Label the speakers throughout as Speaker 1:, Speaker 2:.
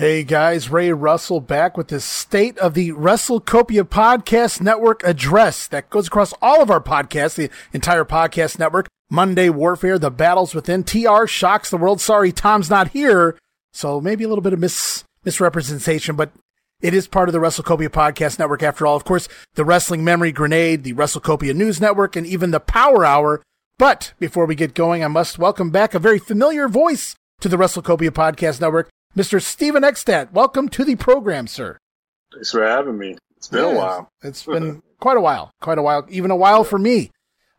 Speaker 1: Hey guys, Ray Russell back with the state of the WrestleCopia Podcast Network address that goes across all of our podcasts, the entire podcast network. Monday Warfare, The Battles Within, TR shocks the world. Sorry, Tom's not here. So maybe a little bit of mis- misrepresentation, but it is part of the WrestleCopia Podcast Network after all. Of course, the Wrestling Memory Grenade, the WrestleCopia News Network, and even the Power Hour. But before we get going, I must welcome back a very familiar voice to the WrestleCopia Podcast Network. Mr. Steven Eckstadt, welcome to the program, sir.
Speaker 2: Thanks for having me. It's been a while.
Speaker 1: It's been quite a while, quite a while, even a while for me.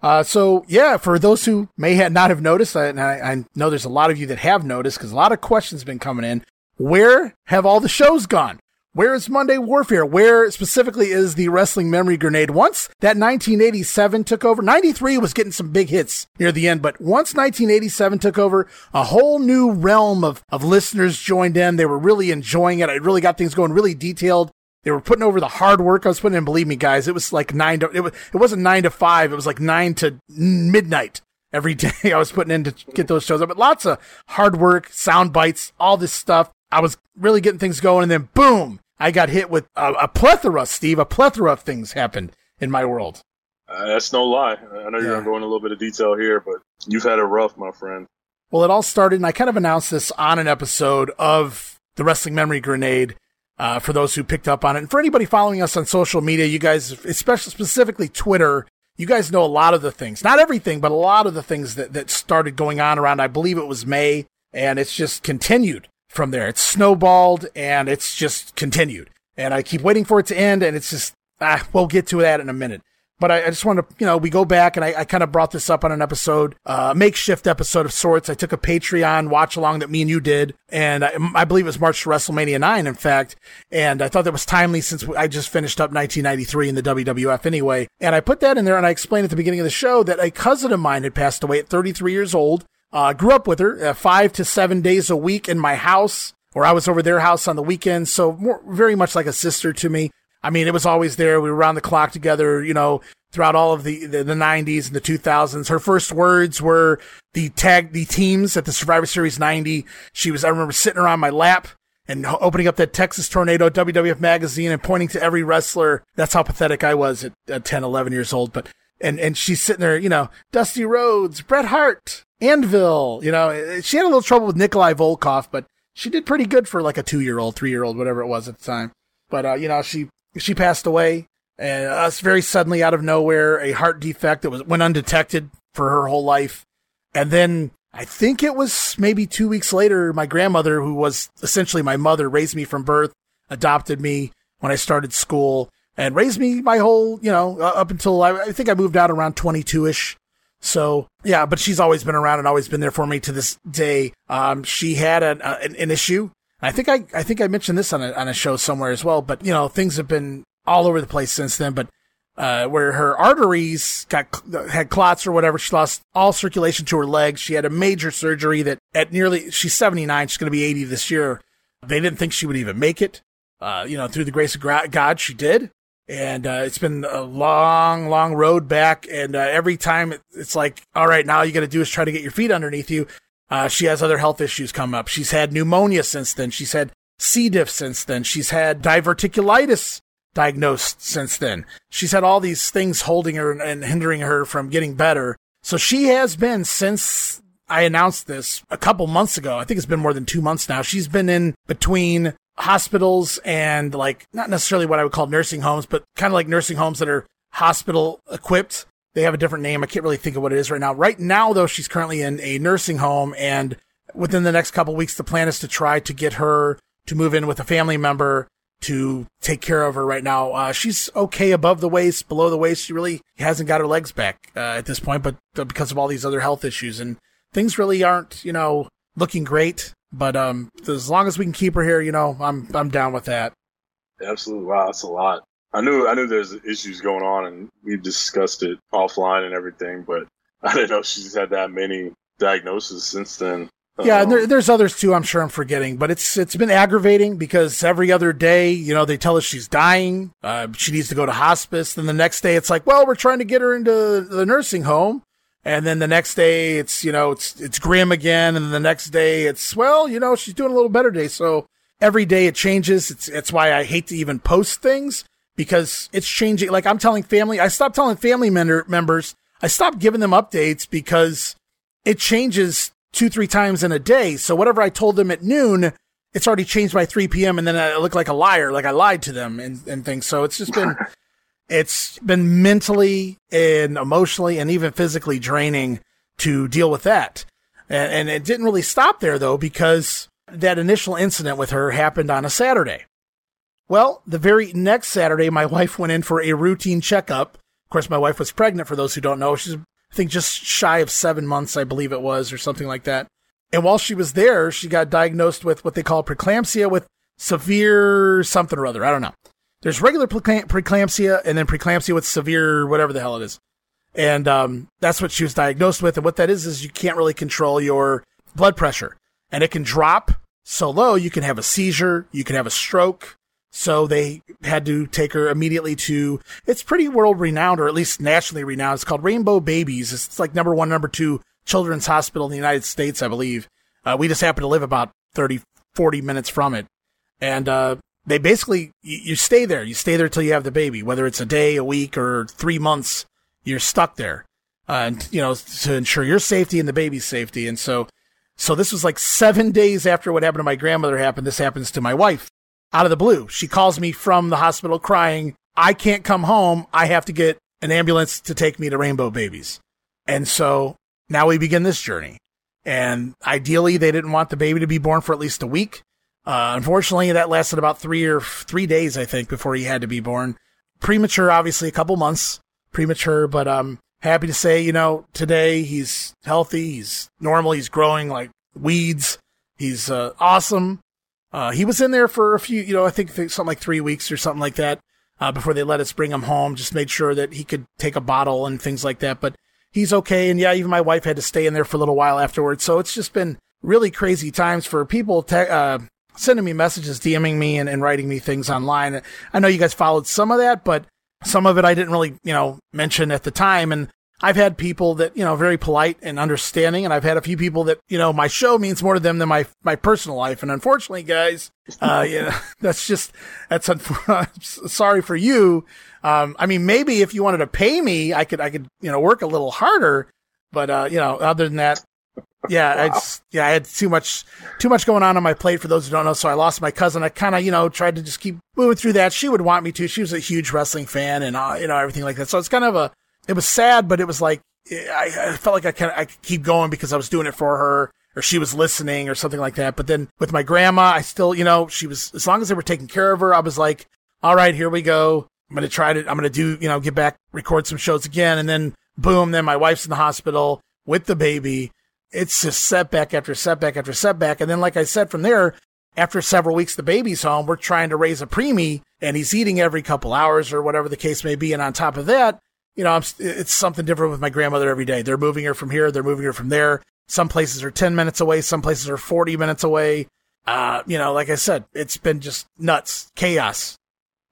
Speaker 1: Uh, so yeah, for those who may have not have noticed, and I, I know there's a lot of you that have noticed because a lot of questions have been coming in. Where have all the shows gone? Where is Monday Warfare? Where specifically is the Wrestling Memory Grenade? Once that 1987 took over, 93 was getting some big hits near the end, but once 1987 took over, a whole new realm of, of listeners joined in. They were really enjoying it. I really got things going really detailed. They were putting over the hard work I was putting in. Believe me, guys, it was like nine to, it, was, it wasn't nine to five. It was like nine to midnight every day I was putting in to get those shows up. But lots of hard work, sound bites, all this stuff. I was really getting things going, and then boom, I got hit with a, a plethora, Steve. A plethora of things happened in my world.
Speaker 2: Uh, that's no lie. I know you're
Speaker 1: Yeah.
Speaker 2: going to go into a little bit of detail here, but you've had it rough, my friend.
Speaker 1: Well, it all started, and I kind of announced this on an episode of the Wrestling Memory Grenade. Uh, for those who picked up on it, and for anybody following us on social media, you guys, especially specifically Twitter, you guys know a lot of the things, not everything, but a lot of the things that that started going on around. I believe it was May, and it's just continued from there. It's snowballed, and it's just continued. And I keep waiting for it to end, and it's just ah, we'll get to that in a minute. But I, I just want to, you know, we go back and I, I kind of brought this up on an episode, uh, makeshift episode of sorts. I took a Patreon watch along that me and you did. And I, I believe it was March to WrestleMania 9, in fact. And I thought that was timely since I just finished up 1993 in the WWF anyway. And I put that in there and I explained at the beginning of the show that a cousin of mine had passed away at 33 years old. Uh, grew up with her uh, five to seven days a week in my house or I was over their house on the weekends. So more, very much like a sister to me. I mean, it was always there. We were around the clock together, you know, throughout all of the, the, the 90s and the 2000s. Her first words were the tag, the teams at the Survivor Series 90. She was, I remember sitting around my lap and opening up that Texas Tornado WWF magazine and pointing to every wrestler. That's how pathetic I was at, at 10, 11 years old. But, and, and she's sitting there, you know, Dusty Rhodes, Bret Hart, Anvil, you know, she had a little trouble with Nikolai Volkov, but she did pretty good for like a two year old, three year old, whatever it was at the time. But, uh, you know, she, she passed away and us very suddenly out of nowhere, a heart defect that was, went undetected for her whole life. And then I think it was maybe two weeks later, my grandmother, who was essentially my mother, raised me from birth, adopted me when I started school and raised me my whole, you know, uh, up until I, I think I moved out around 22 ish. So yeah, but she's always been around and always been there for me to this day. Um, she had an, uh, an, an issue. I think I, I think I mentioned this on a, on a show somewhere as well, but you know, things have been all over the place since then, but, uh, where her arteries got, had clots or whatever. She lost all circulation to her legs. She had a major surgery that at nearly, she's 79. She's going to be 80 this year. They didn't think she would even make it. Uh, you know, through the grace of God, she did. And, uh, it's been a long, long road back. And, uh, every time it's like, all right, now you got to do is try to get your feet underneath you. Uh, she has other health issues come up. She's had pneumonia since then. She's had C. diff since then. She's had diverticulitis diagnosed since then. She's had all these things holding her and hindering her from getting better. So she has been since I announced this a couple months ago. I think it's been more than two months now. She's been in between hospitals and like not necessarily what I would call nursing homes, but kind of like nursing homes that are hospital equipped. They have a different name. I can't really think of what it is right now. Right now, though, she's currently in a nursing home and within the next couple weeks, the plan is to try to get her to move in with a family member to take care of her right now. Uh, she's okay above the waist, below the waist. She really hasn't got her legs back uh, at this point, but uh, because of all these other health issues and things really aren't, you know, looking great. But um, as long as we can keep her here, you know, I'm I'm down with that.
Speaker 2: Absolutely. Wow, that's a lot. I knew I knew there's issues going on, and we've discussed it offline and everything, but I didn't know she's had that many diagnoses since then.
Speaker 1: Yeah, and
Speaker 2: Um,
Speaker 1: there, there's others too. I'm sure I'm forgetting, but it's it's been aggravating because every other day, you know, they tell us she's dying. Uh, she needs to go to hospice. Then the next day, it's like, well, we're trying to get her into the nursing home. And then the next day, it's you know, it's it's grim again. And the next day, it's well, you know, she's doing a little better today. So every day it changes. It's, it's why I hate to even post things because it's changing. Like I'm telling family, I stopped telling family member, members, I stopped giving them updates because it changes two, three times in a day. So whatever I told them at noon, it's already changed by 3 p.m. and then I look like a liar, like I lied to them and, and things. So it's just been, it's been mentally and emotionally and even physically draining to deal with that. And, and it didn't really stop there though, because that initial incident with her happened on a Saturday. Well, the very next Saturday, my wife went in for a routine checkup. Of course, my wife was pregnant for those who don't know. She's, I think, just shy of seven months, I believe it was, or something like that. And while she was there, she got diagnosed with what they call preeclampsia with severe something or other. I don't know. There's regular preeclampsia and then preeclampsia with severe whatever the hell it is. And um, that's what she was diagnosed with. And what that is, is you can't really control your blood pressure. And it can drop so low, you can have a seizure, you can have a stroke. So they had to take her immediately to, it's pretty world renowned, or at least nationally renowned. It's called Rainbow Babies. It's like number one, number two children's hospital in the United States, I believe. Uh, we just happen to live about 30, 40 minutes from it. And, uh, they basically, you, stay there. You stay there till you have the baby, whether it's a day, a week, or three months, you're stuck there. Uh, and, you know, to ensure your safety and the baby's safety. And so, so this was like seven days after what happened to my grandmother happened. This happens to my wife out of the blue. She calls me from the hospital crying, I can't come home. I have to get an ambulance to take me to Rainbow Babies. And so now we begin this journey. And ideally, they didn't want the baby to be born for at least a week. Uh, unfortunately, that lasted about three or three days, I think, before he had to be born. Premature, obviously, a couple months premature, but um, happy to say, you know, today he's healthy, he's normal, he's growing like weeds, he's uh, awesome. Uh, he was in there for a few, you know, I think something like three weeks or something like that uh, before they let us bring him home. Just made sure that he could take a bottle and things like that. But he's okay. And yeah, even my wife had to stay in there for a little while afterwards. So it's just been really crazy times for people te- uh, sending me messages, DMing me and, and writing me things online. I know you guys followed some of that, but some of it I didn't really, you know, mention at the time. And I've had people that, you know, very polite and understanding. And I've had a few people that, you know, my show means more to them than my, my personal life. And unfortunately, guys, uh, yeah, that's just, that's, sorry for you. Um, I mean, maybe if you wanted to pay me, I could, I could, you know, work a little harder. But, uh, you know, other than that, yeah, wow. I just, yeah, I had too much, too much going on on my plate for those who don't know. So I lost my cousin. I kind of, you know, tried to just keep moving through that. She would want me to. She was a huge wrestling fan and, uh, you know, everything like that. So it's kind of a, it was sad, but it was like, I, I felt like I kind of, I could keep going because I was doing it for her or she was listening or something like that. But then with my grandma, I still, you know, she was, as long as they were taking care of her, I was like, all right, here we go. I'm going to try to, I'm going to do, you know, get back, record some shows again. And then boom, then my wife's in the hospital with the baby. It's just setback after setback after setback. And then, like I said, from there, after several weeks, the baby's home. We're trying to raise a preemie and he's eating every couple hours or whatever the case may be. And on top of that, you know, I'm, it's something different with my grandmother every day. They're moving her from here. They're moving her from there. Some places are 10 minutes away. Some places are 40 minutes away. Uh, you know, like I said, it's been just nuts, chaos.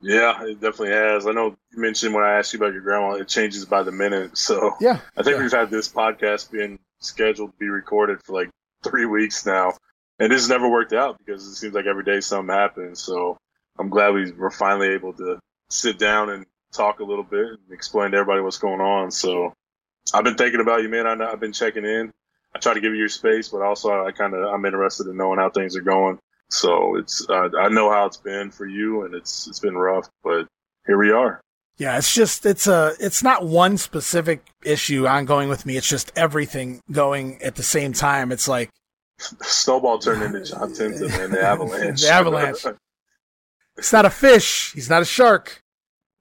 Speaker 2: Yeah, it definitely has. I know you mentioned when I asked you about your grandma, it changes by the minute. So
Speaker 1: yeah,
Speaker 2: I think
Speaker 1: yeah.
Speaker 2: we've had this podcast being scheduled to be recorded for like three weeks now, and this has never worked out because it seems like every day something happens. So I'm glad we were finally able to sit down and talk a little bit and explain to everybody what's going on. So I've been thinking about you, man. I, have been checking in. I try to give you your space, but also I kind of I'm interested in knowing how things are going. So it's uh, I know how it's been for you, and it's it's been rough, but here we are.
Speaker 1: Yeah, it's just it's a it's not one specific issue ongoing with me. It's just everything going at the same time. It's like
Speaker 2: snowball turned into John Tenta and the avalanche.
Speaker 1: the avalanche. it's not a fish. He's not a shark.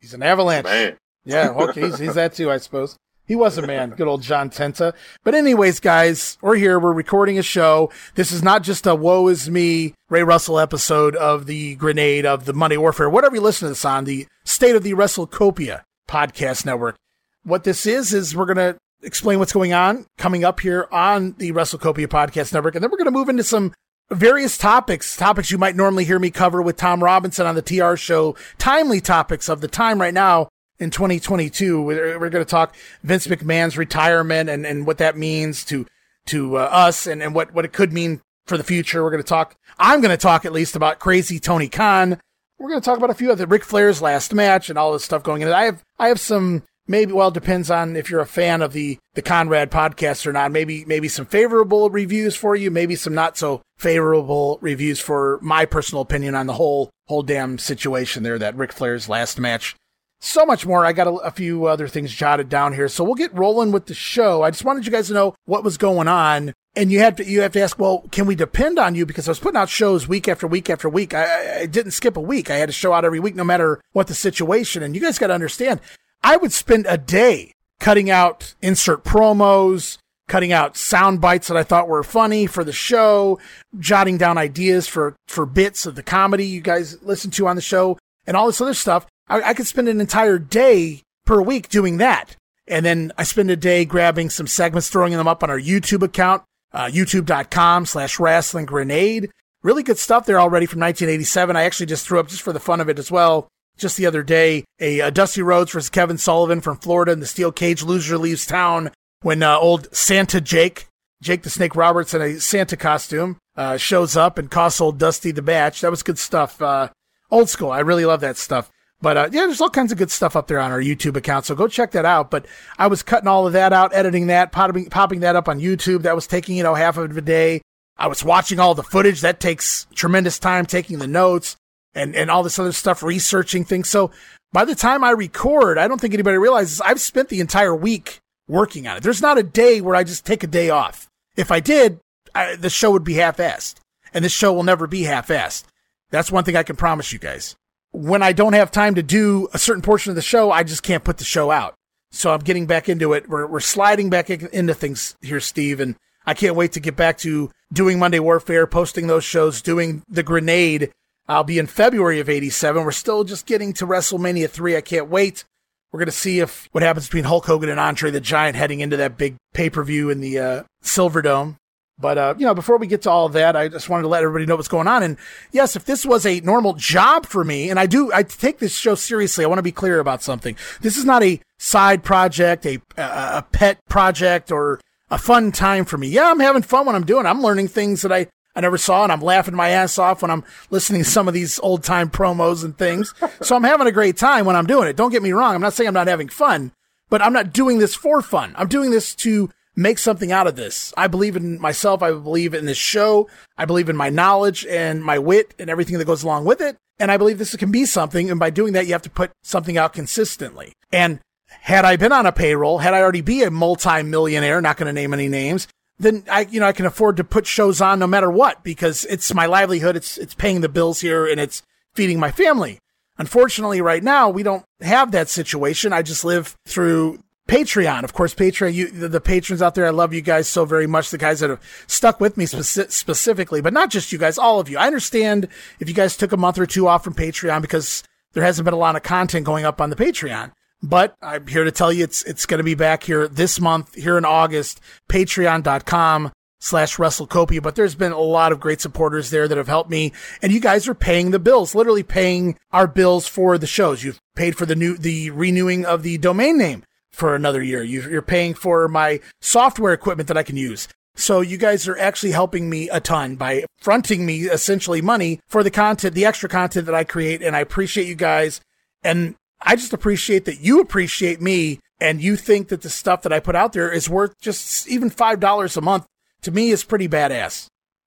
Speaker 1: He's an avalanche.
Speaker 2: Man.
Speaker 1: Yeah, okay, he's, he's that too, I suppose. He was a man, good old John Tenta. But anyways, guys, we're here. We're recording a show. This is not just a woe is me Ray Russell episode of the grenade of the money Warfare, whatever you listen to this on, the State of the WrestleCopia podcast network. What this is, is we're going to explain what's going on coming up here on the WrestleCopia podcast network. And then we're going to move into some various topics, topics you might normally hear me cover with Tom Robinson on the TR show, timely topics of the time right now in 2022. We're, we're going to talk Vince McMahon's retirement and, and what that means to, to uh, us and, and what, what it could mean for the future. We're going to talk, I'm going to talk at least about crazy Tony Khan. We're going to talk about a few of the Ric Flair's last match and all this stuff going in. I have, I have some maybe well depends on if you're a fan of the the Conrad podcast or not. Maybe maybe some favorable reviews for you, maybe some not so favorable reviews for my personal opinion on the whole whole damn situation there. That Ric Flair's last match. So much more. I got a, a few other things jotted down here, so we'll get rolling with the show. I just wanted you guys to know what was going on and you have to you have to ask, well, can we depend on you? Because I was putting out shows week after week after week. I, I, didn't skip a week. I had to show out every week, no matter what the situation. And you guys got to understand, I would spend a day cutting out insert promos, cutting out sound bites that I thought were funny for the show, jotting down ideas for, for bits of the comedy you guys listen to on the show and all this other stuff. I, I could spend an entire day per week doing that. And then I spend a day grabbing some segments, throwing them up on our YouTube account, uh, youtube.com slash wrestling grenade. Really good stuff there already from 1987. I actually just threw up just for the fun of it as well just the other day, a, a Dusty Rhodes versus Kevin Sullivan from Florida in the steel cage. Loser leaves town when uh, old Santa Jake, Jake the Snake Roberts in a Santa costume, uh, shows up and costs old Dusty the batch. That was good stuff. Uh, old school. I really love that stuff. But uh, yeah, there's all kinds of good stuff up there on our YouTube account, so go check that out. But I was cutting all of that out, editing that, popping, popping that up on YouTube. That was taking you know half of a day. I was watching all the footage. That takes tremendous time, taking the notes and, and all this other stuff, researching things. So by the time I record, I don't think anybody realizes I've spent the entire week working on it. There's not a day where I just take a day off. If I did, I, the show would be half-assed and this show will never be half-assed. That's one thing I can promise you guys. When I don't have time to do a certain portion of the show, I just can't put the show out. So I'm getting back into it. We're, we're sliding back into things here, Steve, and I can't wait to get back to doing Monday Warfare, posting those shows, doing the grenade I'll be in February of 87. We're still just getting to WrestleMania 3. I can't wait. We're going to see if what happens between Hulk Hogan and Andre the Giant heading into that big pay per view in the uh, Silver Dome. But, uh, you know, before we get to all of that, I just wanted to let everybody know what's going on. And yes, if this was a normal job for me, and I do, I take this show seriously. I want to be clear about something. This is not a side project, a, a pet project, or a fun time for me. Yeah, I'm having fun when I'm doing. It. I'm learning things that I I never saw, and I'm laughing my ass off when I'm listening to some of these old time promos and things. so I'm having a great time when I'm doing it. Don't get me wrong. I'm not saying I'm not having fun, but I'm not doing this for fun. I'm doing this to make something out of this. I believe in myself. I believe in this show. I believe in my knowledge and my wit and everything that goes along with it. And I believe this can be something. And by doing that, you have to put something out consistently. And had I been on a payroll, had I already be a multi-millionaire, not going to name any names, then I, you know, I can afford to put shows on no matter what because it's my livelihood. It's, it's paying the bills here and it's feeding my family. Unfortunately, right now, we don't have that situation. I just live through Patreon. Of course, Patreon, you, the, the, patrons out there, I love you guys so very much. The guys that have stuck with me speci- specifically, but not just you guys, all of you. I understand if you guys took a month or two off from Patreon because there hasn't been a lot of content going up on the Patreon. But I'm here to tell you it's it's going to be back here this month, here in August, patreon.com slash WrestleCopia. But there's been a lot of great supporters there that have helped me. And you guys are paying the bills, literally paying our bills for the shows. You've paid for the new, the renewing of the domain name for another year. You're paying for my software equipment that I can use. So you guys are actually helping me a ton by fronting me essentially money for the content, the extra content that I create. And I appreciate you guys. And I just appreciate that you appreciate me and you think that the stuff that I put out there is worth just even five dollars a month. To me, is pretty badass.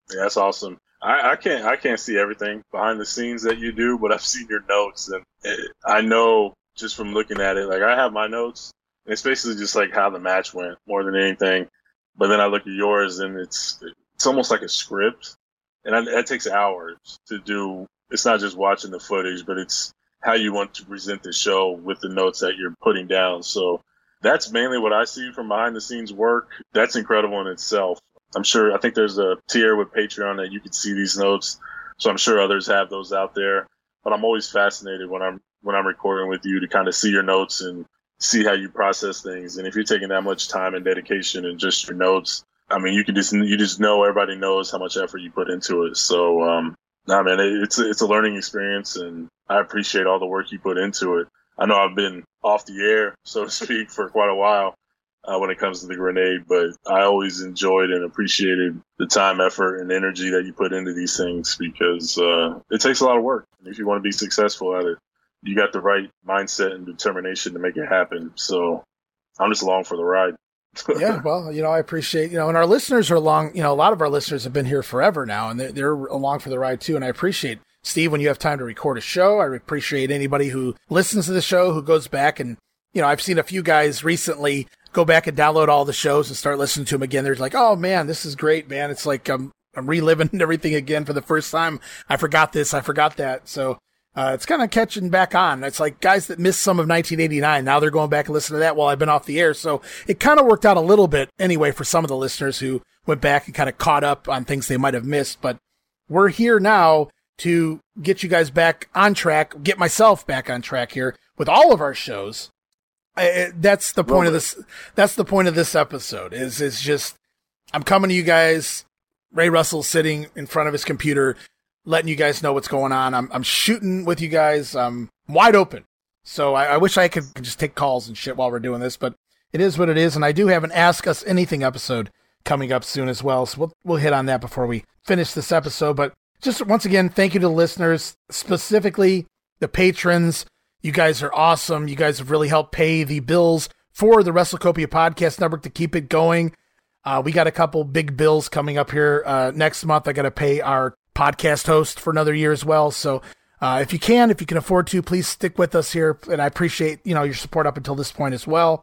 Speaker 2: Yeah, that's awesome. I, I, can't I can't see everything behind the scenes that you do, but I've seen your notes and it, I know just from looking at it. Like I have my notes, it's basically just like how the match went more than anything. But then I look at yours, and it's it's almost like a script, and I, that takes hours to do. It's not just watching the footage, but it's how you want to present the show with the notes that you're putting down. So that's mainly what I see from behind the scenes work. That's incredible in itself. I'm sure, I think there's a tier with Patreon that you can see these notes. So I'm sure others have those out there, but I'm always fascinated when I'm, when I'm recording with you to kind of see your notes and see how you process things. And if you're taking that much time and dedication and just your notes, I mean, you can just, you just know everybody knows how much effort you put into it. So, um, nah, man, it's, it's a learning experience and I appreciate all the work you put into it. I know I've been off the air, so to speak, for quite a while, uh, when it comes to the grenade, but I always enjoyed and appreciated the time, effort, and energy that you put into these things because uh, it takes a lot of work. And if you want to be successful at it, you got the right mindset and determination to make it happen. So I'm just along for the ride.
Speaker 1: yeah, well, you know, I appreciate, you know, and our listeners are along, you know, a lot of our listeners have been here forever now and they're, they're along for the ride too. And I appreciate Steve, when you have time to record a show, I appreciate anybody who listens to the show, who goes back and, you know, I've seen a few guys recently go back and download all the shows and start listening to them again. They're like, oh man, this is great, man. It's like I'm, I'm reliving everything again for the first time. I forgot this, I forgot that. So, uh, it's kind of catching back on. It's like guys that missed some of 1989. Now they're going back and listening to that while I've been off the air. So it kind of worked out a little bit anyway for some of the listeners who went back and kind of caught up on things they might have missed. But we're here now to get you guys back on track, get myself back on track here with all of our shows. I, that's the point of this. That's the point of this episode. Is is just I'm coming to you guys. Ray Russell sitting in front of his computer, letting you guys know what's going on. I'm I'm shooting with you guys. I'm wide open. So I, I wish I could just take calls and shit while we're doing this, but it is what it is. And I do have an Ask Us Anything episode coming up soon as well. So we'll we'll hit on that before we finish this episode. But just once again, thank you to the listeners, specifically the patrons. You guys are awesome. You guys have really helped pay the bills for the WrestleCopia Podcast Network to keep it going. Uh, we got a couple big bills coming up here uh, next month. I got to pay our podcast host for another year as well. So uh, if you can, if you can afford to, please stick with us here. And I appreciate you know your support up until this point as well.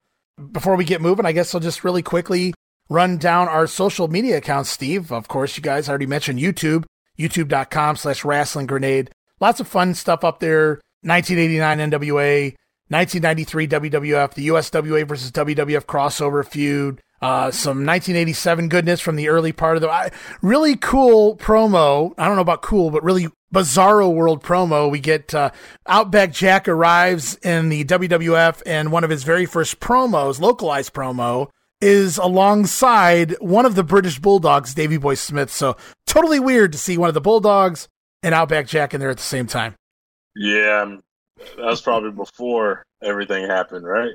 Speaker 1: Before we get moving, I guess I'll just really quickly run down our social media accounts. Steve, of course, you guys already mentioned YouTube, youtube.com slash wrestling grenade. Lots of fun stuff up there. 1989 NWA, 1993 WWF, the USWA versus WWF crossover feud, uh, some 1987 goodness from the early part of the I, really cool promo. I don't know about cool, but really bizarro world promo. We get uh, Outback Jack arrives in the WWF, and one of his very first promos, localized promo, is alongside one of the British Bulldogs, Davy Boy Smith. So totally weird to see one of the Bulldogs and Outback Jack in there at the same time.
Speaker 2: Yeah, that was probably before everything happened, right?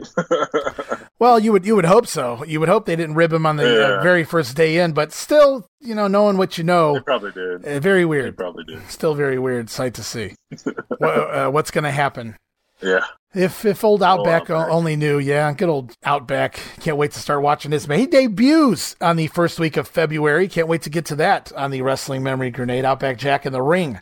Speaker 1: well, you would you would hope so. You would hope they didn't rib him on the uh, yeah. uh, very first day in, but still, you know, knowing what you know,
Speaker 2: they probably did.
Speaker 1: Uh, very weird.
Speaker 2: They probably did.
Speaker 1: Still very weird sight to see. what, uh, what's going to happen?
Speaker 2: Yeah.
Speaker 1: If if old Outback, Outback, only knew, yeah, good old Outback. Can't wait to start watching this. Man, he debuts on the first week of February. Can't wait to get to that on the Wrestling Memory Grenade. Outback Jack in the ring.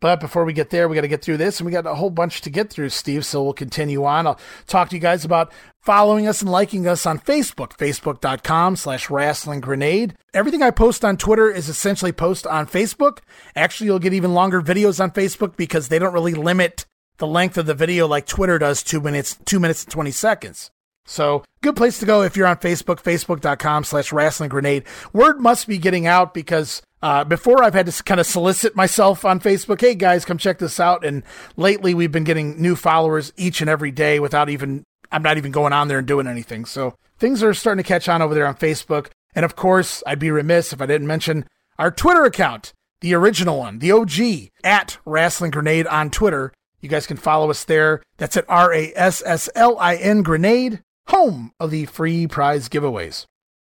Speaker 1: But before we get there, we got to get through this, and we got a whole bunch to get through, Steve. So we'll continue on. I'll talk to you guys about following us and liking us on Facebook, facebook.com slash wrestling grenade. Everything I post on Twitter is essentially post on Facebook. Actually, you'll get even longer videos on Facebook because they don't really limit the length of the video like Twitter does, two minutes, two minutes and 20 seconds. So good place to go if you're on Facebook, facebook.com slash wrestling grenade. Word must be getting out because uh, before I've had to kind of solicit myself on Facebook. Hey guys, come check this out. And lately we've been getting new followers each and every day without even, I'm not even going on there and doing anything. So things are starting to catch on over there on Facebook. And of course, I'd be remiss if I didn't mention our Twitter account, the original one, the OG at Wrestling Grenade on Twitter. You guys can follow us there. That's at R A S S L I N Grenade, home of the free prize giveaways.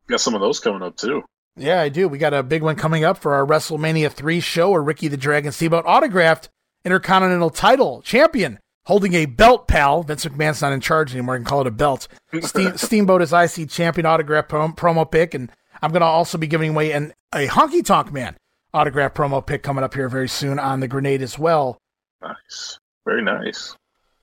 Speaker 2: Got some of those coming up too.
Speaker 1: Yeah, I do. We got a big one coming up for our WrestleMania 3 show where Ricky the Dragon Steamboat autographed Intercontinental title champion holding a belt, pal. Vince McMahon's not in charge anymore. I can call it a belt. Steam, Steamboat is IC champion autograph prom- promo pick. And I'm going to also be giving away an, a Honky Tonk Man autograph promo pick coming up here very soon on the grenade as well.
Speaker 2: Nice. Very nice.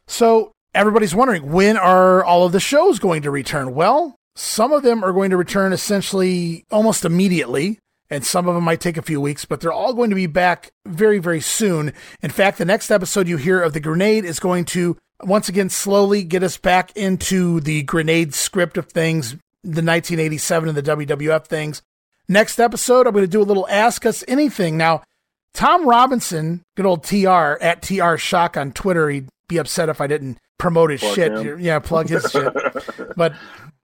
Speaker 1: So everybody's wondering when are all of the shows going to return? Well, some of them are going to return essentially almost immediately, and some of them might take a few weeks, but they're all going to be back very, very soon. In fact, the next episode you hear of The Grenade is going to once again slowly get us back into the Grenade script of things, the 1987 and the WWF things. Next episode, I'm going to do a little Ask Us Anything. Now, Tom Robinson, good old TR at TR Shock on Twitter, he'd be upset if I didn't promote his plug shit. Him. Yeah, plug his shit. But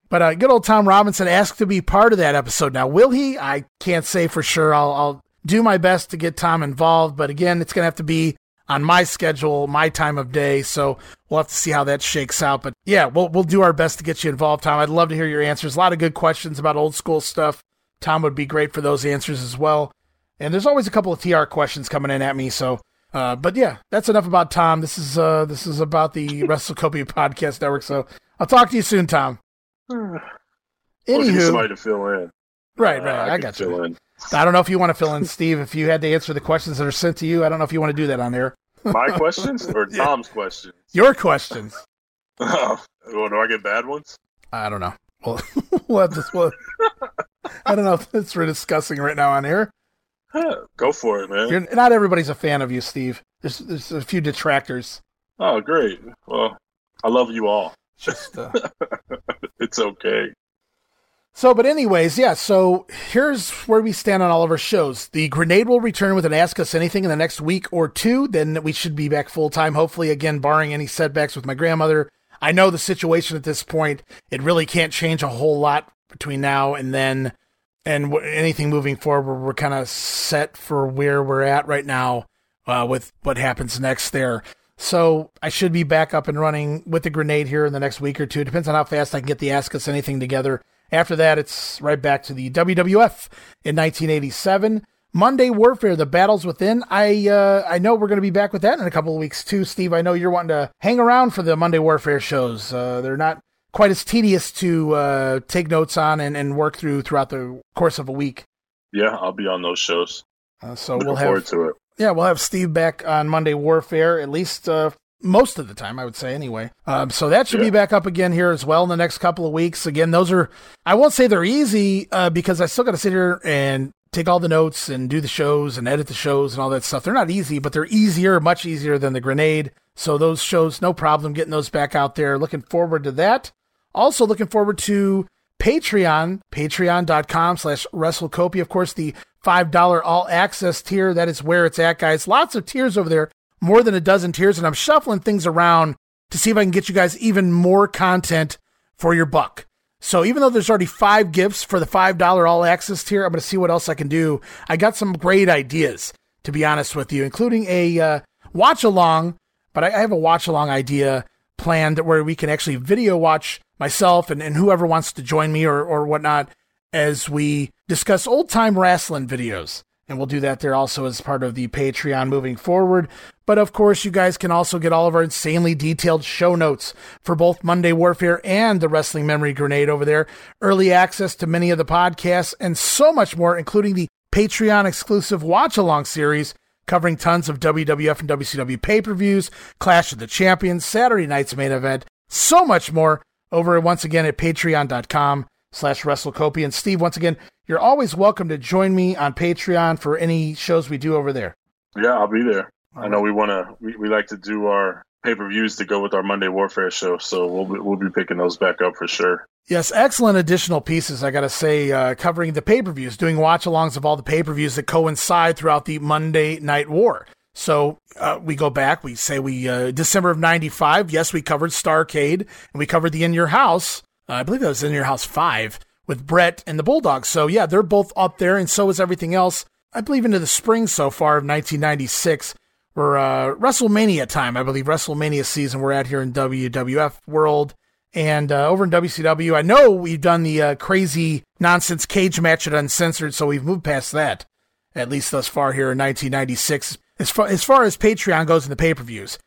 Speaker 1: but uh, good old Tom Robinson asked to be part of that episode. Now, will he? I can't say for sure. I'll, I'll do my best to get Tom involved, but again, it's going to have to be on my schedule, my time of day. So we'll have to see how that shakes out. But yeah, we'll we'll do our best to get you involved, Tom. I'd love to hear your answers. A lot of good questions about old school stuff. Tom would be great for those answers as well. And there's always a couple of TR questions coming in at me. So, uh, but yeah, that's enough about Tom. This is uh, this is about the WrestleCopia Podcast Network. So I'll talk to you soon, Tom.
Speaker 2: Anywho, somebody to fill in.
Speaker 1: Right, right. Uh, I, I got you. In. I don't know if you want to fill in, Steve. If you had to answer the questions that are sent to you, I don't know if you want to do that on there.
Speaker 2: My questions or yeah. Tom's questions?
Speaker 1: Your questions.
Speaker 2: Oh, do I get bad ones?
Speaker 1: I don't know. Well, we'll have this one. I don't know if that's we're discussing right now on here.
Speaker 2: Go for it, man.
Speaker 1: You're, not everybody's a fan of you, Steve. There's there's a few detractors.
Speaker 2: Oh, great. Well, I love you all.
Speaker 1: Just uh...
Speaker 2: it's okay.
Speaker 1: So, but anyways, yeah. So here's where we stand on all of our shows. The grenade will return with an Ask Us Anything in the next week or two. Then we should be back full time. Hopefully, again, barring any setbacks with my grandmother. I know the situation at this point. It really can't change a whole lot between now and then, and w- anything moving forward. We're kind of set for where we're at right now uh, with what happens next there. So I should be back up and running with the grenade here in the next week or two. Depends on how fast I can get the Ask Us Anything together. After that, it's right back to the WWF in 1987. Monday Warfare, the battles within. I uh, I know we're going to be back with that in a couple of weeks too, Steve. I know you're wanting to hang around for the Monday Warfare shows. Uh, they're not quite as tedious to uh, take notes on and, and work through throughout the course of a week.
Speaker 2: Yeah, I'll be on those shows.
Speaker 1: Uh, so Looking we'll have to it. Yeah, we'll have Steve back on Monday Warfare at least uh, most of the time, I would say anyway. Um, so that should yeah. be back up again here as well in the next couple of weeks. Again, those are, I won't say they're easy uh, because I still got to sit here and take all the notes and do the shows and edit the shows and all that stuff. They're not easy, but they're easier, much easier than the grenade. So those shows, no problem getting those back out there. Looking forward to that. Also looking forward to Patreon, patreon.com slash WrestleCopia. Of course, the $5 all access tier. That is where it's at, guys. Lots of tiers over there more than a dozen tiers, and I'm shuffling things around to see if I can get you guys even more content for your buck. So even though there's already five gifts for the $5 all access tier, I'm going to see what else I can do. I got some great ideas, to be honest with you, including a uh, watch along, but I, I have a watch along idea planned where we can actually video watch myself and, and whoever wants to join me or, or whatnot as we discuss old time wrestling videos. And we'll do that there also as part of the Patreon moving forward. But of course, you guys can also get all of our insanely detailed show notes for both Monday Warfare and the Wrestling Memory Grenade over there. Early access to many of the podcasts and so much more, including the Patreon exclusive watch along series covering tons of WWF and WCW pay per views, Clash of the Champions, Saturday night's main event, so much more over once again at patreon.com slash WrestleCopia. And Steve, once again, you're always welcome to join me on Patreon for any shows we do over there.
Speaker 2: Yeah, I'll be there. All I know right. we want to. We, we like to do our pay per views to go with our Monday Warfare show, so we'll be, we'll be picking those back up for sure.
Speaker 1: Yes, excellent additional pieces. I got to say, uh, covering the pay per views, doing watch alongs of all the pay per views that coincide throughout the Monday Night War. So uh, we go back. We say we uh, December of '95. Yes, we covered Starcade and we covered the In Your House. Uh, I believe that was In Your House Five with Bret and the Bulldogs. So yeah, they're both up there, and so is everything else. I believe into the spring so far of 1996. We're uh, WrestleMania time, I believe WrestleMania season. We're at here in WWF world. And uh, over in WCW, I know we've done the uh, crazy nonsense cage match at Uncensored, so we've moved past that, at least thus far here in 1996. As far as, far as Patreon goes in the pay per views.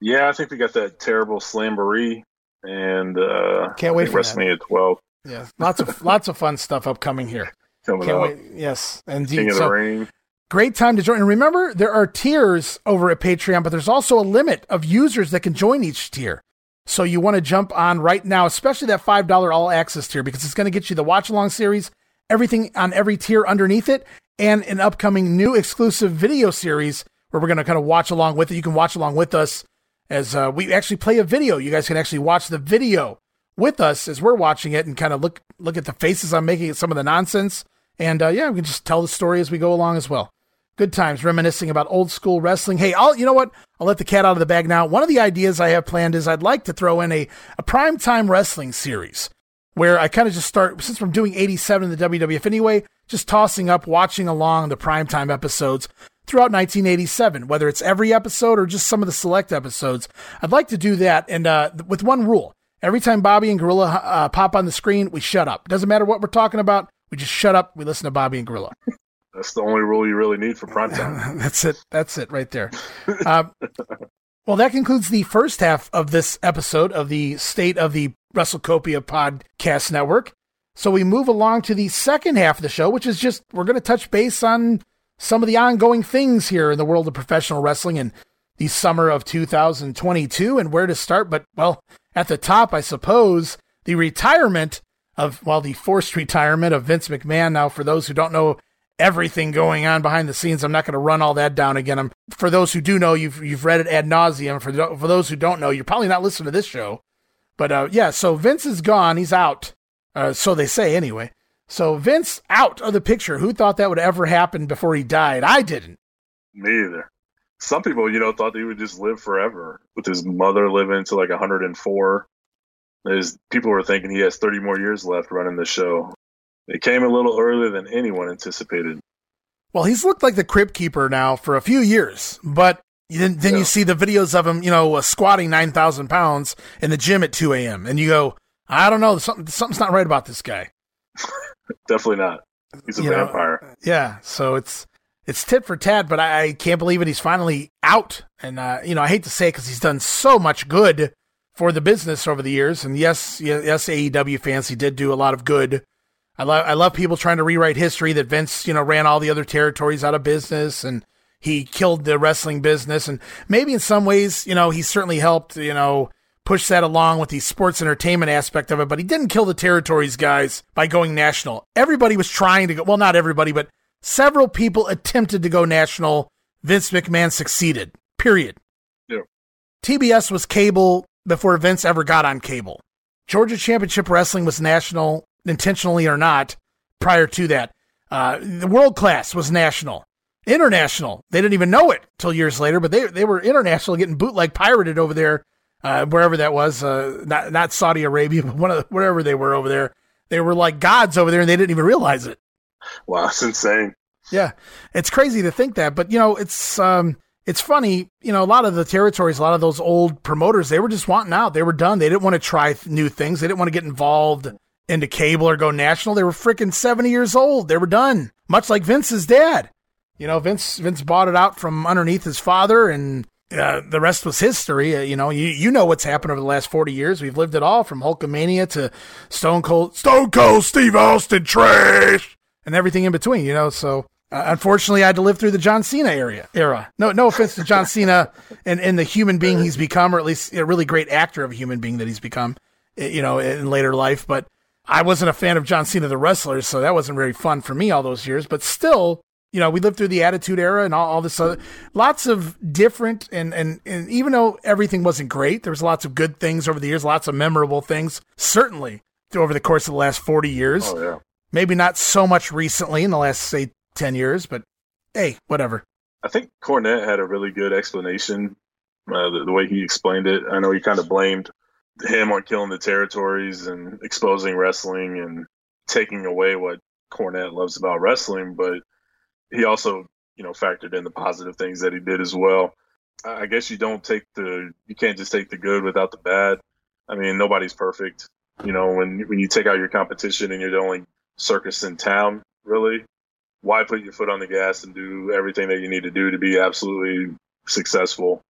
Speaker 2: Yeah, I think we got that terrible Slamboree and uh,
Speaker 1: can't wait for
Speaker 2: WrestleMania that. 12.
Speaker 1: Yeah, lots of lots of fun stuff upcoming here.
Speaker 2: Coming Can't up.
Speaker 1: wait. Yes, indeed.
Speaker 2: King of so, the Ring.
Speaker 1: Great time to join. And remember, there are tiers over at Patreon, but there's also a limit of users that can join each tier. So you want to jump on right now, especially that $5 all access tier, because it's going to get you the watch along series, everything on every tier underneath it, and an upcoming new exclusive video series where we're going to kind of watch along with it. You can watch along with us as uh, we actually play a video. You guys can actually watch the video with us as we're watching it and kind of look look at the faces I'm making at some of the nonsense. And uh, yeah, we can just tell the story as we go along as well. Good times reminiscing about old school wrestling. Hey, I'll you know what? I'll let the cat out of the bag now. One of the ideas I have planned is I'd like to throw in a, a prime time wrestling series where I kind of just start since I'm doing 87 in the WWF anyway, just tossing up, watching along the primetime episodes. throughout 1987, whether it's every episode or just some of the select episodes. I'd like to do that, and uh, with one rule: every time Bobby and Gorilla uh, pop on the screen, we shut up. Doesn't matter what we're talking about. We just shut up. We listen to Bobby and Gorilla.
Speaker 2: That's the only rule you really need for prime time.
Speaker 1: That's it. That's it right there. Uh, well, that concludes the first half of this episode of the State of the WrestleCopia Podcast Network. So we move along to the second half of the show, which is just we're going to touch base on some of the ongoing things here in the world of professional wrestling in the summer of 2022 and where to start. But, well, at the top, I suppose, the retirement of, well, the forced retirement of Vince McMahon. Now, for those who don't know everything going on behind the scenes, I'm not going to run all that down again. I'm, for those who do know, you've, you've read it ad nauseum. For, for those who don't know, you're probably not listening to this show. But, uh, yeah, so Vince is gone. He's out. Uh, so they say anyway. So Vince out of the picture. Who thought that would ever happen before he died? I didn't.
Speaker 2: Me either. Some people, you know, thought that he would just live forever with his mother living to like 104. There's people were thinking he has 30 more years left running the show. It came a little earlier than anyone anticipated.
Speaker 1: Well, he's looked like the Crypt Keeper now for a few years, but then, then yeah. you see the videos of him, you know, uh, squatting 9,000 pounds in the gym at 2 a.m. And you go, I don't know, something, something's not right about this guy.
Speaker 2: Definitely not. He's a you vampire.
Speaker 1: Know, yeah. So it's, it's tit for tat, but I, I can't believe it. He's finally out. And, uh, you know, I hate to say it because he's done so much good for the business over the years. And yes, yes, AEW fans, he did do a lot of good I love I love people trying to rewrite history that Vince, you know, ran all the other territories out of business and he killed the wrestling business and maybe in some ways, you know, he certainly helped, you know, push that along with the sports entertainment aspect of it, but he didn't kill the territories guys by going national. Everybody was trying to go, well, not everybody, but several people attempted to go national. Vince McMahon succeeded. Period.
Speaker 2: Yeah.
Speaker 1: TBS was cable before Vince ever got on cable. Georgia Championship Wrestling was national intentionally or not, prior to that. Uh, the world class was national, international. They didn't even know it till years later, but they they were international, getting bootleg pirated over there, uh, wherever that was. Uh, not not Saudi Arabia, but one of the, wherever they were over there. They were like gods over there, and they didn't even realize it.
Speaker 2: Wow, it's insane.
Speaker 1: Yeah, it's crazy to think that, but you know, it's um, it's funny. You know, a lot of the territories, a lot of those old promoters, they were just wanting out. They were done. They didn't want to try new things. They didn't want to get involved into cable or go national. They were freaking 70 years old. They were done. Much like Vince's dad. You know, Vince Vince bought it out from underneath his father and uh, the rest was history. Uh, you know, you you know what's happened over the last 40 years. We've lived it all from Hulkamania to Stone Cold Stone Cold Steve Austin trash and everything in between, you know. So uh, unfortunately, I had to live through the John Cena area. Era. No, no offense to John Cena and, and the human being he's become, or at least a really great actor of a human being that he's become, you know, in later life. But I wasn't a fan of John Cena, the wrestler, so that wasn't very fun for me all those years. But still, you know, we lived through the Attitude Era and all, all this other, lots of different, and, and, and even though everything wasn't great, there was lots of good things over the years, lots of memorable things, certainly over the course of the last 40 years.
Speaker 2: Oh, yeah.
Speaker 1: Maybe not so much recently in the last, say, 10 years, but hey, whatever.
Speaker 2: I think Cornette had a really good explanation, uh, the, the way he explained it. I know he kind of blamed him on killing the territories and exposing wrestling and taking away what Cornette loves about wrestling, but he also, you know, factored in the positive things that he did as well. I guess you don't take the you can't just take the good without the bad. I mean, nobody's perfect. You know, when when you take out your competition and you're the only circus in town, really, why put your foot on the gas and do everything that you need to do to be absolutely successful?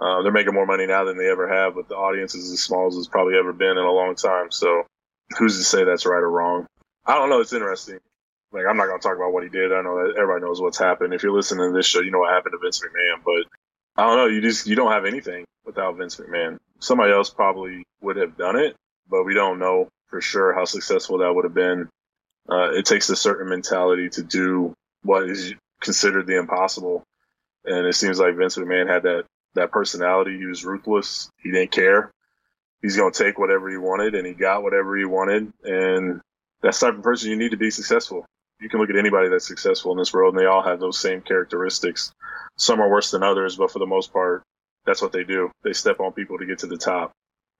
Speaker 2: Uh, they're making more money now than they ever have, but the audience is as small as it's probably ever been in a long time. So who's to say that's right or wrong? I don't know. It's interesting. Like, I'm not going to talk about what he did. I know that everybody knows what's happened. If you're listening to this show, you know what happened to Vince McMahon, but I don't know. You just, you don't have anything without Vince McMahon. Somebody else probably would have done it, but we don't know for sure how successful that would have been. Uh, it takes a certain mentality to do what is considered the impossible. And it seems like Vince McMahon had that that personality. He was ruthless. He didn't care. He's going to take whatever he wanted, and he got whatever he wanted. And that's the type of person you need to be successful. You can look at anybody that's successful in this world, and they all have those same characteristics. Some are worse than others, but for the most part, that's what they do. They step on people to get to the top.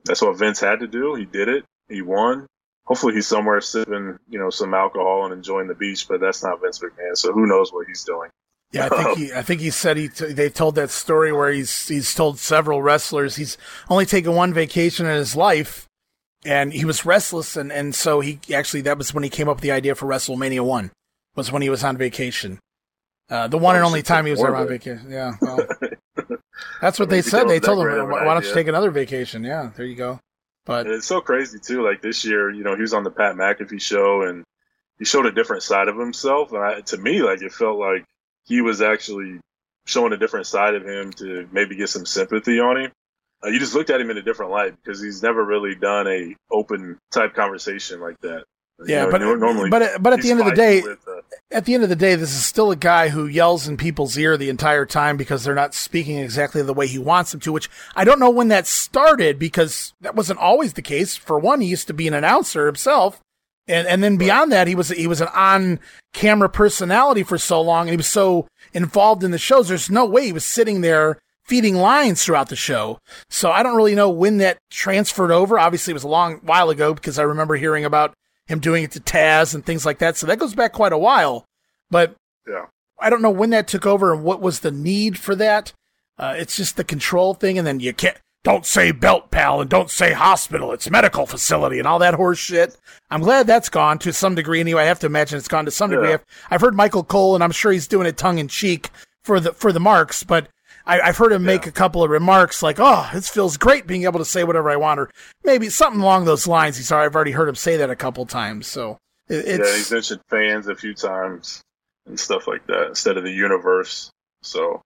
Speaker 2: That's what Vince had to do. He did it. He won. Hopefully, he's somewhere sipping, you know, some alcohol and enjoying the beach, but that's not Vince McMahon. So who knows what he's doing?
Speaker 1: Yeah, I think he. I think he said he. T- they told that story where he's he's told several wrestlers he's only taken one vacation in his life, and he was restless, and and so he actually that was when he came up with the idea for WrestleMania one, was when he was on vacation. Uh, the one and only time he was ever on vacation. Yeah, well, that's what they said. They told him, "Why don't you take another vacation?" Yeah, there you go. But
Speaker 2: and it's so crazy too. Like this year, you know, he was on the Pat McAfee show, and he showed a different side of himself. And I, to me, like it felt like he was actually showing a different side of him to maybe get some sympathy on him. Uh, you just looked at him in a different light because he's never really done a open type conversation like that.
Speaker 1: Yeah, you know, but normally, but but at the end of the day, with, uh, at the end of the day, this is still a guy who yells in people's ear the entire time because they're not speaking exactly the way he wants them to. Which I don't know when that started because that wasn't always the case. For one, he used to be an announcer himself, and and then beyond that, he was he was an on camera personality for so long, and he was so involved in the shows. There's no way he was sitting there feeding lines throughout the show. So I don't really know when that transferred over. Obviously, it was a long while ago because I remember hearing about him doing it to Taz and things like that. So that goes back quite a while. But
Speaker 2: yeah.
Speaker 1: I don't know when that took over and what was the need for that. Uh, it's just the control thing, and then you can't don't say belt pal and don't say hospital. It's medical facility and all that horse shit. I'm glad that's gone to some degree anyway. I have to imagine it's gone to some degree. I've, I've heard Michael Cole and I'm sure he's doing it tongue in cheek for the, for the marks, but I, have heard him make yeah. a couple of remarks like, "Oh, this feels great being able to say whatever I want," or maybe something along those lines. He's sorry, I've already heard him say that a couple times. So
Speaker 2: it, yeah, he's mentioned fans a few times and stuff like that instead of the universe. So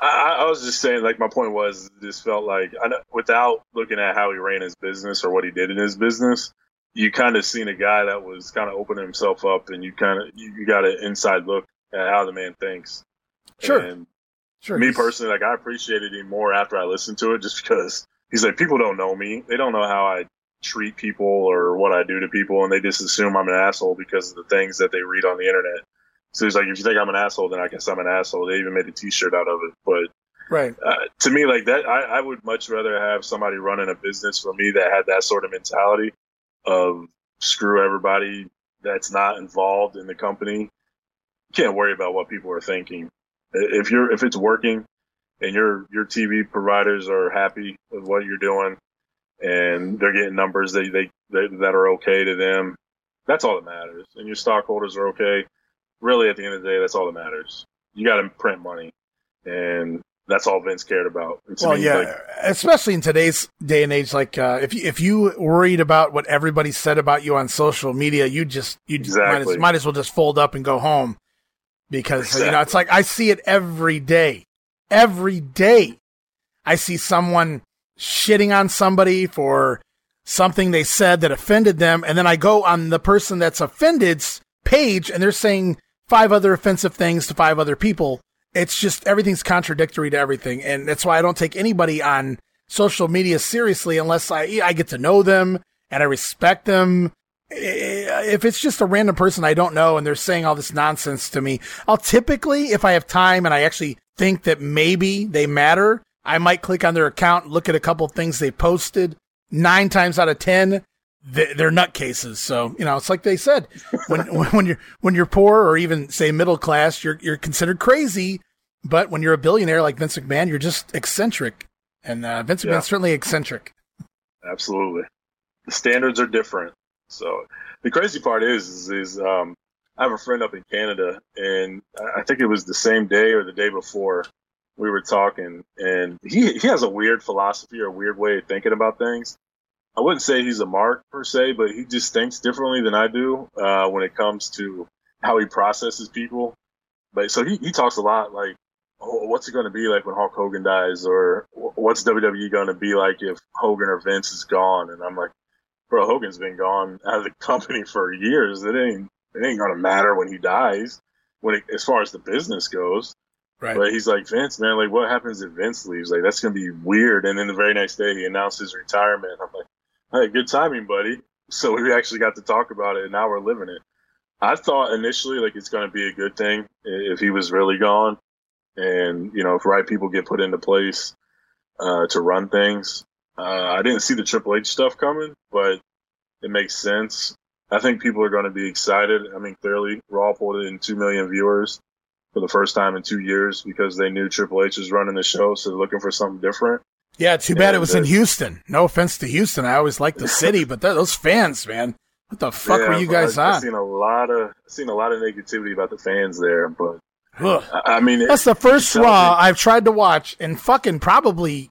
Speaker 2: I, I, was just saying, like, my point was, this felt like, I know, without looking at how he ran his business or what he did in his business, you kind of seen a guy that was kind of opening himself up, and you kind of you, you, got an inside look at how the man thinks.
Speaker 1: Sure.
Speaker 2: And
Speaker 1: sure.
Speaker 2: Me personally, like, I appreciated him more after I listened to it, just because he's like, people don't know me, they don't know how I treat people or what I do to people, and they just assume I'm an asshole because of the things that they read on the internet. So he's like, if you think I'm an asshole, then I guess I'm an asshole. They even made a T-shirt out of it. But
Speaker 1: right
Speaker 2: uh, to me, like that, I, I would much rather have somebody running a business for me that had that sort of mentality of screw everybody that's not involved in the company. You can't worry about what people are thinking. If you're if it's working and your your TV providers are happy with what you're doing and they're getting numbers that they, they that are okay to them, that's all that matters. And your stockholders are okay really at the end of the day, that's all that matters. You got to print money, and that's all Vince cared about.
Speaker 1: well, me, yeah, like, especially in today's day and age. Like, uh, if you, if you worried about what everybody said about you on social media, you just you exactly. might, as, might as well just fold up and go home because exactly. you know it's like I see it every day, every day. I see someone shitting on somebody for something they said that offended them, and then I go on the person that's offended's page and they're saying five other offensive things to five other people. It's just everything's contradictory to everything. And that's why I don't take anybody on social media seriously unless I, I get to know them and I respect them. If it's just a random person I don't know and they're saying all this nonsense to me, I'll typically, if I have time and I actually think that maybe they matter, I might click on their account, look at a couple things they posted. Nine times out of 10, they're nutcases. So you know, it's like they said, when when you're when you're poor or even say middle class, you're you're considered crazy. But when you're a billionaire like Vince McMahon, you're just eccentric, and uh, Vince yeah. McMahon's certainly eccentric.
Speaker 2: Absolutely, the standards are different. So the crazy part is, is, is um, I have a friend up in Canada, and I think it was the same day or the day before we were talking, and he he has a weird philosophy or a weird way of thinking about things. I wouldn't say he's a mark per se, but he just thinks differently than I do uh, when it comes to how he processes people. But so he, he talks a lot like, oh, what's it going to be like when Hulk Hogan dies, or what's WWE going to be like if Hogan or Vince is gone? And I'm like, bro, Hogan's been gone out of the company for years. It ain't it ain't going to matter when he dies. When it, as far as the business goes,
Speaker 1: Right.
Speaker 2: But he's like, Vince, man, like, what happens if Vince leaves? Like, that's going to be weird. And then the very next day, he announced his retirement. I'm like, Hey, good timing, buddy. So we actually got to talk about it, and now we're living it. I thought initially like it's going to be a good thing if he was really gone, and you know if right people get put into place uh, to run things. Uh, I didn't see the Triple H stuff coming, but it makes sense. I think people are going to be excited. I mean, clearly Raw pulled in two million viewers. for the first time in two years because they knew Triple H was running the show, so they're looking for something different.
Speaker 1: Yeah, too bad and it was in uh, Houston. No offense to Houston, I always like the city, but those fans, man, what the fuck yeah, were you guys
Speaker 2: I,
Speaker 1: on?
Speaker 2: I've seen a lot of seen a lot of negativity about the fans there, but Ugh. I mean,
Speaker 1: that's the first Raw I've tried to watch, and fucking probably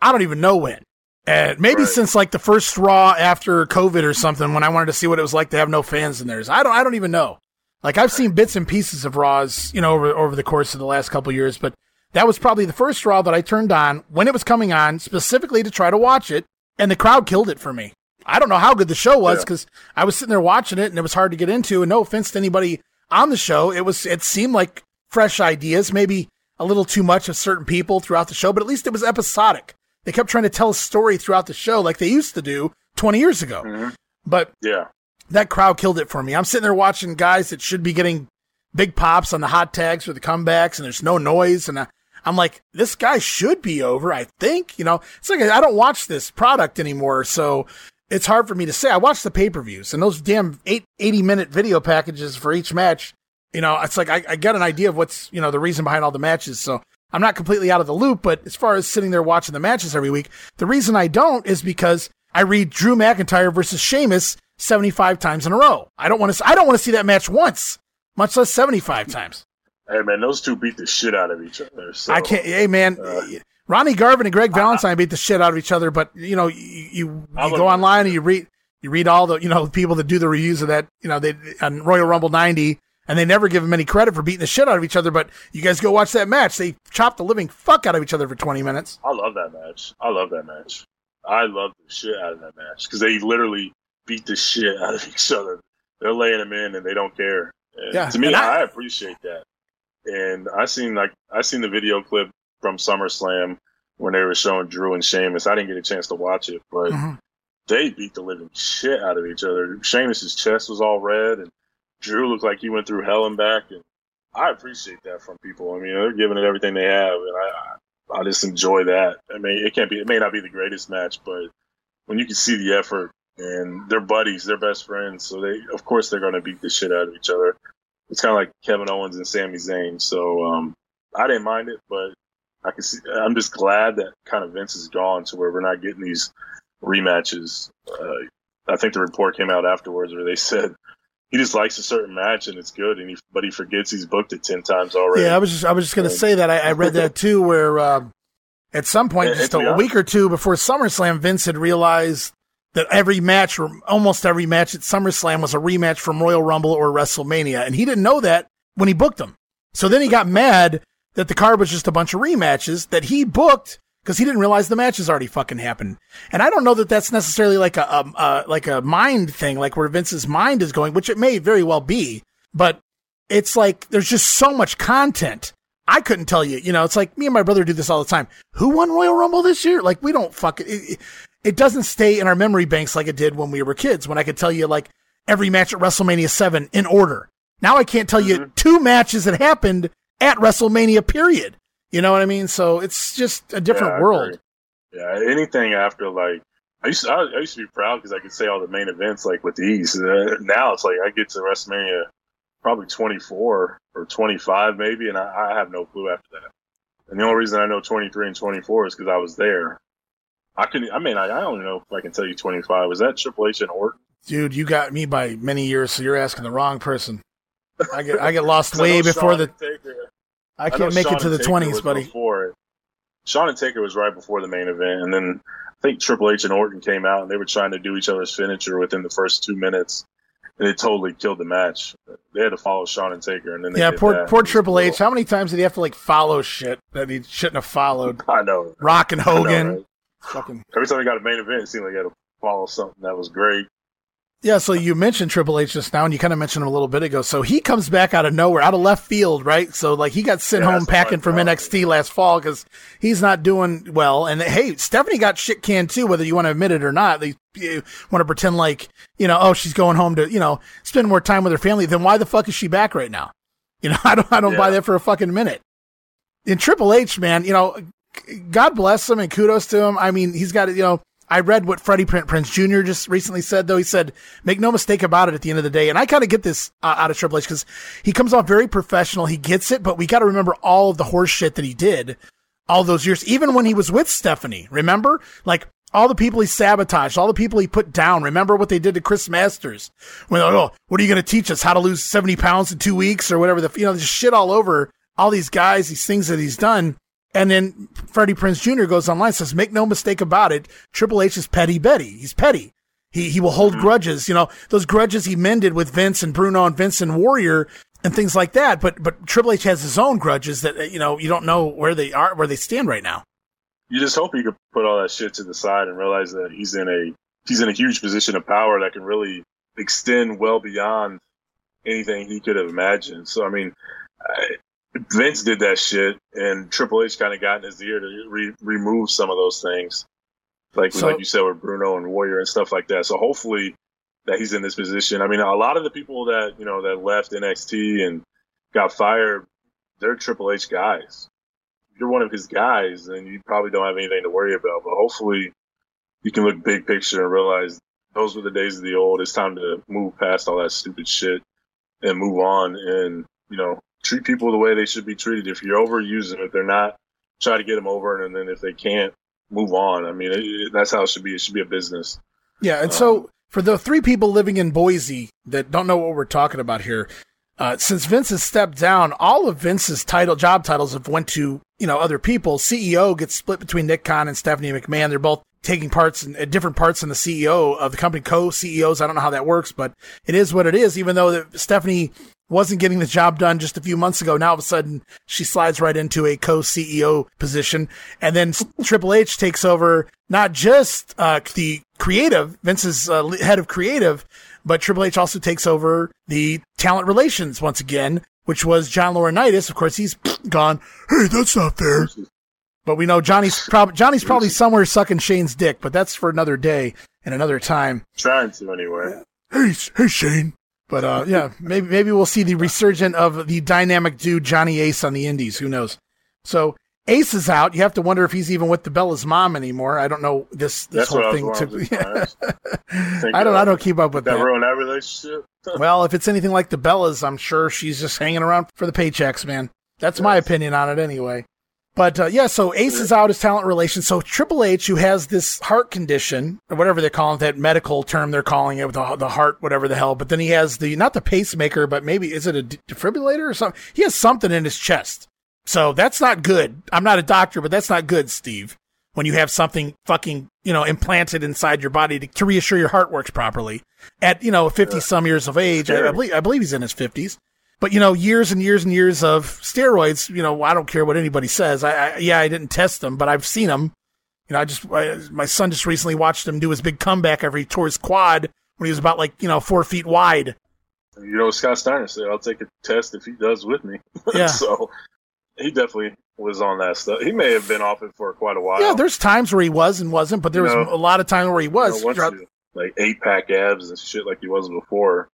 Speaker 1: I don't even know when. And maybe right. since like the first Raw after COVID or something, when I wanted to see what it was like to have no fans in there. I don't, I don't even know. Like I've seen bits and pieces of Raws, you know, over over the course of the last couple years, but that was probably the first Raw that I turned on when it was coming on, specifically to try to watch it, and the crowd killed it for me. I don't know how good the show was because yeah. I was sitting there watching it and it was hard to get into. And no offense to anybody on the show, it was it seemed like fresh ideas, maybe a little too much of certain people throughout the show, but at least it was episodic. They kept trying to tell a story throughout the show like they used to do 20 years ago. Mm-hmm. But
Speaker 2: yeah,
Speaker 1: that crowd killed it for me. I'm sitting there watching guys that should be getting big pops on the hot tags or the comebacks, and there's no noise. And I, I'm like, this guy should be over. I think, you know, it's like I don't watch this product anymore, so it's hard for me to say. I watch the pay per views and those damn eight, 80 minute video packages for each match. You know, it's like I, I get an idea of what's you know the reason behind all the matches. So I'm not completely out of the loop, but as far as sitting there watching the matches every week, the reason I don't is because I read Drew McIntyre versus Sheamus 75 times in a row. I don't want to. I don't want to see that match once, much less 75 times.
Speaker 2: Hey man, those two beat the shit out of each other. So,
Speaker 1: I can't. Hey man, uh, Ronnie Garvin and Greg Valentine beat the shit out of each other. But you know, you you, you go online and you read you read all the you know people that do the reviews of that you know they on Royal Rumble 90 and they never give them any credit for beating the shit out of each other. But you guys go watch that match. They chopped the living fuck out of each other for 20 minutes.
Speaker 2: I love that match. I love that match. I love the shit out of that match because they literally beat the shit out of each other. They're laying them in and they don't care. And yeah, to me, I, I, appreciate that. And I seen like I seen the video clip from SummerSlam when they were showing Drew and Sheamus. I didn't get a chance to watch it, but mm-hmm. they beat the living shit out of each other. Sheamus's chest was all red, and Drew looked like he went through hell and back. And I appreciate that from people. I mean, they're giving it everything they have, and I I just enjoy that. I mean, it can't be, it may not be the greatest match, but when you can see the effort and they're buddies, they're best friends, so they, of course, they're going to beat the shit out of each other. It's kind of like Kevin Owens and Sami Zayn. So um, I didn't mind it, but I can see. I'm just glad that kind of Vince is gone to where we're not getting these rematches. Uh, I think the report came out afterwards where they said he just likes a certain match and it's good, and he but he forgets he's booked it ten times already.
Speaker 1: Yeah, I was just I was just gonna say that I, I read that too, where um, at some point, just a, a week or two before SummerSlam, Vince had realized that every match, or almost every match at SummerSlam, was a rematch from Royal Rumble or WrestleMania, and he didn't know that when he booked them. So then he got mad that the card was just a bunch of rematches that he booked because he didn't realize the matches already fucking happened. And I don't know that that's necessarily like a, a, a, like a mind thing, like where Vince's mind is going, which it may very well be, but it's like there's just so much content. I couldn't tell you, you know, it's like me and my brother do this all the time. Who won Royal Rumble this year? Like we don't fucking, it, doesn't stay in our memory banks like it did when we were kids, when I could tell you like every match at WrestleMania 7 in order. Now I can't tell you mm-hmm. two matches that happened at WrestleMania, period. You know what I mean? So it's just a different yeah, world.
Speaker 2: Yeah, anything after like I used to, I, used to be proud because I could say all the main events like with ease. Uh, now it's like I get to WrestleMania probably 24 or 25 maybe, and I, I have no clue after that. And the only reason I know 23 and 24 is because I was there. I can. I mean, I, I don't know if I can tell you 25. Was that Triple H and Orton?
Speaker 1: Dude, you got me by many years, so you're asking the wrong person. I get I get lost way before the. I can't I make it to the twenties, buddy.
Speaker 2: Before Shawn and Taker was right before the main event, and then I think Triple H and Orton came out, and they were trying to do each other's finisher within the first two minutes, and it totally killed the match. They had to follow Shawn and Taker, and then
Speaker 1: yeah, poor poor Triple H. How many times did he have to like follow shit that he shouldn't have followed?
Speaker 2: I know.
Speaker 1: Rock and Hogan. Know, right?
Speaker 2: Fucking. Every time he got a main event, it seemed like he had to follow something that was great.
Speaker 1: Yeah, so you mentioned Triple H just now, and you kind of mentioned him a little bit ago. So he comes back out of nowhere, out of left field, right? So like he got sent yeah, home packing from NXT last fall because he's not doing well. And hey, Stephanie got shit canned too, whether you want to admit it or not. They want to pretend like you know, oh, she's going home to you know spend more time with her family. Then why the fuck is she back right now? You know, I don't, I don't yeah. buy that for a fucking minute. In Triple H, man, you know, God bless him and kudos to him. I mean, he's got it, you know I read what Freddie Prinze Jr. just recently said, though. He said, make no mistake about it at the end of the day. And I kind of get this uh, out of Triple H because he comes off very professional. He gets it, but we got to remember all of the horse shit that he did all those years, even when he was with Stephanie. Remember? Like, all the people he sabotaged, all the people he put down. Remember what they did to Chris Masters? When, oh, what are you going to teach us? How to lose 70 pounds in two weeks or whatever? The, you know, just shit all over all these guys, these things that he's done. And then Freddie Prinze Jr. goes online and says, make no mistake about it. Triple H is petty Betty. He's petty. He, he will hold mm-hmm. grudges, you know, those grudges he mended with Vince and Bruno and Vince and Warrior and things like that. But, but Triple H has his own grudges that, you know, you don't know where they are, where they stand right now
Speaker 2: you just hope he could put all that shit to the side and realize that he's in a he's in a huge position of power that can really extend well beyond anything he could have imagined. So I mean, I, Vince did that shit, and Triple H kind of got in his ear to re- remove some of those things, like so, like you said with Bruno and Warrior and stuff like that. So hopefully that he's in this position. I mean, a lot of the people that you know that left NXT and got fired, they're Triple H guys you're one of his guys, then you probably don't have anything to worry about. But hopefully, you can look big picture and realize those were the days of the old. It's time to move past all that stupid shit and move on, and you know, treat people the way they should be treated. If you're overusing if they're not, try to get them over, and then if they can't, move on. I mean, it, that's how it should be. It should be a business.
Speaker 1: Yeah, and um, so for the three people living in Boise that don't know what we're talking about here, uh, since Vince has stepped down, all of Vince's title job titles have went to you know other people. CEO gets split between Nick Khan and Stephanie McMahon. They're both taking parts in uh, different parts in the CEO of the company, co-CEOs. I don't know how that works, but it is what it is. Even though the, Stephanie wasn't getting the job done just a few months ago, now all of a sudden she slides right into a co-CEO position, and then Triple H takes over not just uh, the creative, Vince's uh, head of creative, but Triple H also takes over the talent relations once again, which was John Laurinaitis. Of course, he's gone. Hey, that's not fair. But we know Johnny's probably Johnny's probably somewhere sucking Shane's dick, but that's for another day and another time.
Speaker 2: Trying to anyway.
Speaker 1: Hey, hey, Shane. But uh, yeah, maybe maybe we'll see the resurgence of the dynamic dude Johnny Ace on the Indies. Who knows? So Ace is out. You have to wonder if he's even with the Bella's mom anymore. I don't know this this That's whole thing. Took, yeah. I don't. I don't keep up with
Speaker 2: that.
Speaker 1: That
Speaker 2: ruined that relationship.
Speaker 1: well, if it's anything like the Bellas, I'm sure she's just hanging around for the paychecks, man. That's yes. my opinion on it, anyway. But uh, yeah, so Ace is out his talent relations. So Triple H, who has this heart condition or whatever they call it, that medical term they're calling it, the, the heart, whatever the hell. But then he has the not the pacemaker, but maybe is it a defibrillator or something? He has something in his chest so that's not good. I'm not a doctor, but that's not good, Steve. When you have something fucking, you know, implanted inside your body to, to reassure your heart works properly at, you know, 50 some years of age. I, I, believe, I believe he's in his 50s. But, you know, years and years and years of steroids, you know, I don't care what anybody says. I, I yeah, I didn't test them, but I've seen them. You know, I just, I, my son just recently watched him do his big comeback he tore his quad when he was about like, you know, four feet wide.
Speaker 2: You know, Scott Steiner said, I'll take a test if he does with me. Yeah. so he definitely was on that stuff. He may have been off it for quite a while.
Speaker 1: Yeah, there's times where he was and wasn't, but there you was know, a lot of times where he was. You know,
Speaker 2: like eight pack abs and shit like he was before.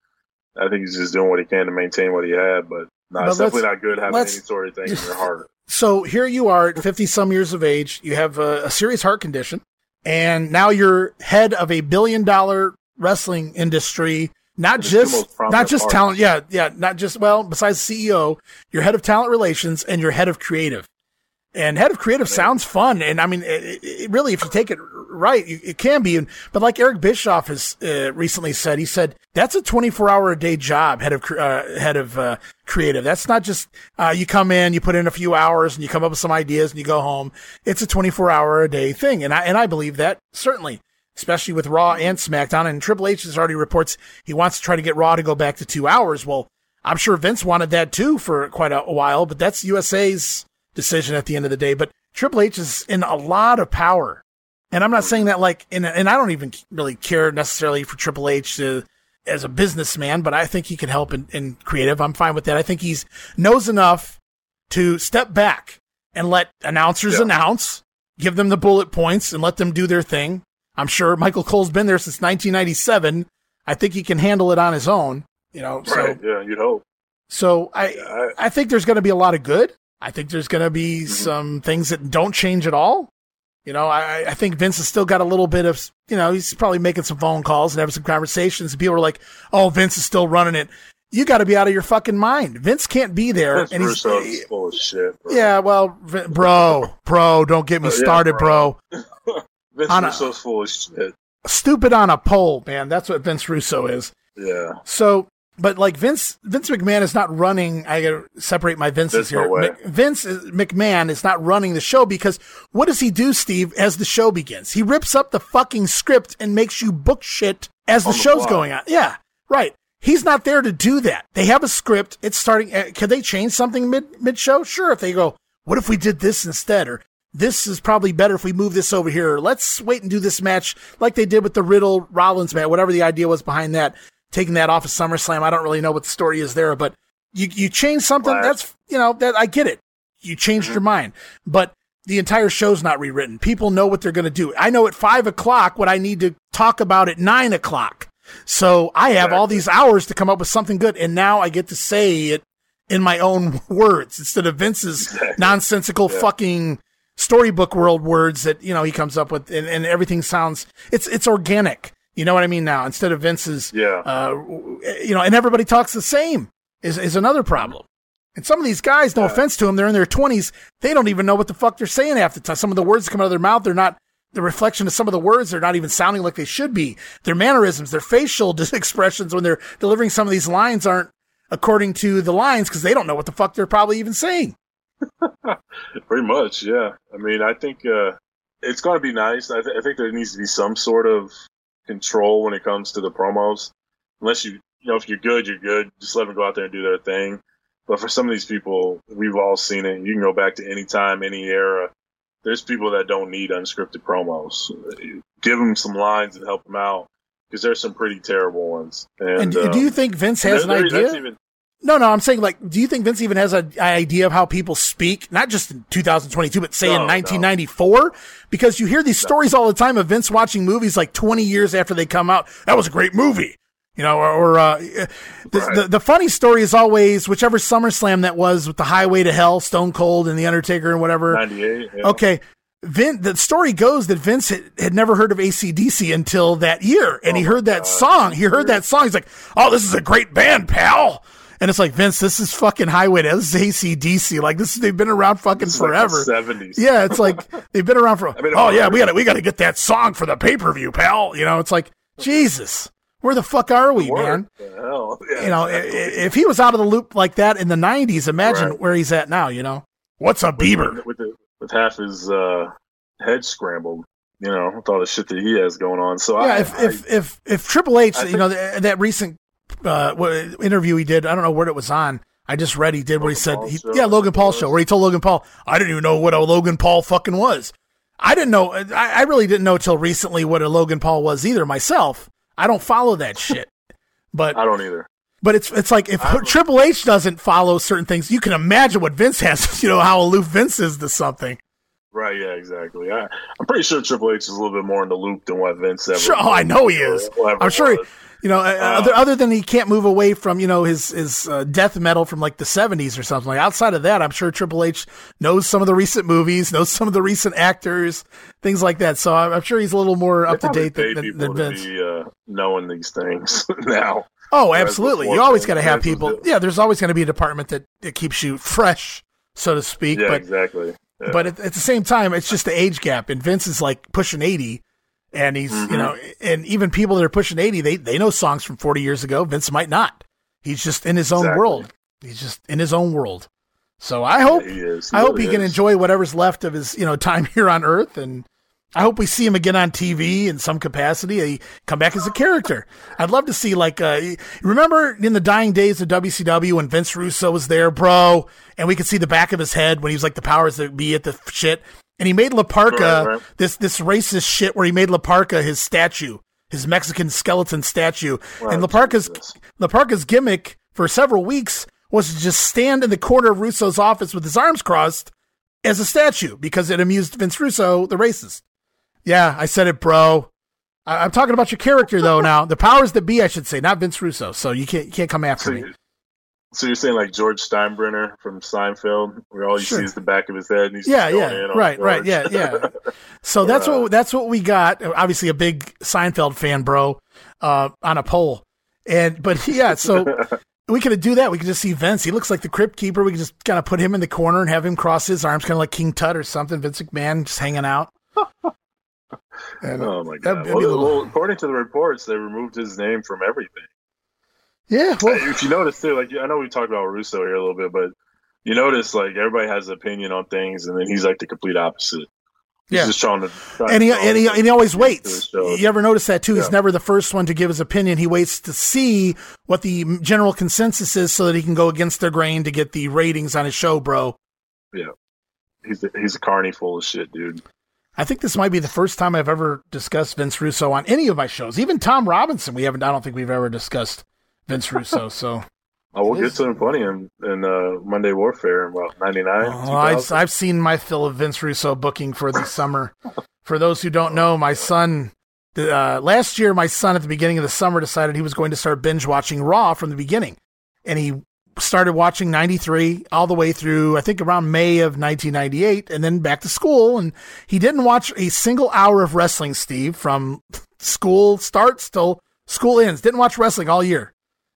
Speaker 2: I think he's just doing what he can to maintain what he had, but no, it's definitely not good having any sort of thing in your heart.
Speaker 1: So here you are 50 some years of age. You have a, a serious heart condition, and now you're head of a billion dollar wrestling industry not just not just talent yeah yeah not just well besides ceo you're head of talent relations and you're head of creative and head of creative sounds fun and i mean it, it really if you take it right it can be but like eric bischoff has uh, recently said he said that's a 24 hour a day job head of uh, head of uh, creative that's not just uh, you come in you put in a few hours and you come up with some ideas and you go home it's a 24 hour a day thing and i and i believe that certainly especially with Raw and SmackDown. And Triple H has already reports he wants to try to get Raw to go back to two hours. Well, I'm sure Vince wanted that too for quite a, while, but that's USA's decision at the end of the day. But Triple H is in a lot of power. And I'm not saying that like, and, and I don't even really care necessarily for Triple H to, as a businessman, but I think he can help in, in creative. I'm fine with that. I think he's knows enough to step back and let announcers yeah. announce, give them the bullet points and let them do their thing. I'm sure Michael Cole's been there since 1997. I think he can handle it on his own. You know, so
Speaker 2: yeah, you'd hope.
Speaker 1: So I, yeah, I, I think there's going to be a lot of good. I think there's going to be mm-hmm. some things that don't change at all. You know, I, I think Vince has still got a little bit of, you know, he's probably making some phone calls and having some conversations. And people are like, "Oh, Vince is still running it." You got to be out of your fucking mind. Vince can't be there.
Speaker 2: Vince
Speaker 1: and he's
Speaker 2: Russo's full of shit. Bro.
Speaker 1: yeah, well, Vin- bro, bro, don't get me
Speaker 2: Oh, yeah,
Speaker 1: started,
Speaker 2: bro.
Speaker 1: bro.
Speaker 2: Vince
Speaker 1: on a-
Speaker 2: full of shit.
Speaker 1: Stupid on a pole, man. That's what Vince Russo is.
Speaker 2: Yeah.
Speaker 1: So, but like Vince, Vince McMahon is not running. I gotta separate my Vinces
Speaker 2: There's no
Speaker 1: here.
Speaker 2: way.
Speaker 1: Vince McMahon is not running the show because what does he do, Steve? As the show begins, he rips up the fucking script and makes you book shit as the
Speaker 2: the
Speaker 1: show's going on. Yeah, right. He's not there to do that. They have a script. It's starting. Uh, can they change something mid mid show? Sure. If they go, what if we did this instead? Or this is probably better if we move this over here. Let's wait and do this match like they did with the Riddle Rollins match. Whatever the idea was behind that, taking that off of SummerSlam. I don't really know what the story is there, but you you change something.
Speaker 2: Right.
Speaker 1: That's you know that I get it. You changed your mm-hmm. mind, but the entire show's not rewritten. People know what they're going to do. I know at five o'clock what I need to talk about at nine o'clock. So I have all these hours to come up with something good, and now I get to say it in my own words instead of Vince's
Speaker 2: Exactly.
Speaker 1: nonsensical
Speaker 2: Yeah.
Speaker 1: fucking storybook world words that you know he comes up with, and, and everything sounds it's it's organic. You know what I mean now instead of Vince's,
Speaker 2: Yeah.
Speaker 1: uh, you know, and everybody talks the same is is another problem. And some of these guys, no
Speaker 2: Yeah.
Speaker 1: offense to them, they're in their twenties. They don't even know what the fuck they're saying half the time. Some of the words that come out of their mouth, they're not the reflection of some of the words. They're not even sounding like they should be. Their mannerisms, their facial expressions when they're delivering some of these lines aren't according to the lines because they don't know what the fuck they're probably even saying.
Speaker 2: Pretty much, yeah. I mean, I think uh, it's going to be nice. I, th- I think there needs to be some sort of control when it comes to the promos. Unless you, you know, if you're good, you're good. Just let them go out there and do their thing. But for some of these people, we've all seen it. You can go back to any time, any era. There's people that don't need unscripted promos. Give them some lines and help them out because there's some pretty terrible ones. And,
Speaker 1: And, do-
Speaker 2: um,
Speaker 1: you think Vince has an
Speaker 2: there- there- that's
Speaker 1: idea?
Speaker 2: even-
Speaker 1: No, no, I'm saying like, do you think Vince even has an idea of how people speak? Not just in 2022, but say
Speaker 2: No,
Speaker 1: in
Speaker 2: no.
Speaker 1: 1994? Because you hear these stories all the time of Vince watching movies like 20 years after they come out. That was a great movie. You know, or, or uh, the,
Speaker 2: Right.
Speaker 1: the, the funny story is always whichever SummerSlam that was with the Highway to Hell, Stone Cold and The Undertaker and whatever.
Speaker 2: 98. yeah.
Speaker 1: Okay. Vin, the story goes that Vince had, had never heard of ACDC until that year. And he
Speaker 2: Oh my
Speaker 1: heard that
Speaker 2: God.
Speaker 1: song. He heard that song. He's like, oh, this is a great band, pal. And it's like, Vince, this is fucking Highway to This is ACDC. Like, this, they've been around fucking forever.
Speaker 2: the 70s.
Speaker 1: yeah. It's like, they've been around for,
Speaker 2: I mean,
Speaker 1: oh, yeah, we gotta, we gotta get that song for the pay per view, pal. You know, it's like, Jesus, where the fuck are we,
Speaker 2: What
Speaker 1: man?
Speaker 2: the hell? Yeah,
Speaker 1: You know,
Speaker 2: exactly.
Speaker 1: if he was out of the loop like that in the 90s, imagine
Speaker 2: Right.
Speaker 1: where he's at now, you know? What's a Bieber?
Speaker 2: with, with, the, with half his uh, head scrambled, you know, with all the shit that he has going on. So
Speaker 1: Yeah,
Speaker 2: I,
Speaker 1: if,
Speaker 2: I,
Speaker 1: if if if Triple H,
Speaker 2: I
Speaker 1: you know, th- that recent uh, interview he did, I don't know where it was on. I just read he did where he said,
Speaker 2: Paul
Speaker 1: he, yeah, Logan Paul show, where he told Logan Paul, I didn't even know what a Logan Paul fucking was. I didn't know, I, I really didn't know till recently what a Logan Paul was either myself. I don't follow that shit. But
Speaker 2: I don't either.
Speaker 1: but it's it's like if Triple H doesn't follow certain things, you can imagine what Vince has. You know how aloof Vince is to something.
Speaker 2: Right? Yeah, exactly. I, I'm pretty sure Triple H is a little bit more in the loop than what Vince ever.
Speaker 1: Sure, oh, I know he is. I'm sure.
Speaker 2: was.
Speaker 1: You know, uh,
Speaker 2: Uh,
Speaker 1: other other than he can't move away from you know his his uh, death metal from like the 70s or something. Like outside of that, I'm sure Triple H knows some of the recent movies, knows some of the recent actors, things like that. So I'm, I'm sure he's a little more up to date than, than, than
Speaker 2: to
Speaker 1: Vince.
Speaker 2: be uh, knowing these things now.
Speaker 1: Oh, absolutely. You always got to have people. Yeah, there's always going to be a department that, that keeps you fresh, so to speak.
Speaker 2: Yeah,
Speaker 1: but
Speaker 2: exactly. Yeah.
Speaker 1: but at, at the same time, it's just the age gap. And Vince is like pushing 80. And he's,
Speaker 2: Mhm.
Speaker 1: you know, and even people that are pushing 80, they, they know songs from 40 years ago. Vince might not. He's just in his own
Speaker 2: Exactly.
Speaker 1: world. He's just in his own world. So I hope,
Speaker 2: Yeah, he is.
Speaker 1: I hope
Speaker 2: really
Speaker 1: he can
Speaker 2: is.
Speaker 1: enjoy whatever's left of his, you know, time here on earth. And I hope we see him again on TV in some capacity. He come back as a character. I'd love to see like, uh, remember in the dying days of WCW when Vince Russo was there, bro, and we could see the back of his head when he was like the powers that be at the shit. And he made La Parca
Speaker 2: Right, right.
Speaker 1: this, this racist shit where he made La Parca his statue, his Mexican skeleton statue. And La Parca's,
Speaker 2: Jesus.
Speaker 1: La gimmick for several weeks was to just stand in the corner of Russo's office with his arms crossed as a statue because it amused Vince Russo, the racist. Yeah, I said it, bro. I- I'm talking about your character though. Now, the powers that be, I should say, not Vince Russo. So you can't you can't come after
Speaker 2: So
Speaker 1: me.
Speaker 2: you- So you're saying like George Steinbrenner from Seinfeld, where all you
Speaker 1: Sure.
Speaker 2: see is the back of his head? And he's
Speaker 1: Yeah, yeah,
Speaker 2: in on
Speaker 1: right, right, yeah, yeah. So that's what that's what we got. Obviously, a big Seinfeld fan, bro, uh, on a pole. And but yeah, so we could do that. We could just see Vince. He looks like the crypt keeper. We could just kind of put him in the corner and have him cross his arms, kind of like King Tut or something. Vince McMahon just hanging out. And,
Speaker 2: oh my god! Well,
Speaker 1: little-
Speaker 2: well, according to the reports, they removed his name from everything.
Speaker 1: Yeah, well,
Speaker 2: if you notice too, like I know we talked about Russo here a little bit, but you notice like everybody has an opinion on things, and then he's like the complete opposite. He's
Speaker 1: Yeah.
Speaker 2: just trying to. trying
Speaker 1: and he
Speaker 2: to
Speaker 1: and he, and he always waits. You ever notice that too? He's never the first one to give his opinion. He waits to see what the general consensus is, so that he can go against their grain to get the ratings on his show, bro. Yeah.
Speaker 2: He's a, he's a carny full of shit, dude.
Speaker 1: I think this might be the first time I've ever discussed Vince Russo on any of my shows. Even Tom Robinson, we haven't. I don't think we've ever discussed Vince Russo. So
Speaker 2: Oh, we'll get to him plenty in, in uh, Monday Warfare in about ninety nine.
Speaker 1: Oh, I've, I've seen my fill of Vince Russo booking for the summer. For those who don't know, my son, uh, last year, my son at the beginning of the summer decided he was going to start binge watching Raw from the beginning. And he started watching 93 all the way through, I think around May of 1998, and then back to school. And he didn't watch a single hour of wrestling, Steve, from school starts till school ends. Didn't watch wrestling all year.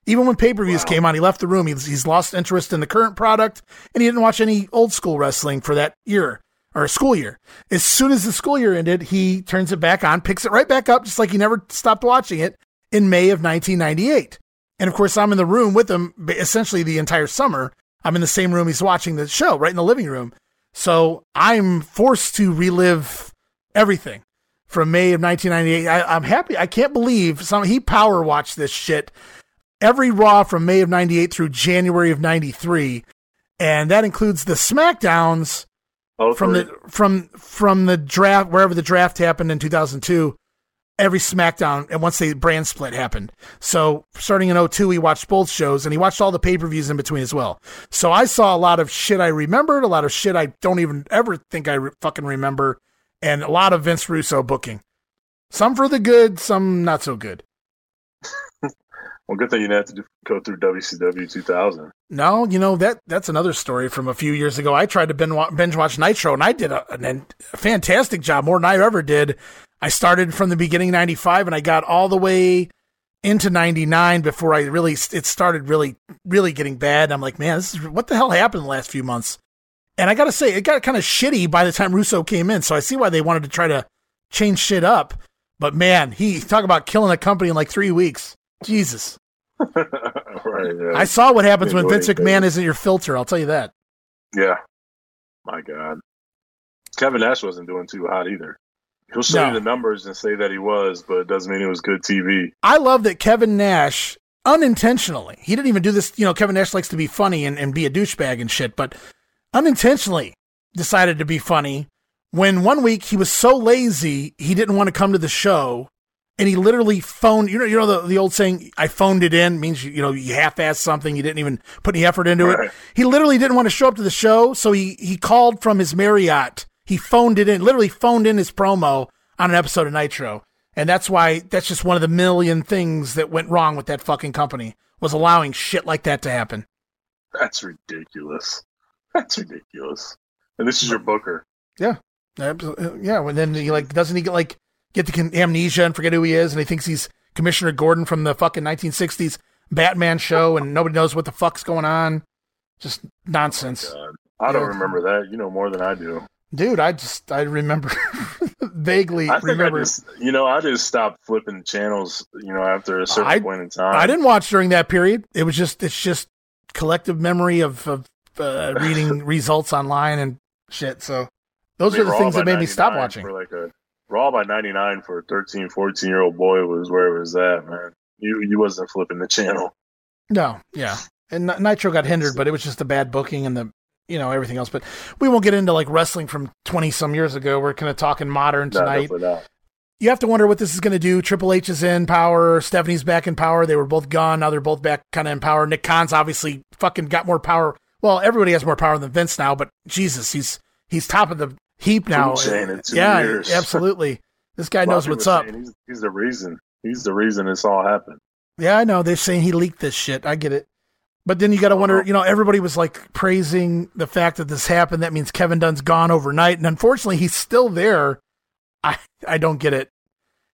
Speaker 1: Even when pay per views
Speaker 2: Wow.
Speaker 1: came on, he left the room. He's, he's lost interest in the current product, and he didn't watch any old school wrestling for that year or school year. As soon as the school year ended, he turns it back on, picks it right back up, just like he never stopped watching it in May of 1998. And of course, I'm in the room with him essentially the entire summer. I'm in the same room he's watching the show, right in the living room. So I'm forced to relive everything from May of 1998. I, I'm happy. I can't believe some he power watched this shit every Raw from May of 98 through January of 93. And that includes the SmackDowns
Speaker 2: oh,
Speaker 1: from the from from the draft wherever the draft happened in 2002 every smackdown and once the brand split happened. So starting in 02 he watched both shows and he watched all the pay-per-views in between as well. So i saw a lot of shit i remembered a lot of shit i don't even ever think i re- fucking remember and a lot of vince russo booking. Some for the good some not so good
Speaker 2: well, good thing you didn't have to go through WCW 2000.
Speaker 1: No, you know that that's another story from a few years ago. I tried to binge, watch Nitro, and I did a, a fantastic job, more than I ever did. I started from the beginning '95, and I got all the way into '99 before I really it started really really getting bad. I'm like, man, this is what the hell happened the last few months. And I got to say, it got kind of shitty by the time Russo came in. So I see why they wanted to try to change shit up. But man, he talk about killing a company in like three weeks. Jesus.
Speaker 2: right. Yeah.
Speaker 1: I saw what happens when Vince McMahon isn't your filter. I'll tell you that.
Speaker 2: yeah. My God. Kevin Nash wasn't doing too hot either. He'll show
Speaker 1: No.
Speaker 2: you the numbers and say that he was, but it doesn't mean it was good TV.
Speaker 1: I love that Kevin Nash unintentionally, he didn't even do this. You know, Kevin Nash likes to be funny and, and be a douchebag and shit, but unintentionally decided to be funny when one week he was so lazy he didn't want to come to the show and he literally phoned you know you know the, the old saying i phoned it in means you, you know you half-assed something you didn't even put any effort into
Speaker 2: Right.
Speaker 1: it he literally didn't want to show up to the show so he he called from his marriott he phoned it in literally phoned in his promo on an episode of nitro and that's why that's just one of the million things that went wrong with that fucking company was allowing shit like that to happen
Speaker 2: That's ridiculous. That's ridiculous. And this is your booker.
Speaker 1: Absol- Yeah, and then he like doesn't he get like get the amnesia and forget who he is, and he thinks he's Commissioner Gordon from the fucking 1960s Batman show, and nobody knows what the fuck's going on. Just nonsense,
Speaker 2: God. I don't remember that. You know more than I do.
Speaker 1: dude. I just I remember vaguely
Speaker 2: I
Speaker 1: remember.
Speaker 2: I just, you know, I just stopped flipping channels, you know, after a certain
Speaker 1: I-
Speaker 2: point in time.
Speaker 1: I didn't watch during that period. It was just it's just collective memory of of uh, reading results online and shit. So those are the things that made me stop watching.
Speaker 2: For like a Raw by 99 for a 13, 14 year old boy was where it was at, man. You you wasn't flipping the channel.
Speaker 1: No, yeah. And Nitro got hindered, but it was just the bad booking and the, you know, everything else. But we won't get into like wrestling from 20 some years ago. We're kind of talking modern tonight.
Speaker 2: not.
Speaker 1: You have to wonder what this is going to do. Triple H is in power. Stephanie's back in power. They were both gone. Now they're both back kind of in power. Nick Khan's obviously fucking got more power. Well, everybody has more power than Vince now, but Jesus, he's he's top of the heap now.
Speaker 2: Food chain in two
Speaker 1: yeah,
Speaker 2: years.
Speaker 1: absolutely. This guy knows what's up.
Speaker 2: He's, he's the reason. He's the reason this all happened.
Speaker 1: Yeah, I know. They're saying he leaked this shit. I get it. But then you got to wonder, uh-huh. you know, everybody was like praising the fact that this happened. That means Kevin Dunn's gone overnight, and unfortunately, he's still there. I I don't get it.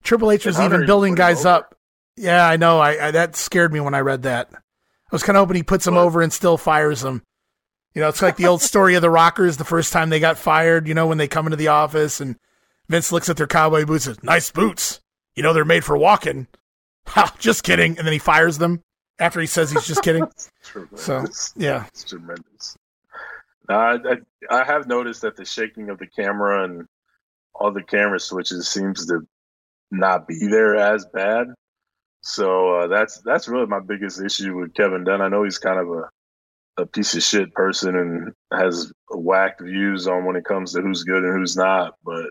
Speaker 1: Triple H was even building guys up. Yeah, I know. I, I, that scared me when I read that. I was kind of hoping he puts them over and still fires them. You know, it's like the old story of the Rockers. The first time they got fired, you know, when they come into the office and Vince looks at their cowboy boots and says, "Nice boots. You know, they're made for walking." Ha! Just kidding. And then he fires them after he says he's just kidding. so yeah,
Speaker 2: it's tremendous. I, I, I have noticed that the shaking of the camera and all the camera switches seems to not be there as bad. So uh, that's that's really my biggest issue with Kevin Dunn. I know he's kind of a a piece of shit person and has whacked views on when it comes to who's good and who's not, but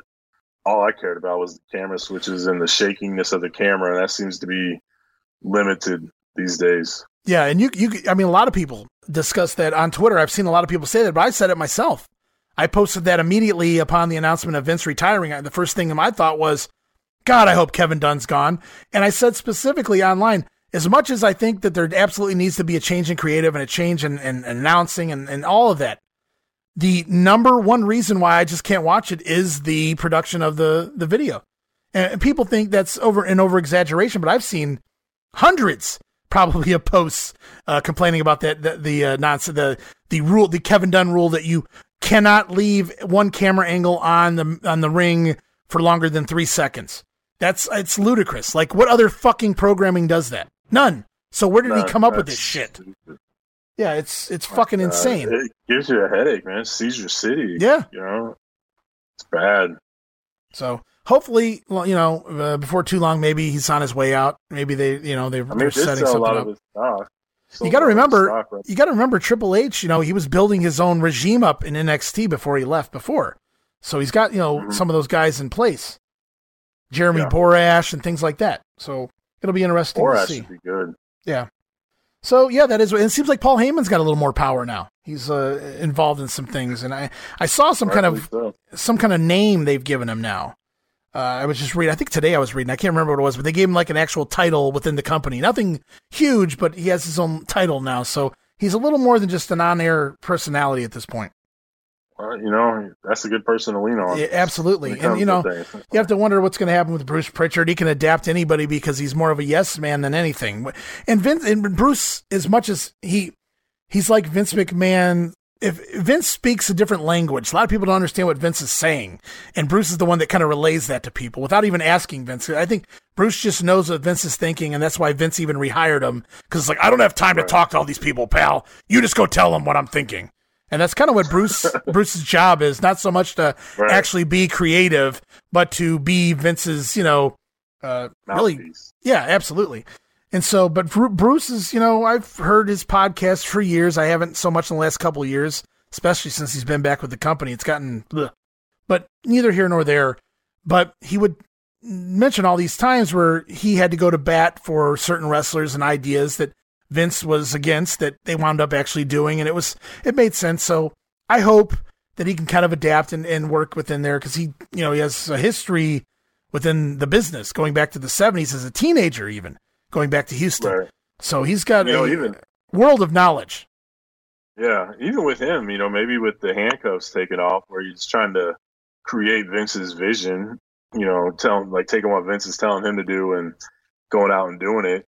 Speaker 2: all I cared about was the camera switches and the shakiness of the camera, and that seems to be limited these days.
Speaker 1: Yeah, and you you I mean a lot of people discuss that on Twitter. I've seen a lot of people say that, but I said it myself. I posted that immediately upon the announcement of Vince retiring. The first thing in my thought was, God, I hope Kevin Dunn's gone. And I said specifically online, as much as I think that there absolutely needs to be a change in creative and a change in, in announcing and, and all of that, the number one reason why I just can't watch it is the production of the, the video. And people think that's over an over exaggeration, but I've seen hundreds probably of posts uh, complaining about that the, the uh, nonsense the the rule the Kevin Dunn rule that you cannot leave one camera angle on the on the ring for longer than three seconds. That's it's ludicrous. Like what other fucking programming does that? None. So where did he come up with this shit? Yeah, it's it's fucking insane.
Speaker 2: It gives you a headache, man. It sees city.
Speaker 1: Yeah,
Speaker 2: you know, it's bad.
Speaker 1: So hopefully, well, you know, uh, before too long, maybe he's on his way out. Maybe they, you know, they, I mean, they're setting something up. you got to remember, right? you got to remember Triple H. You know, he was building his own regime up in NXT before he left. Before, so he's got you know mm-hmm. some of those guys in place. Jeremy yeah. Borash and things like that. So it'll be interesting Borash to see.
Speaker 2: be good.
Speaker 1: Yeah. So yeah, that is. It seems like Paul Heyman's got a little more power now. He's uh, involved in some things, and I I saw some kind of so. some kind of name they've given him now. Uh, I was just reading. I think today I was reading. I can't remember what it was, but they gave him like an actual title within the company. Nothing huge, but he has his own title now. So he's a little more than just an on-air personality at this point.
Speaker 2: Well, you know, that's a good person to lean on.
Speaker 1: Yeah, absolutely. And, you know, you have to wonder what's going to happen with Bruce Pritchard. He can adapt to anybody because he's more of a yes man than anything. And Vince and Bruce, as much as he, he's like Vince McMahon. If Vince speaks a different language, a lot of people don't understand what Vince is saying. And Bruce is the one that kind of relays that to people without even asking Vince. I think Bruce just knows what Vince is thinking. And that's why Vince even rehired him. Cause it's like, I don't have time right. to talk to all these people, pal. You just go tell them what I'm thinking. And that's kind of what Bruce Bruce's job is, not so much to right. actually be creative, but to be Vince's, you know, uh, really, yeah, absolutely. And so, but Bruce is, you know, I've heard his podcast for years. I haven't so much in the last couple of years, especially since he's been back with the company. It's gotten, ugh. but neither here nor there. But he would mention all these times where he had to go to bat for certain wrestlers and ideas that Vince was against that they wound up actually doing, and it was it made sense. So I hope that he can kind of adapt and, and work within there because he you know he has a history within the business going back to the 70s as a teenager even going back to Houston. Right. So he's got you know, a even, world of knowledge.
Speaker 2: Yeah, even with him, you know, maybe with the handcuffs taken off, where he's just trying to create Vince's vision, you know, telling like taking what Vince is telling him to do and going out and doing it.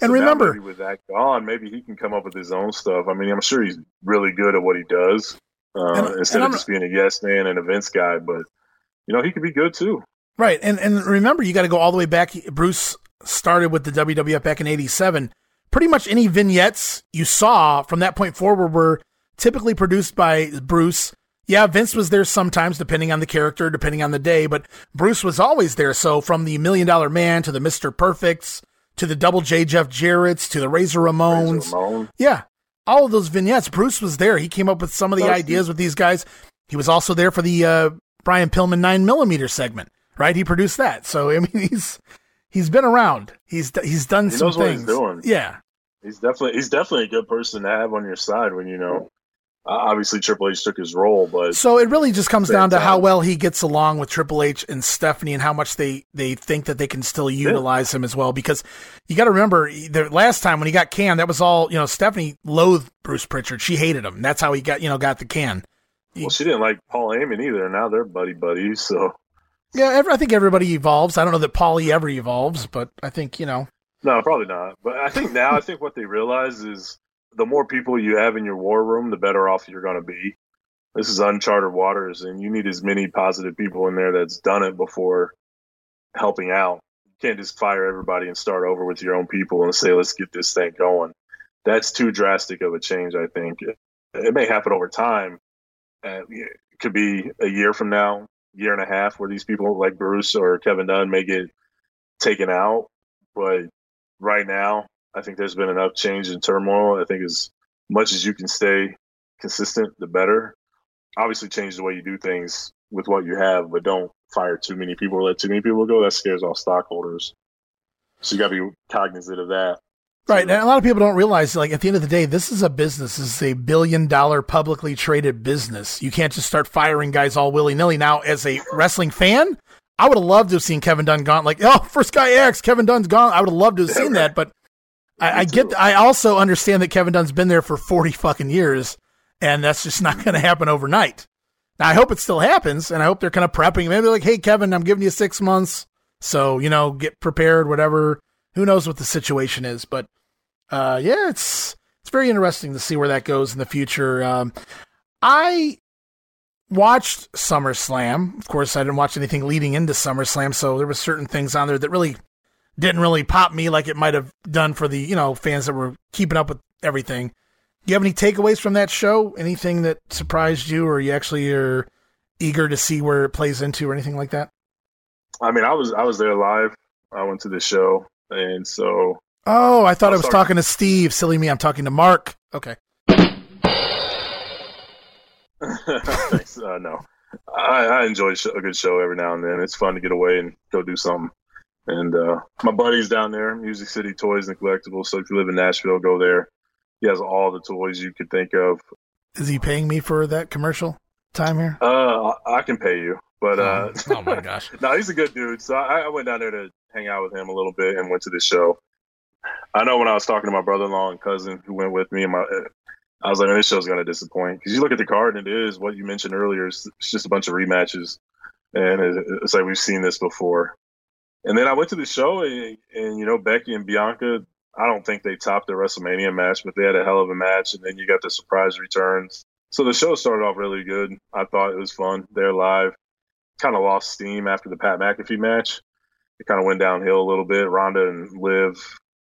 Speaker 1: And so remember,
Speaker 2: with that gone, maybe he can come up with his own stuff. I mean, I'm sure he's really good at what he does uh, and, instead and of just being a yes man and Vince's guy. But you know, he could be good too.
Speaker 1: Right, and and remember, you got to go all the way back. Bruce started with the WWF back in '87. Pretty much any vignettes you saw from that point forward were typically produced by Bruce. Yeah, Vince was there sometimes, depending on the character, depending on the day, but Bruce was always there. So from the Million Dollar Man to the Mister Perfects to the Double J Jeff Jarrett's to the Razor Ramones. Razor Ramon. Yeah, all of those vignettes. Bruce was there. He came up with some of the ideas with these guys. He was also there for the uh, Brian Pillman nine millimeter segment, right? He produced that. So I mean, he's he's been around. He's he's done he some things.
Speaker 2: doing.
Speaker 1: Yeah,
Speaker 2: he's definitely he's definitely a good person to have on your side when you know Uh, obviously Triple H took his role, but
Speaker 1: so it really just comes down to
Speaker 2: time.
Speaker 1: how well he gets along with Triple H and Stephanie, and how much they they think that they can still utilize him as well. Because you got to remember the last time when he got canned, that was all you know. Stephanie loathed Bruce Pritchard; she hated him. That's how he got you know got the can.
Speaker 2: well, she didn't like Paul Heyman either. Now they're buddy buddies, so
Speaker 1: Yeah, ev- I think everybody evolves. I don't know that Paulie ever evolves, but I think you know.
Speaker 2: no, probably not. But I think now, I think what they realize is the more people you have in your war room, the better off you're going to be. This is uncharted waters, and you need as many positive people in there that's done it before helping out. You can't just fire everybody and start over with your own people and say, let's get this thing going. That's too drastic of a change, I think. It, may happen over time. Uh, it could be a year from now, year and a half, where these people like Bruce or Kevin Dunn may get taken out. But right now, I think there's been enough change and turmoil. I think as much as you can stay consistent, the better. Obviously, change the way you do things with what you have, but don't fire too many people or let too many people go. That scares off stockholders. So you got to be cognizant of that.
Speaker 1: Right. And a lot of people don't realize, like, at the end of the day, this is a business. This is a billion dollar publicly traded business. You can't just start firing guys all willy nilly. Now, as a wrestling fan, I would have loved to have seen Kevin Dunn gone. Like, oh, first guy X, Kevin Dunn's gone. I would have loved to have seen that. But I, I get, I also understand that Kevin Dunn's been there for 40 fucking years, and that's just not going to happen overnight. Now, I hope it still happens, and I hope they're kind of prepping. Maybe like, hey, Kevin, I'm giving you six months. So, you know, get prepared, whatever. Who knows what the situation is. But, uh, yeah, it's, it's very interesting to see where that goes in the future. Um, I watched SummerSlam. Of course, I didn't watch anything leading into SummerSlam, so there were certain things on there that really didn't really pop me like it might have done for the, you know, fans that were keeping up with everything. Do you have any takeaways from that show? Anything that surprised you or you actually are eager to see where it plays into or anything like that?
Speaker 2: I mean, I was I was there live. I went to the show, and so
Speaker 1: Oh, I thought I was
Speaker 2: sorry.
Speaker 1: talking to Steve. Silly me, I'm talking to Mark. Okay.
Speaker 2: Thanks. Uh, no, I, I enjoy a good show every now and then. It's fun to get away and go do something. And uh, my buddy's down there, Music City Toys and Collectibles. So if you live in Nashville, go there. He has all the toys you could think of.
Speaker 1: Is he paying me for that commercial time here?
Speaker 2: Uh, I, I can pay you, but uh,
Speaker 1: oh my gosh.
Speaker 2: no, he's a good dude. So I, I went down there to hang out with him a little bit and went to the show. I know when I was talking to my brother-in-law and cousin who went with me, and my, I was like, "Man, this show's gonna disappoint because you look at the card and it is what you mentioned earlier. It's, it's just a bunch of rematches, and it, it's like we've seen this before. And then I went to the show, and, and you know Becky and Bianca. I don't think they topped their WrestleMania match, but they had a hell of a match. And then you got the surprise returns. So the show started off really good. I thought it was fun. They're live. Kind of lost steam after the Pat McAfee match. It kind of went downhill a little bit. Ronda and Liv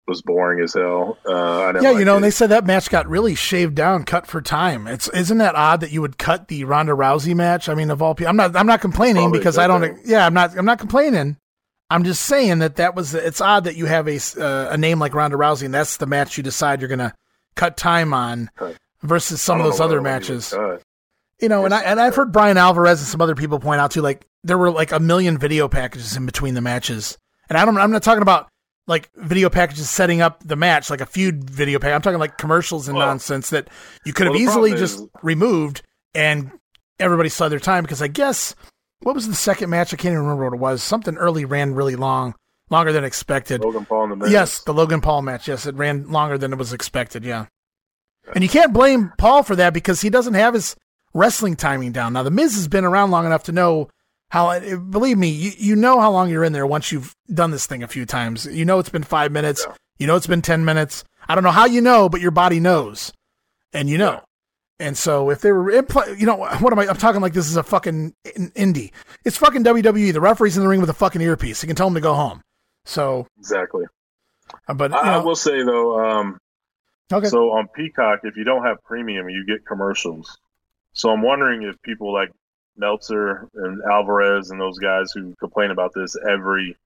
Speaker 2: was boring as hell. Uh,
Speaker 1: Yeah,
Speaker 2: like
Speaker 1: you know,
Speaker 2: it.
Speaker 1: and they said that match got really shaved down, cut for time. It's isn't that odd that you would cut the Ronda Rousey match? I mean, of all people, I'm not I'm not complaining
Speaker 2: Probably
Speaker 1: because I don't.
Speaker 2: thing.
Speaker 1: Yeah, I'm not I'm not complaining. I'm just saying that that was it's odd that you have a uh, a name like Ronda Rousey and that's the match you decide you're gonna cut time on
Speaker 2: Right.
Speaker 1: versus some of those other
Speaker 2: what I wanted
Speaker 1: matches. You know, and I and I've heard Bryan Alvarez and some other people point out too, like there were like a million video packages in between the matches, and I don't. I'm not talking about like video packages setting up the match, like a feud video pack. I'm talking like commercials and
Speaker 2: Well-
Speaker 1: nonsense that you could have
Speaker 2: well, the
Speaker 1: easily just
Speaker 2: is-
Speaker 1: removed, and everybody saw their time because I guess what was the second match? I can't even remember what it was. Something early ran really long, longer than expected.
Speaker 2: Logan Paul and the Miz.
Speaker 1: Yes, the Logan Paul match. Yes, it ran longer than it was expected. Yeah. And you can't blame Paul for that because he doesn't have his wrestling timing down. Now, The Miz has been around long enough to know how, believe me, you, you know how long you're in there once you've done this thing a few times. You know it's been five minutes.
Speaker 2: Yeah.
Speaker 1: You know it's been 10 minutes. I don't know how you know, but your body knows. And you know. And so if they were, you know, what am I? I'm talking like this is a fucking in- indie. It's fucking WWE. The referee's in the ring with a fucking earpiece. You can tell him to go home. So,
Speaker 2: exactly.
Speaker 1: uh, but you
Speaker 2: I, I will say though, um,
Speaker 1: okay.
Speaker 2: so on Peacock, if you don't have premium, you get commercials. So I'm wondering if people like Meltzer and Alvarez and those guys who complain about this every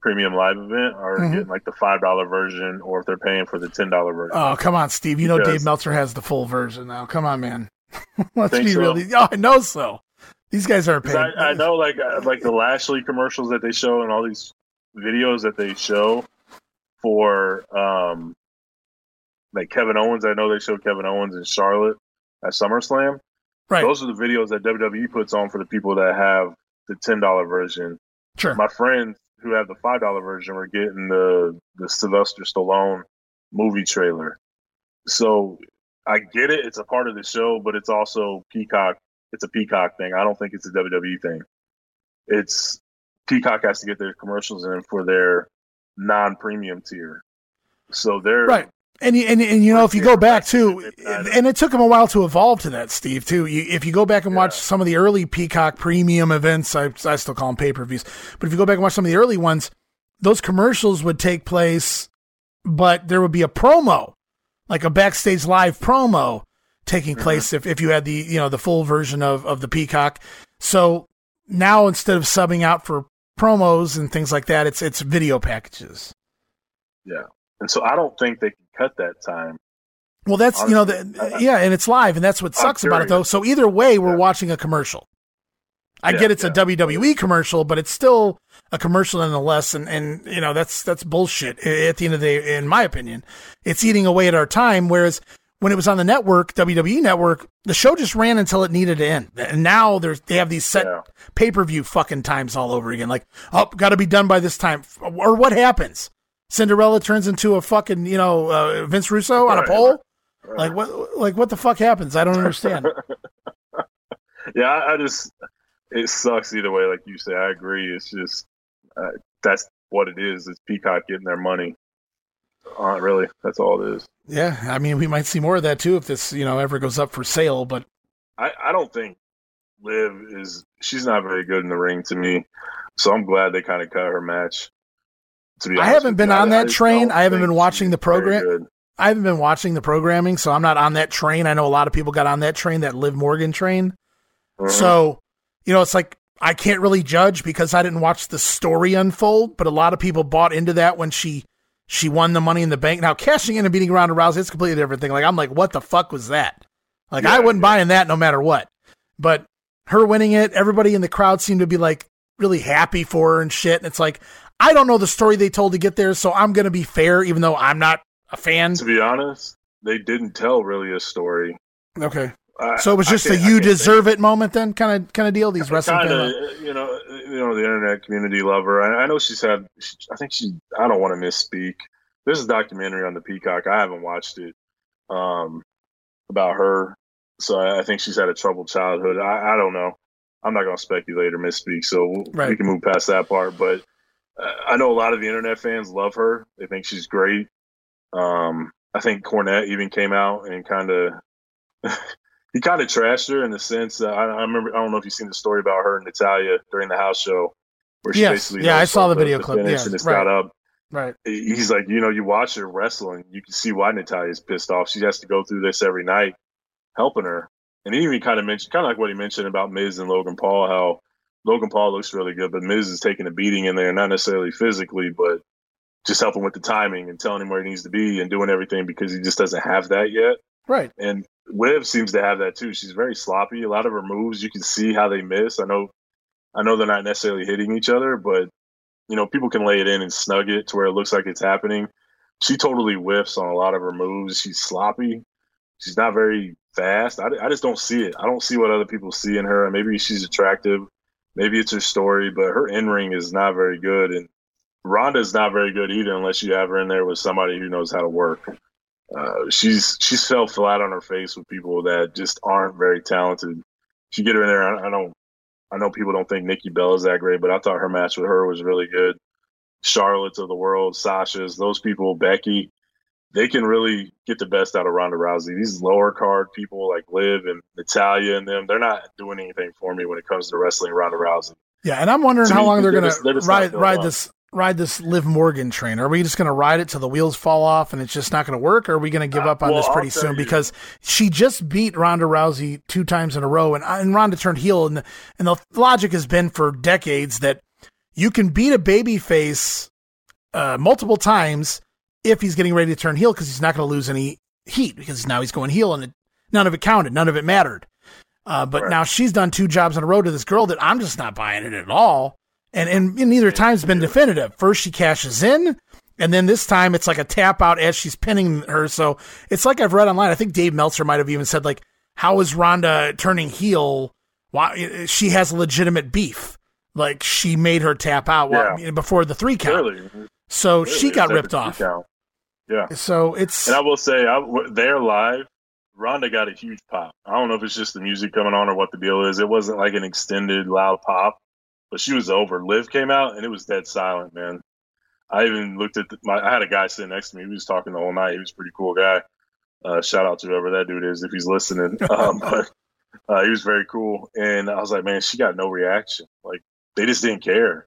Speaker 2: premium live event are
Speaker 1: Mhm.
Speaker 2: getting like the five dollar version, or if they're paying for the ten dollar version.
Speaker 1: Oh, come on, Steve. You know
Speaker 2: Because-
Speaker 1: Dave Meltzer has the full version now. Come on, man. Let's be
Speaker 2: so?
Speaker 1: really. Oh, I know so. These guys
Speaker 2: 'Cause
Speaker 1: paid.
Speaker 2: I, I know like uh, like the Lashley commercials that they show and all these videos that they show for um like Kevin Owens. I know they show Kevin Owens and Charlotte. at SummerSlam.
Speaker 1: Right.
Speaker 2: Those are the videos that WWE puts on for the people that have the ten dollar version.
Speaker 1: Sure.
Speaker 2: My friends who have the five dollar version were getting the the Sylvester Stallone movie trailer. So I get it; it's a part of the show, but it's also Peacock. It's a Peacock thing. I don't think it's a WWE thing. It's Peacock has to get their commercials in for their non premium tier. So they're
Speaker 1: right. And you, and, and you know if you go back to and it took them a while to evolve to that Steve too you, if you go back and watch yeah. some of the early Peacock premium events I, I still call them pay-per-views but if you go back and watch some of the early ones those commercials would take place but there would be a promo like a backstage live promo taking mm-hmm. place if, if you had the you know the full version of, of the Peacock so now instead of subbing out for promos and things like that it's it's video packages
Speaker 2: yeah and so I don't think they can cut that time.
Speaker 1: Well, that's Honestly, you know, the, yeah, and it's live, and that's what sucks about it though. So either way, we're yeah. watching a commercial. I yeah, get it's yeah. a WWE commercial, but it's still a commercial nonetheless, and and you know that's that's bullshit. At the end of the day, in my opinion, it's eating away at our time. Whereas when it was on the network, WWE network, the show just ran until it needed to end, and now there's they have these set pay per view fucking times all over again. Like, oh, got to be done by this time, or what happens? Cinderella turns into a fucking, you know, uh, Vince Russo on a pole? Right. Like what? Like what the fuck happens? I don't understand.
Speaker 2: yeah, I, I, just it sucks either way. Like you say, I agree. It's just uh, that's what it is. It's Peacock getting their money. Uh, really, that's all it is.
Speaker 1: Yeah, I mean, we might see more of that too if this, you know, ever goes up for sale. But
Speaker 2: I, I don't think Liv is. She's not very good in the ring to me. So I'm glad they kind of cut her match.
Speaker 1: I haven't been on that I train. I haven't been watching the program. I haven't been watching the programming, so I'm not on that train. I know a lot of people got on that train, that Liv Morgan train. Mm-hmm. So, you know, it's like I can't really judge because I didn't watch the story unfold, but a lot of people bought into that when she she won the money in the bank. Now cashing in and beating Ronda Rousey, it's a completely different thing. Like I'm like, what the fuck was that? Like yeah, I wouldn't yeah. buy in that no matter what. But her winning it, everybody in the crowd seemed to be like really happy for her and shit. And it's like I don't know the story they told to get there, so I'm going to be fair, even though I'm not a fan.
Speaker 2: To be honest, they didn't tell really a story.
Speaker 1: Okay. so it was just a "you deserve it" moment, then kind of kind of deal. These wrestling,
Speaker 2: kinda, you know, you know, the internet community lover. I, I know she's had. She, I think she. I don't want to misspeak. There's a documentary on the Peacock. I haven't watched it. Um, about her. So I, I think she's had a troubled childhood. I, I don't know. I'm not going to speculate or misspeak, so right. we can move past that part. But I know a lot of the internet fans love her. They think she's great. Um, I think Cornette even came out and kind of he kind of trashed her in the sense that I, I, remember. I don't know if you've seen the story about her and Natalya during the house show,
Speaker 1: where she yes. basically yeah, I saw the, the video clip. Yeah, and right. up.
Speaker 2: Right. He's like, you know, you watch her wrestling, you can see why Natalya's pissed off. She has to go through this every night, helping her. And he even kind of mentioned, kind of like what he mentioned about Miz and Logan Paul, how Logan Paul looks really good, but Miz is taking a beating in there, not necessarily physically, but just helping with the timing and telling him where he needs to be and doing everything because he just doesn't have that yet.
Speaker 1: Right.
Speaker 2: And Liv seems to have that too. She's very sloppy. A lot of her moves, you can see how they miss. I know, I know they're not necessarily hitting each other, but you know, people can lay it in and snug it to where it looks like it's happening. She totally whiffs on a lot of her moves. She's sloppy. She's not very fast. I, I just don't see it. I don't see what other people see in her. Maybe she's attractive maybe it's her story, but her in ring is not very good, and Ronda's not very good either unless you have her in there with somebody who knows how to work. Uh, she's she's fell flat on her face with people that just aren't very talented. If you get her in there, I, I don't. I know people don't think Nikki Bella is that great, but I thought her match with her was really good. Charlotte's of the world, Sasha's, those people, Becky, they can really get the best out of Ronda Rousey. These lower card people like Liv and Natalya and them, they're not doing anything for me when it comes to wrestling Ronda Rousey.
Speaker 1: Yeah, and I'm wondering to how me, long they're, they're going to ride ride this ride this Liv Morgan train. Are we just going to ride it till the wheels fall off and it's just not going to work? Or are we going to give uh, up on well, this pretty soon? You. Because she just beat Ronda Rousey two times in a row, and and Ronda turned heel, and the, and the logic has been for decades that you can beat a baby face uh, multiple times if he's getting ready to turn heel because he's not going to lose any heat because now he's going heel and it, none of it counted, none of it mattered. Uh, but right. now she's done two jobs in a row to this girl that I'm just not buying it at all. And and, and neither time's been definitive. First she cashes in, and then this time it's like a tap out as she's pinning her. So it's like I've read online. I think Dave Meltzer might have even said like how is Ronda turning heel? Why she has a legitimate beef? Like she made her tap out yeah. before the three count. Really? So really? she got ripped off. Count.
Speaker 2: Yeah.
Speaker 1: So it's.
Speaker 2: And I will say, I, they're live. Ronda got a huge pop. I don't know if it's just the music coming on or what the deal is. It wasn't like an extended loud pop, but she was over. Liv came out and it was dead silent, man. I even looked at the, my. I had a guy sitting next to me. He was talking the whole night. He was a pretty cool guy. Uh, shout out to whoever that dude is if he's listening. Um, but uh, he was very cool, and I was like, man, she got no reaction. Like they just didn't care.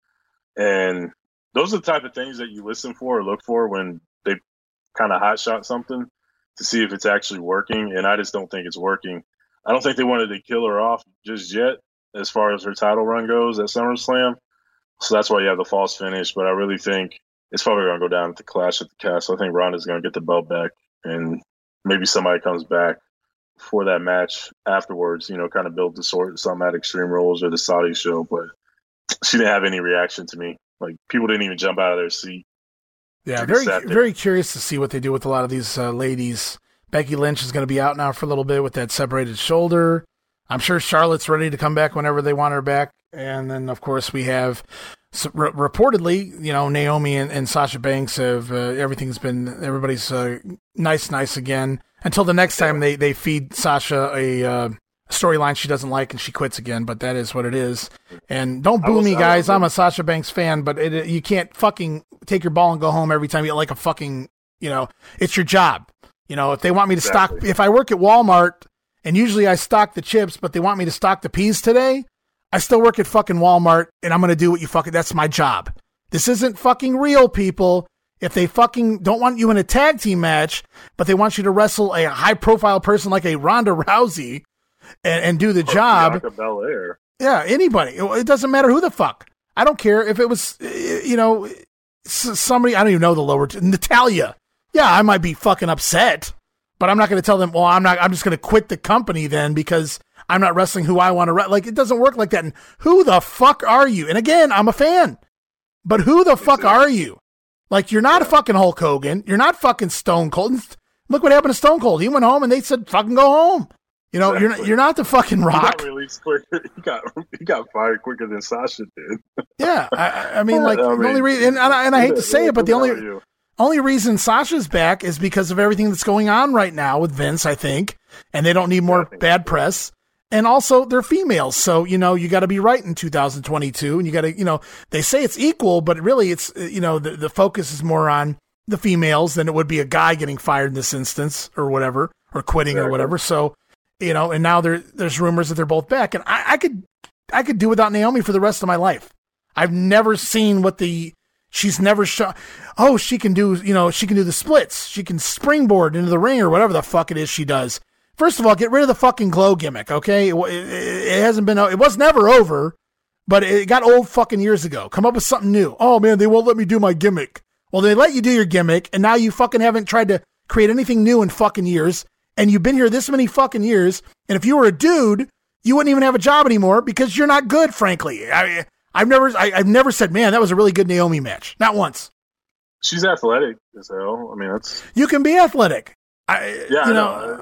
Speaker 2: And those are the type of things that you listen for or look for when kind of hot shot something to see if it's actually working. And I just don't think it's working. I don't think they wanted to kill her off just yet as far as her title run goes at SummerSlam. So that's why you have the false finish. But I really think it's probably going to go down at the Clash at the Castle. I think Ronda's going to get the belt back, and maybe somebody comes back for that match afterwards. You know, kind of build the sort some at Extreme Rules or the Saudi show. But she didn't have any reaction to me. Like people didn't even jump out of their seat.
Speaker 1: Yeah, very very curious to see what they do with a lot of these uh, ladies. Becky Lynch is going to be out now for a little bit with that separated shoulder. I'm sure Charlotte's ready to come back whenever they want her back. And then, of course, we have so, reportedly, you know, Naomi and, and Sasha Banks have uh, everything's been everybody's uh, nice, nice again until the next time they they feed Sasha a uh, storyline she doesn't like and she quits again. But that is what it is. And don't boo me, guys. I'm a Sasha Banks fan, but it, you can't fucking take your ball and go home every time you like a fucking you know. It's your job. You know, if they want me to exactly. stock, if I work at Walmart and usually I stock the chips, but they want me to stock the peas today, I still work at fucking Walmart and I'm going to do what you fucking, that's my job. This isn't fucking real, people. If they fucking don't want you in a tag team match, but they want you to wrestle a high profile person like a Ronda Rousey and, and do the or job.
Speaker 2: Belair.
Speaker 1: Yeah, anybody. It doesn't matter who the fuck. I don't care if it was, eh, you know, somebody, I don't even know the lower, Natalya. Yeah, I might be fucking upset, but I'm not going to tell them, well, I'm not, I'm just going to quit the company then because I'm not wrestling who I want to wrestle. Like it doesn't work like that. And who the fuck are you? And again, I'm a fan, but who the fuck are you? Like you're not a fucking Hulk Hogan. You're not fucking Stone Cold. Look what happened to Stone Cold. He went home and they said, "Fucking go home." You know, exactly. you're not, you're not the fucking Rock.
Speaker 2: He got released quicker. He got he got fired quicker than Sasha did.
Speaker 1: yeah, I, I mean, like I mean, the only reason, and, and, I, and I hate to say it, but the only only reason Sasha's back is because of everything that's going on right now with Vince. I think, and they don't need more bad press and also they're females. So, you know, you got to be right in 2022 and you got to, you know, they say it's equal, but really it's, you know, the, the focus is more on the females than it would be a guy getting fired in this instance or whatever, or quitting or whatever. So, you know, and now there, there's rumors that they're both back and I, I could, I could do without Naomi for the rest of my life. I've never seen what the, she's never shown. Oh, she can do, you know, she can do the splits. She can springboard into the ring or whatever the fuck it is she does. First of all, get rid of the fucking glow gimmick, okay? It, it, it, hasn't been, it was never over, but it got old fucking years ago. Come up with something new. Oh man, they won't let me do my gimmick. Well, they let you do your gimmick, and now you fucking haven't tried to create anything new in fucking years, and you've been here this many fucking years, and if you were a dude, you wouldn't even have a job anymore because you're not good, frankly. I, I've never, I, have never said, man, that was a really good Naomi match. Not once.
Speaker 2: She's athletic as hell. I mean, that's
Speaker 1: you can be athletic. I,
Speaker 2: yeah,
Speaker 1: you
Speaker 2: know, know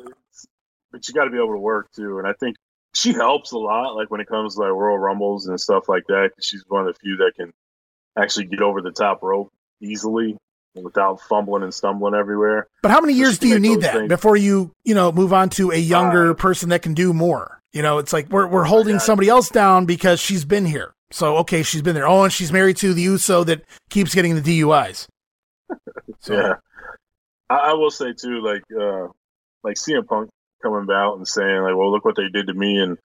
Speaker 2: but you got to be able to work too. And I think she helps a lot, like when it comes to like Royal Rumbles and stuff like that. She's one of the few that can actually get over the top rope easily without fumbling and stumbling everywhere.
Speaker 1: But how many years do you need that things. before you, you know, move on to a younger uh, person that can do more? You know, it's like we're we're holding somebody else down because she's been here. So okay, she's been there. Oh, and she's married to the USO that keeps getting the DUIs.
Speaker 2: So. yeah, I, I, will say too, like uh, like CM Punk coming out and saying like, "Well, look what they did to me," and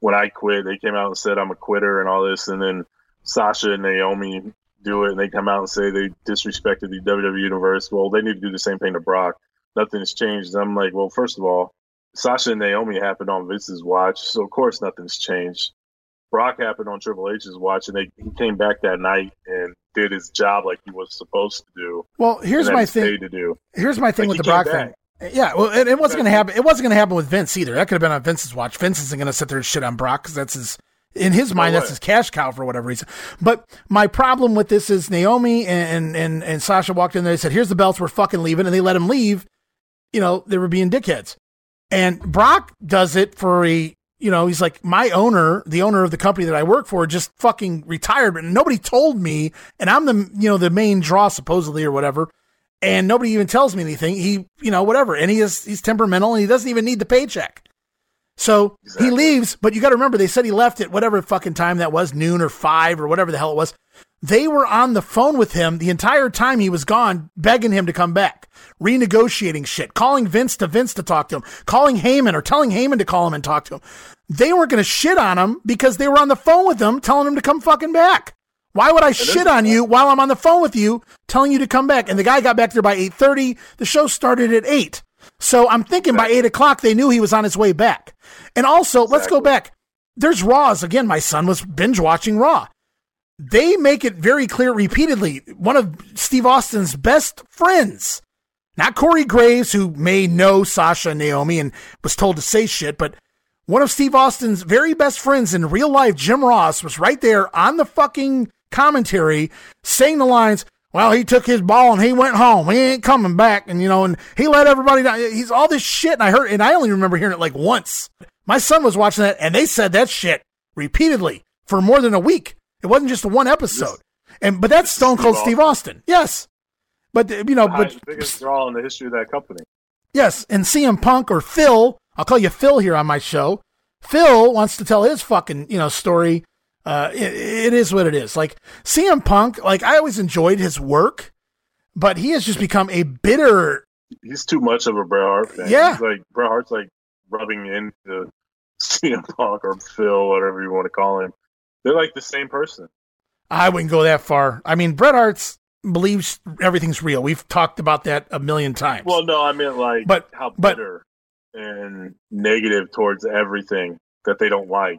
Speaker 2: when I quit, they came out and said I'm a quitter and all this, and then Sasha and Naomi do it, and they come out and say they disrespected the WWE universe. Well, they need to do the same thing to Brock. Nothing's changed. I'm like, well, first of all, Sasha and Naomi happened on Vince's watch, so of course nothing's changed. Brock happened on Triple H's watch, and they he came back that night and did his job like he was supposed to do.
Speaker 1: Well, here's my thing.
Speaker 2: To do.
Speaker 1: Here's my thing like with the Brock back. thing. Yeah, well, it, it wasn't going to happen. It wasn't going to happen with Vince either. That could have been on Vince's watch. Vince isn't going to sit there and shit on Brock because that's his, in his mind, that's his cash cow for whatever reason. But my problem with this is Naomi and, and, and Sasha walked in there. They said, here's the belts. We're fucking leaving. And they let him leave. You know, they were being dickheads. And Brock does it for a, you know, he's like, my owner, the owner of the company that I work for, just fucking retired, but nobody told me. And I'm the, you know, the main draw supposedly or whatever. And nobody even tells me anything. He, you know, whatever. And he is, he's temperamental and he doesn't even need the paycheck. So exactly. he leaves, but you got to remember they said he left at whatever fucking time that was, noon or five or whatever the hell it was. They were on the phone with him the entire time he was gone, begging him to come back, renegotiating shit, calling Vince to Vince to talk to him, calling Heyman or telling Heyman to call him and talk to him. They weren't going to shit on him because they were on the phone with him, telling him to come fucking back. Why would I shit on you while I'm on the phone with you, telling you to come back? And the guy got back there by eight thirty. The show started at eight. So I'm thinking by eight o'clock they knew he was on his way back. And also, exactly. let's go back. There's Raws again. My son was binge watching Raw. They make it very clear repeatedly. One of Steve Austin's best friends, not Corey Graves, who may know Sasha and Naomi and was told to say shit, but one of Steve Austin's very best friends in real life, Jim Ross, was right there on the fucking commentary saying the lines, well, he took his ball and he went home. He ain't coming back. And, you know, and he let everybody down. He's all this shit. And I heard, and I only remember hearing it like once. My son was watching that and they said that shit repeatedly for more than a week. It wasn't just one episode. And, but that's Stone Cold Steve Austin. Yes. But, uh, you know, but.
Speaker 2: The biggest draw in the history of that company.
Speaker 1: Yes. And CM Punk or Phil, I'll call you Phil here on my show. Phil wants to tell his fucking, you know, story uh, it, it is what it is. Like CM Punk, like I always enjoyed his work, but he has just become a bitter.
Speaker 2: He's too much of a Bret Hart fan.
Speaker 1: Yeah,
Speaker 2: He's like Bret Hart's like rubbing into CM Punk or Phil, whatever you want to call him. They're like the same person.
Speaker 1: I wouldn't go that far. I mean, Bret Hart's believes everything's real. We've talked about that a million times.
Speaker 2: Well, no, I mean like, but how bitter but, and negative towards everything that they don't like.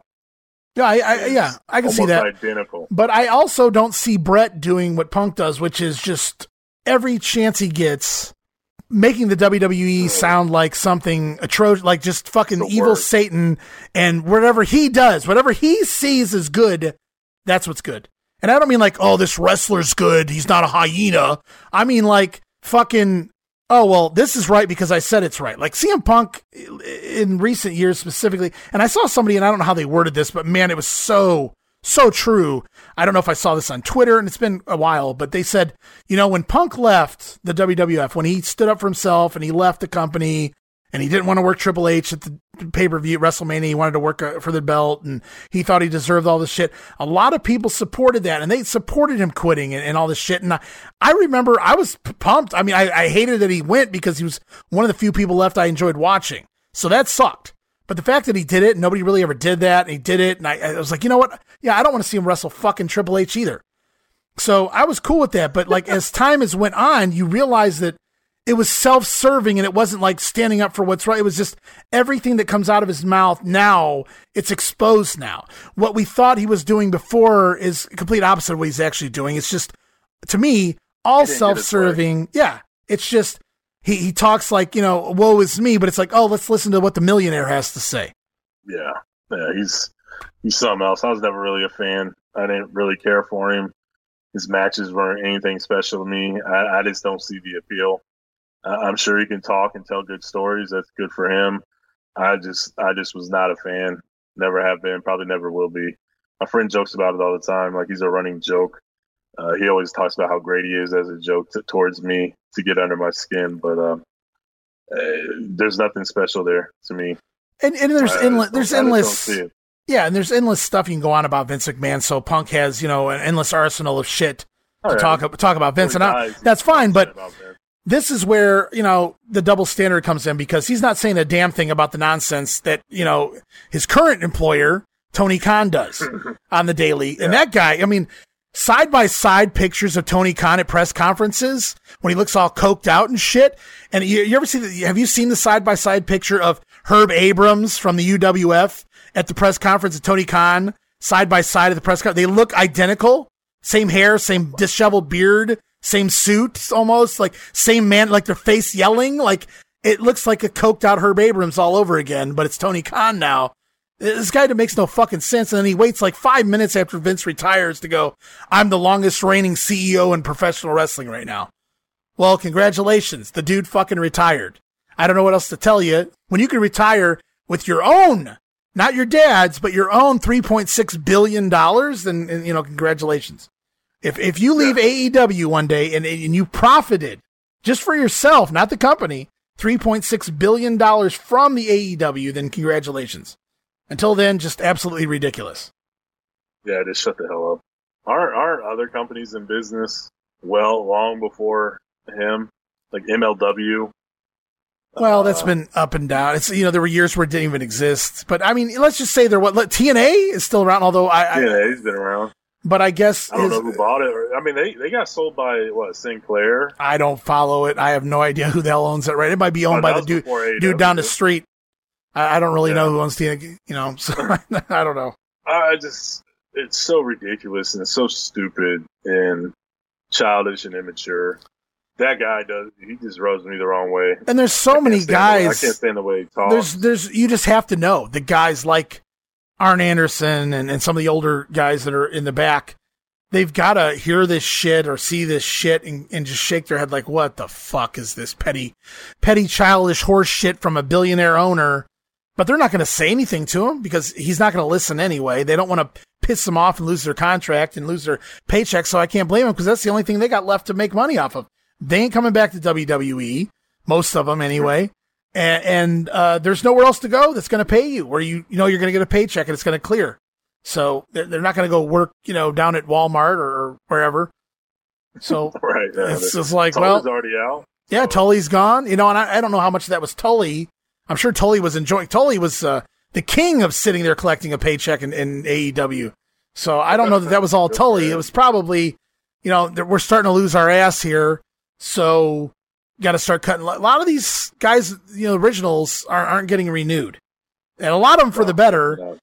Speaker 1: Yeah, I, I yeah, I can see that.
Speaker 2: Identical.
Speaker 1: But I also don't see Bret doing what Punk does, which is just every chance he gets making the WWE sound like something atrocious, like just fucking evil word. Satan, and whatever he does, whatever he sees is good, that's what's good. And I don't mean like, oh, this wrestler's good, he's not a hyena. I mean like fucking oh well this is right because i said it's right. Like cm punk in recent years specifically and i saw somebody and i don't know how they worded this but man it was so so true. I don't know if i saw this on twitter and it's been a while but they said you know when punk left the wwf when he stood up for himself and he left the company and he didn't want to work Triple H at the pay per view WrestleMania. He wanted to work uh, for the belt, and he thought he deserved all this shit. A lot of people supported that, and they supported him quitting and, and all this shit. And I, I remember I was pumped. I mean, I, I hated that he went because he was one of the few people left I enjoyed watching. So that sucked. But the fact that he did it, nobody really ever did that, and he did it, and I, I was like, you know what? Yeah, I don't want to see him wrestle fucking Triple H either. So I was cool with that. But like as time has went on, you realize that it was self-serving and it wasn't like standing up for what's right. It was just everything that comes out of his mouth now, it's exposed now. What we thought he was doing before is complete opposite of what he's actually doing. It's just to me, all self-serving. Yeah. It's just he, he talks like, you know, woe is me, but it's like, oh, let's listen to what the millionaire has to say.
Speaker 2: Yeah. Yeah, he's he's something else. I was never really a fan. I didn't really care for him. His matches weren't anything special to me. I, I just don't see the appeal. I'm sure he can talk and tell good stories. That's good for him. I just I just was not a fan. Never have been. Probably never will be. My friend jokes about it all the time. Like he's a running joke. Uh, he always talks about how great he is as a joke to, towards me to get under my skin. But um, uh, there's nothing special there to me.
Speaker 1: And, and there's endless. There's endless. Yeah, and there's endless stuff you can go on about Vince McMahon. So Punk has you know an endless arsenal of shit to right. talk talk about Vince, and I, that's fine. But this is where, you know, the double standard comes in because he's not saying a damn thing about the nonsense that, you know, his current employer, Tony Khan does on the daily. Yeah. And that guy, I mean, side by side pictures of Tony Khan at press conferences when he looks all coked out and shit. And you, you ever see the, have you seen the side by side picture of Herb Abrams from the UWF at the press conference of Tony Khan side by side at the press conference? They look identical. Same hair, same disheveled beard, same suit almost, like same man, like their face yelling. Like it looks like a coked out Herb Abrams all over again, but it's Tony Khan now. This guy makes no fucking sense. And then he waits like five minutes after Vince retires to go, I'm the longest reigning CEO in professional wrestling right now. Well, congratulations. The dude fucking retired. I don't know what else to tell you. When you can retire with your own, not your dad's, but your own $3.6 billion, then, and, you know, congratulations. If, if you leave yeah. AEW one day and, and you profited just for yourself, not the company, $3.6 billion from the AEW, then congratulations. Until then, just absolutely ridiculous.
Speaker 2: Yeah, just shut the hell up. Aren't, aren't other companies in business well long before him? Like MLW.
Speaker 1: Well, that's uh, been up and down. It's you know there were years where it didn't even exist, but I mean, let's just say there what TNA is still around. Although I,
Speaker 2: TNA's I, been around.
Speaker 1: But I guess
Speaker 2: I don't his, know who bought it. I mean, they, they got sold by what Sinclair.
Speaker 1: I don't follow it. I have no idea who the hell owns it. Right? It might be owned oh, by the dude dude down the street. I, I don't really yeah. know who owns TNA. You know, so I don't know.
Speaker 2: I just it's so ridiculous and it's so stupid and childish and immature. That guy does. He just rubs me the wrong way.
Speaker 1: And there's so many guys.
Speaker 2: I can't stand the way he talks.
Speaker 1: There's, there's. You just have to know the guys like Arn Anderson and, and some of the older guys that are in the back, they've got to hear this shit or see this shit and, and just shake their head like, what the fuck is this petty, petty childish horse shit from a billionaire owner? But they're not going to say anything to him because he's not going to listen anyway. They don't want to piss them off and lose their contract and lose their paycheck. So I can't blame them because that's the only thing they got left to make money off of. They ain't coming back to WWE, most of them anyway and, and uh, there's nowhere else to go that's going to pay you where you you know you're going to get a paycheck and it's going to clear. So they're, they're not going to go work you know down at Walmart or, wherever. So
Speaker 2: right, yeah,
Speaker 1: it's just like Tully's
Speaker 2: well, already out.
Speaker 1: Yeah, Tully's gone. You know, and I, I, don't know how much that was Tully. I'm sure Tully was enjoying. Tully was uh, the king of sitting there collecting a paycheck in, in AEW. So I don't know that that was all Tully. It was probably, you know, we're starting to lose our ass here. So got to start cutting. A lot of these guys, you know, originals aren't, aren't getting renewed, and a lot of them for the oh, better.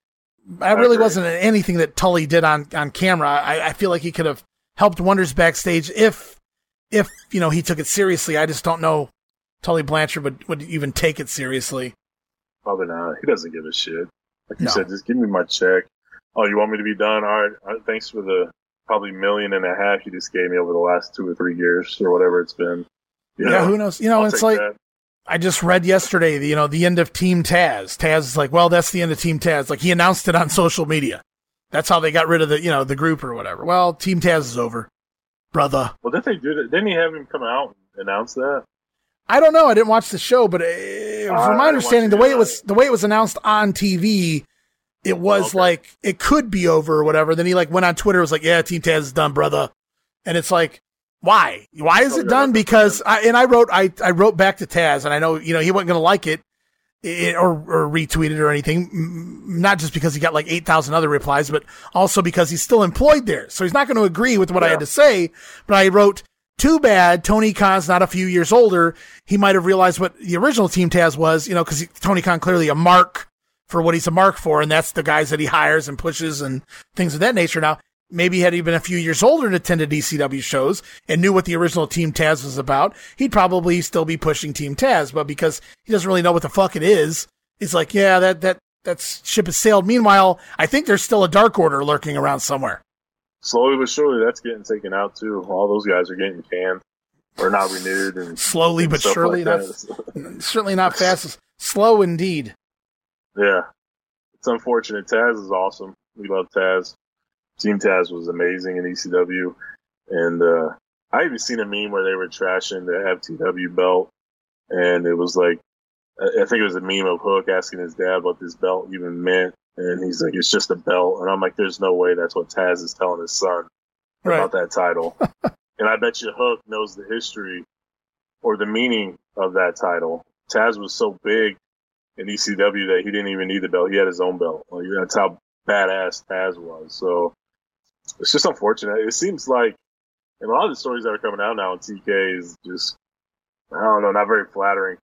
Speaker 1: I really wasn't anything that Tully did on on camera. I, I feel like he could have helped wonders backstage if if you know he took it seriously. I just don't know Tully Blanchard would would even take it seriously.
Speaker 2: Probably not. He doesn't give a shit. Like you no. said, just give me my check. Oh, you want me to be done? All right. All right. Thanks for the probably million and a half you just gave me over the last two or three years or whatever it's been.
Speaker 1: You yeah, who knows? You know, I'll it's like that. I just read yesterday, the, you know, the end of Team Taz. Taz is like, well, that's the end of Team Taz. Like he announced it on social media. That's how they got rid of the, you know, the group or whatever. Well, Team Taz is over, brother.
Speaker 2: Well, did they do that? Didn't he have him come out and announce that?
Speaker 1: I don't know. I didn't watch the show, but uh, from my understanding, the way it was, the way it was announced on TV, it was oh, okay. like it could be over or whatever. Then he like went on Twitter, was like, "Yeah, Team Taz is done, brother," and it's like, why? Why is it done? Because I, and I wrote, I, I wrote back to Taz and I know, you know, he wasn't going to like it, it or, or retweet it or anything. Not just because he got like 8,000 other replies, but also because he's still employed there. So he's not going to agree with what yeah. I had to say. But I wrote, too bad Tony Khan's not a few years older. He might have realized what the original Team Taz was, you know, because Tony Khan clearly a mark for what he's a mark for, and that's the guys that he hires and pushes and things of that nature. Now, maybe had he been a few years older and attended ECW shows and knew what the original Team Taz was about, he'd probably still be pushing Team Taz. But because he doesn't really know what the fuck it is, he's like, yeah, that, that, that ship has sailed. Meanwhile, I think there's still a Dark Order lurking around somewhere.
Speaker 2: Slowly but surely, that's getting taken out too. All those guys are getting canned or not renewed, and
Speaker 1: slowly but surely, like not certainly not fast. Slow indeed.
Speaker 2: Yeah, it's unfortunate. Taz is awesome. We love Taz. Team Taz was amazing in ECW, and uh, I even seen a meme where they were trashing the FTW belt, and it was like, I think it was a meme of Hook asking his dad what this belt even meant, and he's like, "It's just a belt," and I'm like, "There's no way that's what Taz is telling his son right. about that title," and I bet you Hook knows the history or the meaning of that title. Taz was so big in ECW that he didn't even need the belt; he had his own belt. Like, that's how badass Taz was. So it's just unfortunate. It seems like and a lot of the stories that are coming out now TK is just I don't know, not very flattering.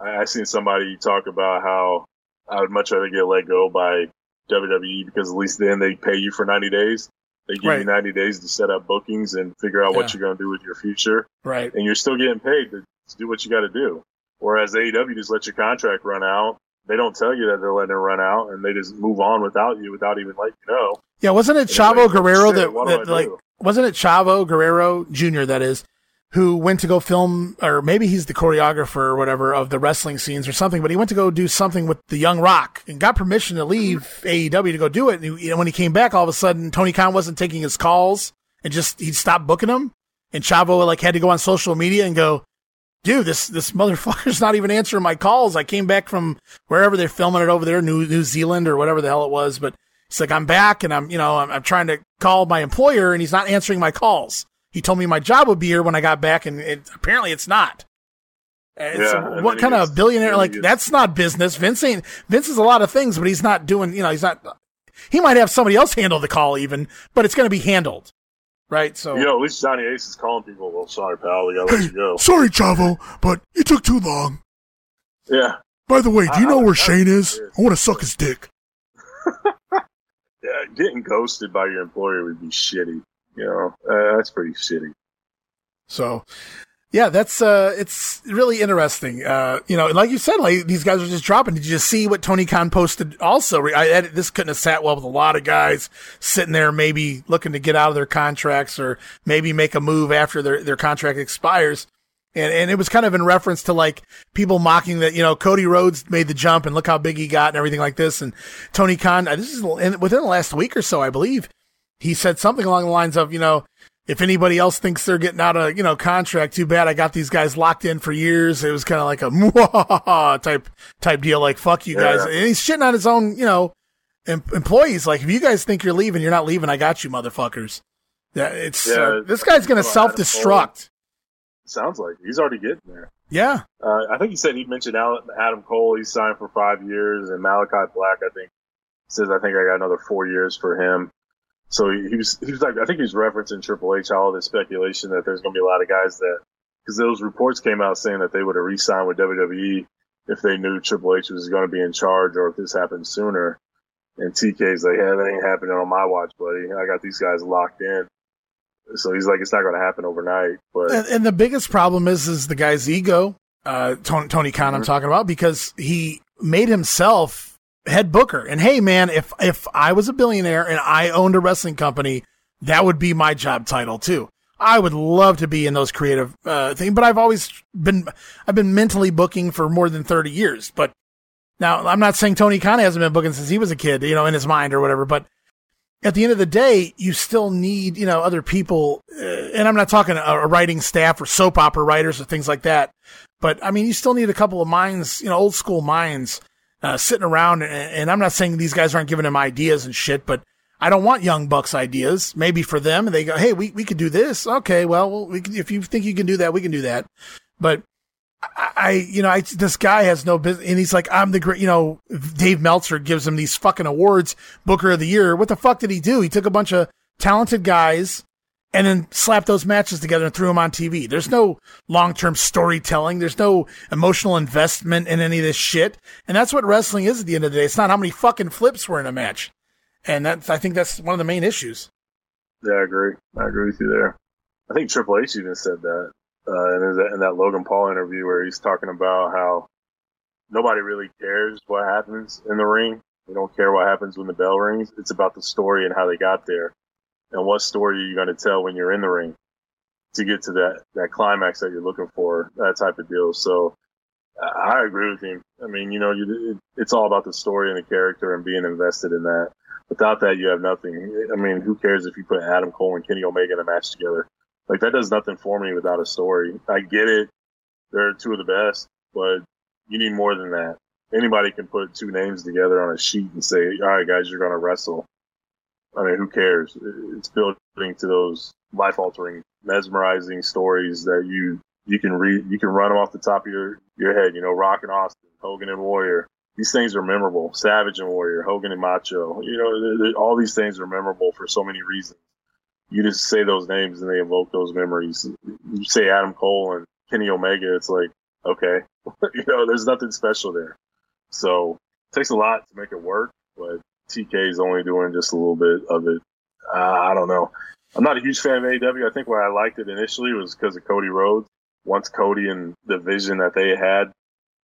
Speaker 2: I, I seen somebody talk about how I would much rather get let go by WWE because at least then they pay you for 90 days. They give right. you 90 days to set up bookings and figure out yeah. what you're going to do with your future.
Speaker 1: Right.
Speaker 2: And you're still getting paid to, to do what you got to do. Whereas AEW just let your contract run out they don't tell you that they're letting it run out, and they just move on without you, without even letting you know.
Speaker 1: Yeah, wasn't it Chavo Guerrero that, that like wasn't it Chavo Guerrero Jr. That is who went to go film, or maybe he's the choreographer or whatever of the wrestling scenes or something, but he went to go do something with the Young Rock and got permission to leave AEW to go do it. And he, when he came back, all of a sudden, Tony Khan wasn't taking his calls and just, he'd stopped booking him. And Chavo like had to go on social media and go, dude, this, this motherfucker's not even answering my calls. I came back from wherever they're filming it over there, New, New Zealand or whatever the hell it was. But it's like, I'm back and I'm, you know, I'm, I'm trying to call my employer and he's not answering my calls he told me my job would be here when I got back, and it, apparently it's not. It's yeah, what kind of billionaire? Like that's not business. Vince ain't. Vince is a lot of things, but he's not doing. You know, he's not. He might have somebody else handle the call, even, but it's going to be handled, right? So,
Speaker 2: you know, at least Johnny Ace is calling people. Well, sorry, pal, we got to hey, let you go.
Speaker 1: Sorry, Chavo, but it took too long.
Speaker 2: Yeah.
Speaker 1: By the way, do you I, know I, where I, Shane is? I want to suck his dick.
Speaker 2: yeah, getting ghosted by your employer would be shitty. You know, uh, that's pretty shitty.
Speaker 1: So, yeah, that's uh, it's really interesting. Uh, you know, like you said, like these guys are just dropping. Did you see what Tony Khan posted? Also, I, I, this couldn't have sat well with a lot of guys sitting there, maybe looking to get out of their contracts or maybe make a move after their their contract expires. And, and it was kind of in reference to like people mocking that, you know, Cody Rhodes made the jump and look how big he got and everything like this. And Tony Khan, this is within the last week or so, I believe, he said something along the lines of, you know, if anybody else thinks they're getting out of, you know, contract, too bad. I got these guys locked in for years. It was kind of like a type, type deal. Like, fuck you guys. Yeah. And he's shitting on his own, you know, em- employees. Like, if you guys think you're leaving, you're not leaving. I got you, motherfuckers. Yeah, it's, yeah, uh, this guy's going to self destruct.
Speaker 2: Sounds like he's already getting there.
Speaker 1: Yeah.
Speaker 2: Uh, I think he said he mentioned Adam Cole. He signed for five years and Malakai Black, I think, says, I think I got another four years for him. So he, was he was like I think he was referencing Triple H all this speculation that there's going to be a lot of guys that because those reports came out saying that they would have re-signed with WWE if they knew Triple H was going to be in charge or if this happened sooner. And TK's like, yeah, that ain't happening on my watch, buddy. I got these guys locked in. So he's like, it's not going to happen overnight. But
Speaker 1: and, and, the biggest problem is is the guy's ego. Uh, Tony, Tony Khan, mm-hmm. I'm talking about because he made himself head booker. And hey, man, if if I was a billionaire and I owned a wrestling company, that would be my job title too. I would love to be in those creative uh, things, but I've always been I've been mentally booking for more than thirty years. But now I'm not saying Tony Khan hasn't been booking since he was a kid, you know, in his mind or whatever. But at the end of the day, you still need you know other people, uh, and I'm not talking a, a writing staff or soap opera writers or things like that. But I mean, you still need a couple of minds, you know, old school minds uh, sitting around, and, and, I'm not saying these guys aren't giving him ideas and shit, but I don't want young bucks ideas. Maybe for them, and they go, "Hey, we we could do this." Okay, well, we can, if you think you can do that, we can do that. But I, I you know, I, this guy has no business, and he's like, "I'm the great." You know, Dave Meltzer gives him these fucking awards, Booker of the Year. What the fuck did he do? He took a bunch of talented guys and then slap those matches together and threw them on TV. There's no long term storytelling. There's no emotional investment in any of this shit. And that's what wrestling is at the end of the day. It's not how many fucking flips were in a match. And that's, I think that's one of the main issues.
Speaker 2: Yeah, I agree. I agree with you there. I think Triple H even said that uh, in, that, in that Logan Paul interview where he's talking about how nobody really cares what happens in the ring. They don't care what happens when the bell rings. It's about the story and how they got there and what story are you going to tell when you're in the ring to get to that that climax that you're looking for, that type of deal. So I agree with him. I mean, you know, you, it's all about the story and the character and being invested in that. Without that, you have nothing. I mean, who cares if you put Adam Cole and Kenny Omega in a match together? Like that does nothing for me without a story. I get it; they're two of the best, but you need more than that. Anybody can put two names together on a sheet and say, "All right, guys, you're going to wrestle." I mean, who cares? It's building to those life altering, mesmerizing stories that you you can read, you can run them off the top of your your head. You know, Rock and Austin, Hogan and Warrior. These things are memorable. Savage and Warrior, Hogan and Macho. You know, they're, they're, all these things are memorable for so many reasons. You just say those names and they evoke those memories. You say Adam Cole and Kenny Omega, it's like okay, you know, there's nothing special there. So it takes a lot to make it work, but TK is only doing just a little bit of it. Uh, I don't know. I'm not a huge fan of AEW. I think why I liked it initially was because of Cody Rhodes. Once Cody and the vision that they had,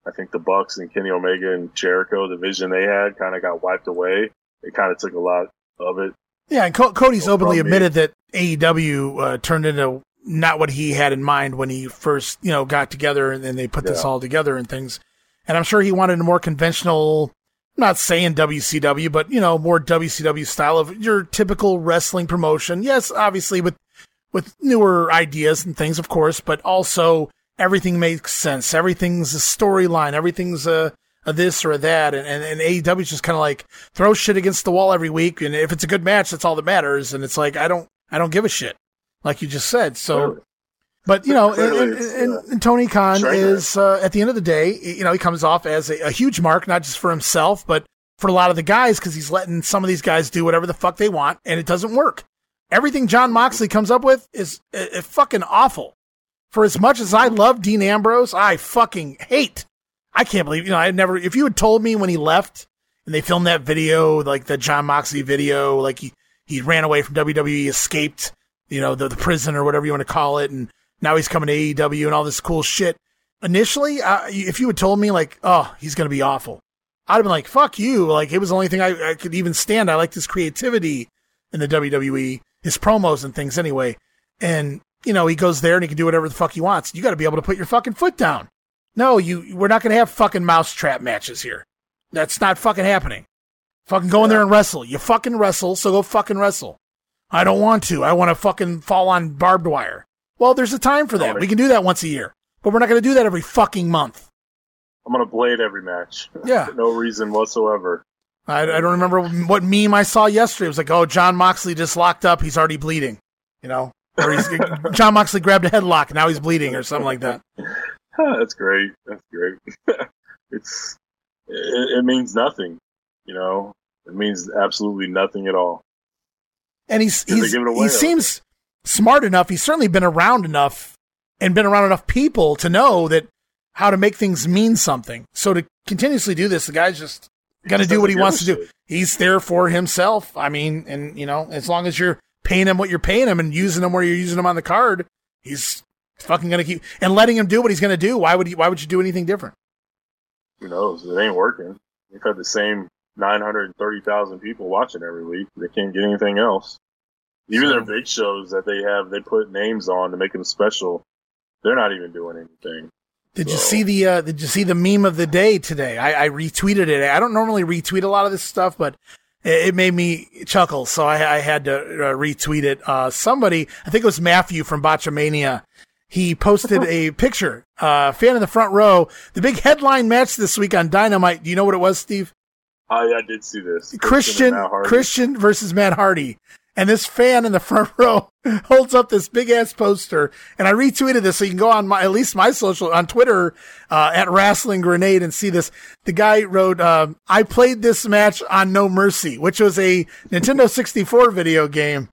Speaker 2: I think the Bucks and Kenny Omega and Jericho, the vision they had, kind of got wiped away. It kind of took a lot of it.
Speaker 1: Yeah, and Co- Cody's openly admitted that AEW uh, turned into not what he had in mind when he first, you know, got together and then they put this all together and things. And I'm sure he wanted a more conventional, not saying WCW, but you know, more WCW style of your typical wrestling promotion. Yes, obviously with with newer ideas and things, of course, but also everything makes sense. Everything's a storyline. Everything's a, a this or a that. And, and, and AEW is just kind of like throw shit against the wall every week. And if it's a good match, that's all that matters. And it's like, I don't, I don't give a shit. Like you just said. So. But you know, and, and, and, Tony Khan is, uh, at the end of the day, you know, he comes off as a, a huge mark, not just for himself, but for a lot of the guys, because he's letting some of these guys do whatever the fuck they want, and it doesn't work. Everything Jon Moxley comes up with is uh, fucking awful. For as much as I love Dean Ambrose, I fucking hate. I can't believe, you know, I never, if you had told me when he left and they filmed that video, like the Jon Moxley video, like he, he ran away from WWE, escaped, you know, the, the prison or whatever you want to call it, and now he's coming to AEW and all this cool shit. Initially, uh, if you had told me, like, oh, he's going to be awful, I'd have been like, fuck you. Like, it was the only thing I, I could even stand. I liked his creativity in the WWE, his promos and things anyway. And, you know, he goes there and he can do whatever the fuck he wants. You got to be able to put your fucking foot down. No, you, we're not going to have fucking mousetrap matches here. That's not fucking happening. Fucking go in there and wrestle. You fucking wrestle, so go fucking wrestle. I don't want to. I want to fucking fall on barbed wire. Well, there's a time for that. We can do that once a year, but we're not going to do that every fucking month.
Speaker 2: I'm gonna blade every match.
Speaker 1: Yeah.
Speaker 2: For no reason whatsoever.
Speaker 1: I, I don't remember what meme I saw yesterday. It was like, oh, Jon Moxley just locked up. He's already bleeding. You know, or he's, Jon Moxley grabbed a headlock. Now he's bleeding or something like that.
Speaker 2: That's great. That's great. it's it, it means nothing. You know, it means absolutely nothing at all.
Speaker 1: And he's, he's
Speaker 2: give it away
Speaker 1: he seems smart enough. He's certainly been around enough and been around enough people to know that how to make things mean something. So to continuously do this, the guy's just going to do what he wants to do. He's there for himself. I mean, and you know, as long as you're paying him what you're paying him and using him where you're using him on the card, he's fucking going to keep and letting him do what he's going to do. Why would he, why would you do anything different?
Speaker 2: Who knows? It ain't working. They've had the same 930,000 people watching every week. They can't get anything else. Even
Speaker 1: So-
Speaker 2: their big shows that they have, they put names on to make them special. They're not even doing anything.
Speaker 1: Did you see the uh, Did you see the meme of the day today? I, I retweeted it. I don't normally retweet a lot of this stuff, but it, it made me chuckle, so I, I had to uh, retweet it. Uh, somebody, I think it was Matthew from Botchamania. He posted a picture. Uh, fan in the front row. The big headline match this week on Dynamite. Do you know what it was, Steve?
Speaker 2: I, I did see this.
Speaker 1: Christian
Speaker 2: and
Speaker 1: Christian versus Matt Hardy. And this fan in the front row holds up this big ass poster, and I retweeted this so you can go on my at least my social on Twitter uh, at Wrestling Grenade and see this. The guy wrote, um, "I played this match on No Mercy, which was a Nintendo 64 video game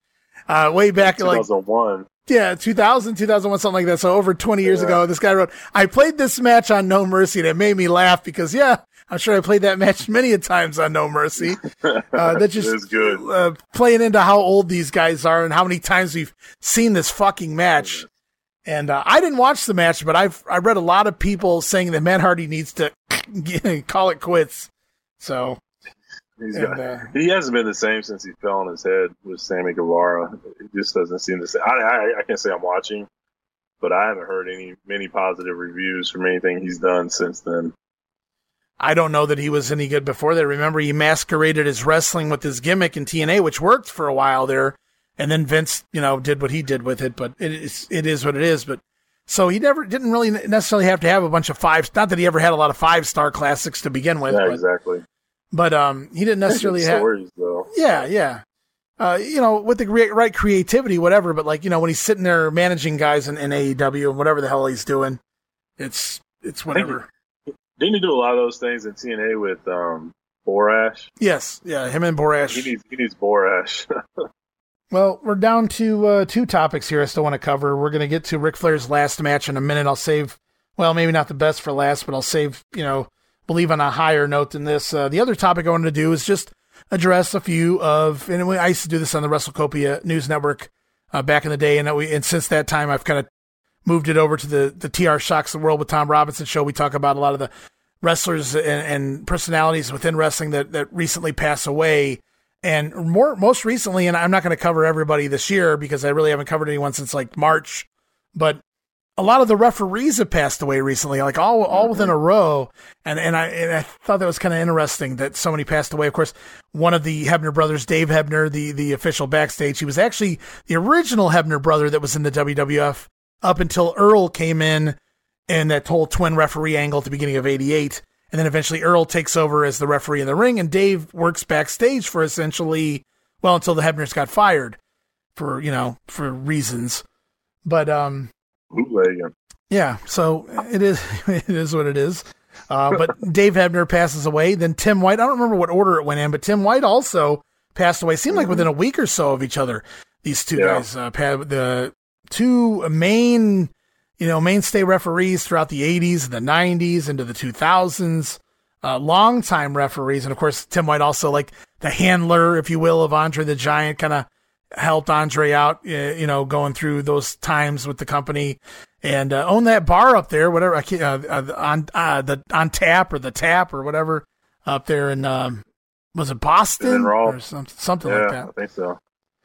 Speaker 1: uh, way back in like
Speaker 2: 2001.
Speaker 1: yeah, 2000, 2001, something like that. So over 20 years
Speaker 2: Yeah.
Speaker 1: ago, this guy wrote, I played this match on No Mercy and it made me laugh because yeah, I'm sure I played that match many a times on No Mercy. Uh, that just uh, playing into how old these guys are and how many times we've seen this fucking match. And uh, I didn't watch the match, but I've I read a lot of people saying that Matt Hardy needs to call it quits. So and,
Speaker 2: got,
Speaker 1: uh,
Speaker 2: he hasn't been the same since he fell on his head with Sammy Guevara. It just doesn't seem the same. I, I, I can't say I'm watching, but I haven't heard any many positive reviews from anything he's done since then.
Speaker 1: I don't know that he was any good before that. Remember, he masqueraded as wrestling with his gimmick in TNA, which worked for a while there, and then Vince, you know, did what he did with it. But it is it is what it is. But so he never didn't really necessarily have to have a bunch of five. Not that he ever had a lot of five star classics to begin with,
Speaker 2: yeah,
Speaker 1: but,
Speaker 2: exactly.
Speaker 1: but um, he didn't necessarily have.
Speaker 2: stories though.
Speaker 1: Yeah, yeah. Uh, you know, with the re- right creativity, whatever. But like, you know, when he's sitting there managing guys in, in AEW and whatever the hell he's doing, it's it's whatever.
Speaker 2: Didn't he do a lot of those things in TNA with um, Borash?
Speaker 1: Yes, yeah. Him and Borash.
Speaker 2: He needs he needs Borash.
Speaker 1: Well, we're down to uh, two topics here I still want to cover. We're going to get to Ric Flair's last match in a minute. I'll save, well, maybe not the best for last, but I'll save, you know, believe on a higher note than this. Uh, the other topic I wanted to do is just address a few of, and we- I used to do this on the WrestleCopia News Network uh, back in the day, and, that we, and since that time I've kind of moved it over to the, the TR Shocks the World with Tom Robinson show. We talk about a lot of the wrestlers and, and personalities within wrestling that, that recently pass away. And more, most recently, and I'm not going to cover everybody this year because I really haven't covered anyone since like March but a lot of the referees have passed away recently, like all all within a row. And and I and I thought that was kind of interesting that so many passed away. Of course, one of the Hebner brothers, Dave Hebner, the the official backstage, he was actually the original Hebner brother that was in the WWF up until Earl came in and that whole twin referee angle at the beginning of '88. And then eventually Earl takes over as the referee in the ring, and Dave works backstage for essentially, well, until the Hebners got fired for, you know, for reasons. But, um. Yeah, so it is, it is what it is. Uh, but Dave Hebner passes away. Then Tim White, I don't remember what order it went in, but Tim White also passed away. Seemed like within a week or so of each other, these two yeah. guys, uh, the two main you know, mainstay referees throughout the 80s, the 90s, into the 2000s, uh, longtime referees. And of course, Tim White also like the handler, if you will, of Andre the Giant, kind of helped Andre out, you know, going through those times with the company and uh, own that bar up there, whatever, uh, uh, on uh, the on tap or the tap or whatever up there in um, was it Boston or something, something
Speaker 2: yeah,
Speaker 1: like that?
Speaker 2: I think so.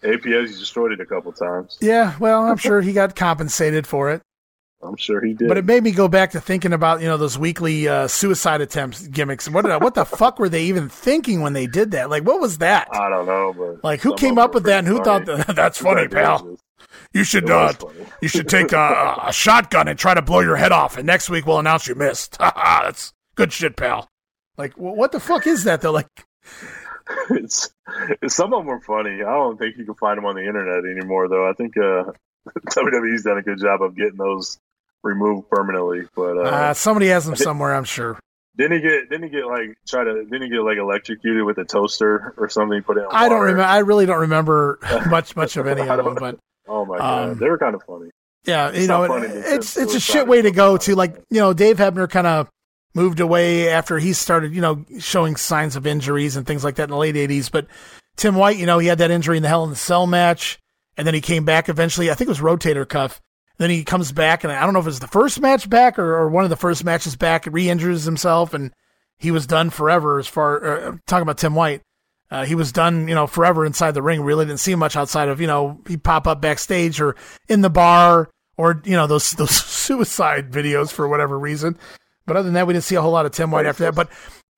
Speaker 2: APS he destroyed it a couple times.
Speaker 1: Yeah, well, I'm sure he got compensated for it.
Speaker 2: I'm sure he did.
Speaker 1: But it made me go back to thinking about you know those weekly uh, suicide attempts gimmicks. What I, what the fuck were they even thinking when they did that? Like, what was that?
Speaker 2: I don't know, but
Speaker 1: like, who came up with that and who funny. thought that, that's funny, pal? You should uh, you should take a, a, shotgun and try to blow your head off, and next week we'll announce you missed. that's good shit, pal. Like, what the fuck is that? They're like.
Speaker 2: It's, some of them are funny. I don't think you can find them on the internet anymore, though. I think uh, WWE's done a good job of getting those removed permanently. But uh, uh,
Speaker 1: somebody has them somewhere, I'm sure.
Speaker 2: Didn't he get? Didn't he get like try to? Didn't he get like electrocuted with a toaster or something? Put it.
Speaker 1: I don't remember. I really don't remember much much of any of them. But
Speaker 2: oh my god, um, they were kind of funny.
Speaker 1: Yeah, you it's know, it, it's it's a shit way to go to like you know Dave Hebner kind of moved away after he started you know showing signs of injuries and things like that in the late '80s. But Tim White, you know, he had that injury in the Hell in the Cell match, and then he came back eventually. I think it was rotator cuff then he comes back, and I don't know if it was the first match back or, or one of the first matches back, re injures himself, and he was done forever. As far uh, talking about Tim White, uh, he was done, you know, forever inside the ring. Really didn't see much outside of, you know, he pop up backstage or in the bar or you know those those suicide videos for whatever reason. But other than that, we didn't see a whole lot of Tim White after that. But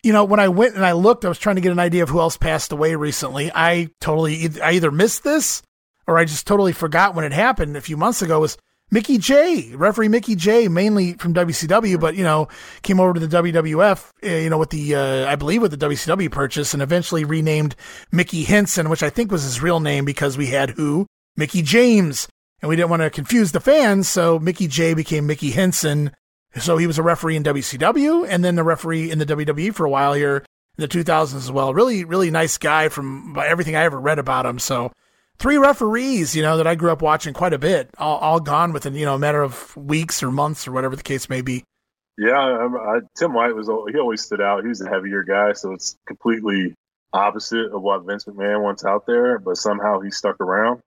Speaker 1: you know, when I went and I looked, I was trying to get an idea of who else passed away recently. I totally, I either missed this or I just totally forgot when it happened a few months ago. Was Mickey J, referee Mickey J, mainly from WCW, but you know came over to the WWF, eh, you know with the uh, I believe with the WCW purchase, and eventually renamed Mickey Henson, which I think was his real name because we had who Mickie James, and we didn't want to confuse the fans, so Mickey J became Mickey Henson. So he was a referee in WCW, and then the referee in the WWE for a while here in the 2000s as well. Really, really nice guy from everything I ever read about him. So three referees, you know, that I grew up watching quite a bit, all, all gone within, you know, a matter of weeks or months or whatever the case may be.
Speaker 2: Yeah, I, I, Tim White was, he always stood out. He was a heavier guy, so it's completely opposite of what Vince McMahon wants out there, but somehow he stuck around.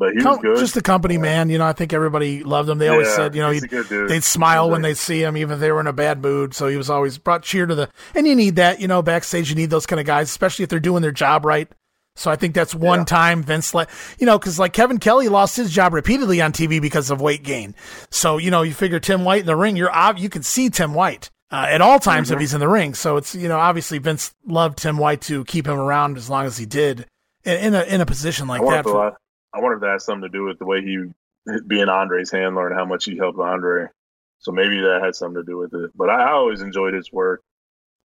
Speaker 2: But he was good.
Speaker 1: Just a company man, you know. I think everybody loved him. They always yeah, said, you know, they'd smile when they see him, even if they were in a bad mood. So he was always brought cheer to the. And you need that, you know, backstage. You need those kind of guys, especially if they're doing their job right. So I think that's one yeah. time Vince let, you know, cause like Kevin Kelly lost his job repeatedly on TV because of weight gain. So, you know, you figure Tim White in the ring, you're, you can see Tim White. Uh, at all times mm-hmm. if he's in the ring. So it's, you know, obviously Vince loved Tim White to keep him around as long as he did in, in a, in a position like I that. For,
Speaker 2: I wonder if that has something to do with the way he, being Andre's handler and how much he helped Andre. So maybe that had something to do with it. But I, I always enjoyed his work.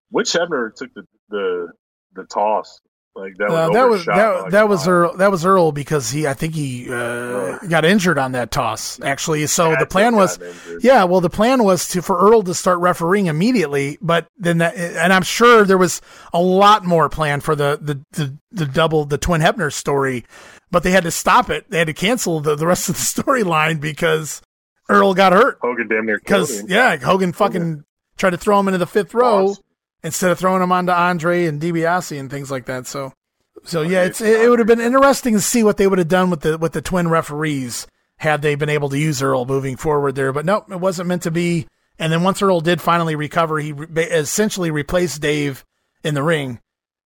Speaker 2: Which Hebner took the, the, the toss like that was uh, that was
Speaker 1: that, like that was Earl that was Earl because he I think he uh, got injured on that toss actually. So the plan was yeah, well the plan was to for Earl to start refereeing immediately, but then that and I'm sure there was a lot more planned for the the the, the double the twin Hebner story, but they had to stop it. They had to cancel the, the rest of the storyline because Earl got hurt.
Speaker 2: Hogan damn near
Speaker 1: because yeah, Hogan fucking tried to throw him into the fifth row instead of throwing them onto Andre and DiBiase and things like that. So, so yeah, it's it, it would have been interesting to see what they would have done with the with the twin referees had they been able to use Earl moving forward there. But nope, it wasn't meant to be. And then once Earl did finally recover, he re- essentially replaced Dave in the ring.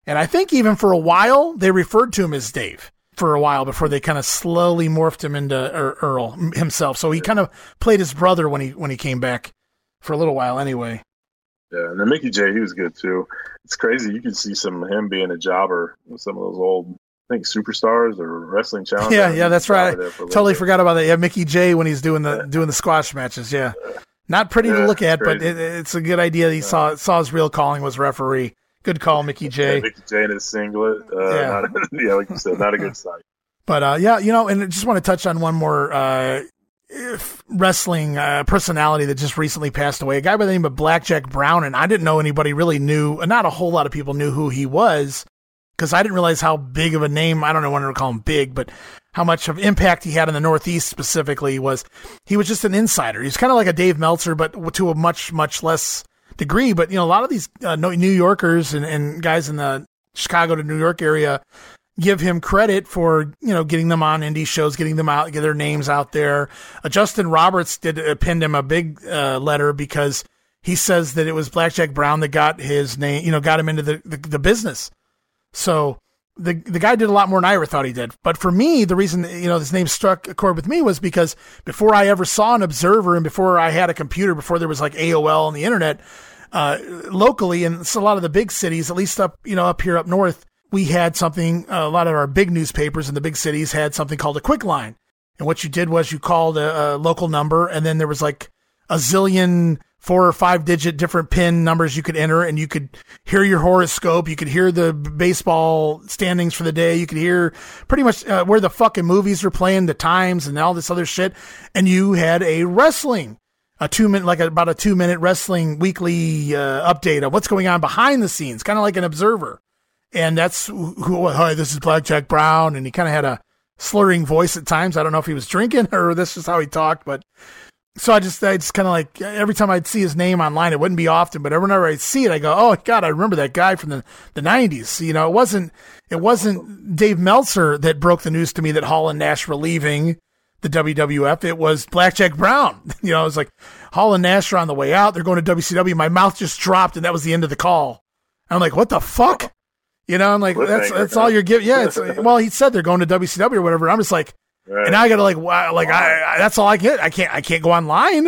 Speaker 1: And I think even for a while they referred to him as Dave. For a while before they kind of slowly morphed him into Earl himself. So he kind of played his brother when he when he came back for a little while anyway.
Speaker 2: Yeah, and then Mickey J, he was good too. It's crazy. You can see some of him being a jobber with some of those old, I think, superstars or wrestling challenge.
Speaker 1: Yeah, yeah, that's right. Totally bit. forgot about that. Yeah, Mickey J when he's doing the yeah. doing the squash matches. Yeah, not pretty yeah, to look at, but it, it's a good idea. He yeah. saw saw his real calling was referee. Good call, Mickey J.
Speaker 2: Yeah, Mickey J in his singlet. Uh, yeah. Not, yeah, like you said, not a good sight.
Speaker 1: But uh, yeah, you know, and I just want to touch on one more uh, wrestling uh, personality that just recently passed away. A guy by the name of Blackjack Brown, and I didn't know anybody really knew. Not a whole lot of people knew who he was because I didn't realize how big of a name. I don't know when to call him big, but how much of impact he had in the Northeast specifically was. He was just an insider. He's kind of like a Dave Meltzer, but to a much much less degree. But you know, a lot of these uh, New Yorkers and, and guys in the Chicago to New York area give him credit for you know getting them on indie shows, getting them out, get their names out there. Uh, Justin Roberts did uh, pinned him a big uh, letter because he says that it was Blackjack Brown that got his name, you know, got him into the, the, the business. So the the guy did a lot more than I ever thought he did. But for me, the reason you know his name struck a chord with me was because before I ever saw an observer and before I had a computer, before there was like AOL on the internet, uh, locally in a lot of the big cities, at least up you know up here up north, we had something, a lot of our big newspapers in the big cities had something called a quick line. And what you did was you called a, a local number and then there was like a zillion four or five digit different pin numbers you could enter and you could hear your horoscope. You could hear the baseball standings for the day. You could hear pretty much uh, where the fucking movies were playing, the times and all this other shit. And you had a wrestling, a two minute, like a, about a two minute wrestling weekly uh, update of what's going on behind the scenes, kind of like an observer and that's who. Hi, this is Blackjack Brown, and he kind of had a slurring voice at times. I don't know if he was drinking or this is how he talked, but so I just I just kind of like every time I'd see his name online, it wouldn't be often, but whenever I'd see it, I go, oh God, I remember that guy from the the '90s. You know, it wasn't it wasn't Dave Meltzer that broke the news to me that Hall and Nash were leaving the WWF. It was Blackjack Brown. You know, it was like Hall and Nash are on the way out. They're going to WCW. My mouth just dropped, and that was the end of the call. I'm like, what the fuck? You know, I'm like, that's that's all you're giving. Yeah, it's well, he said they're going to WCW or whatever. I'm just like, right. and now I got to like, wow, like I, I, that's all I get. I can't, I can't go online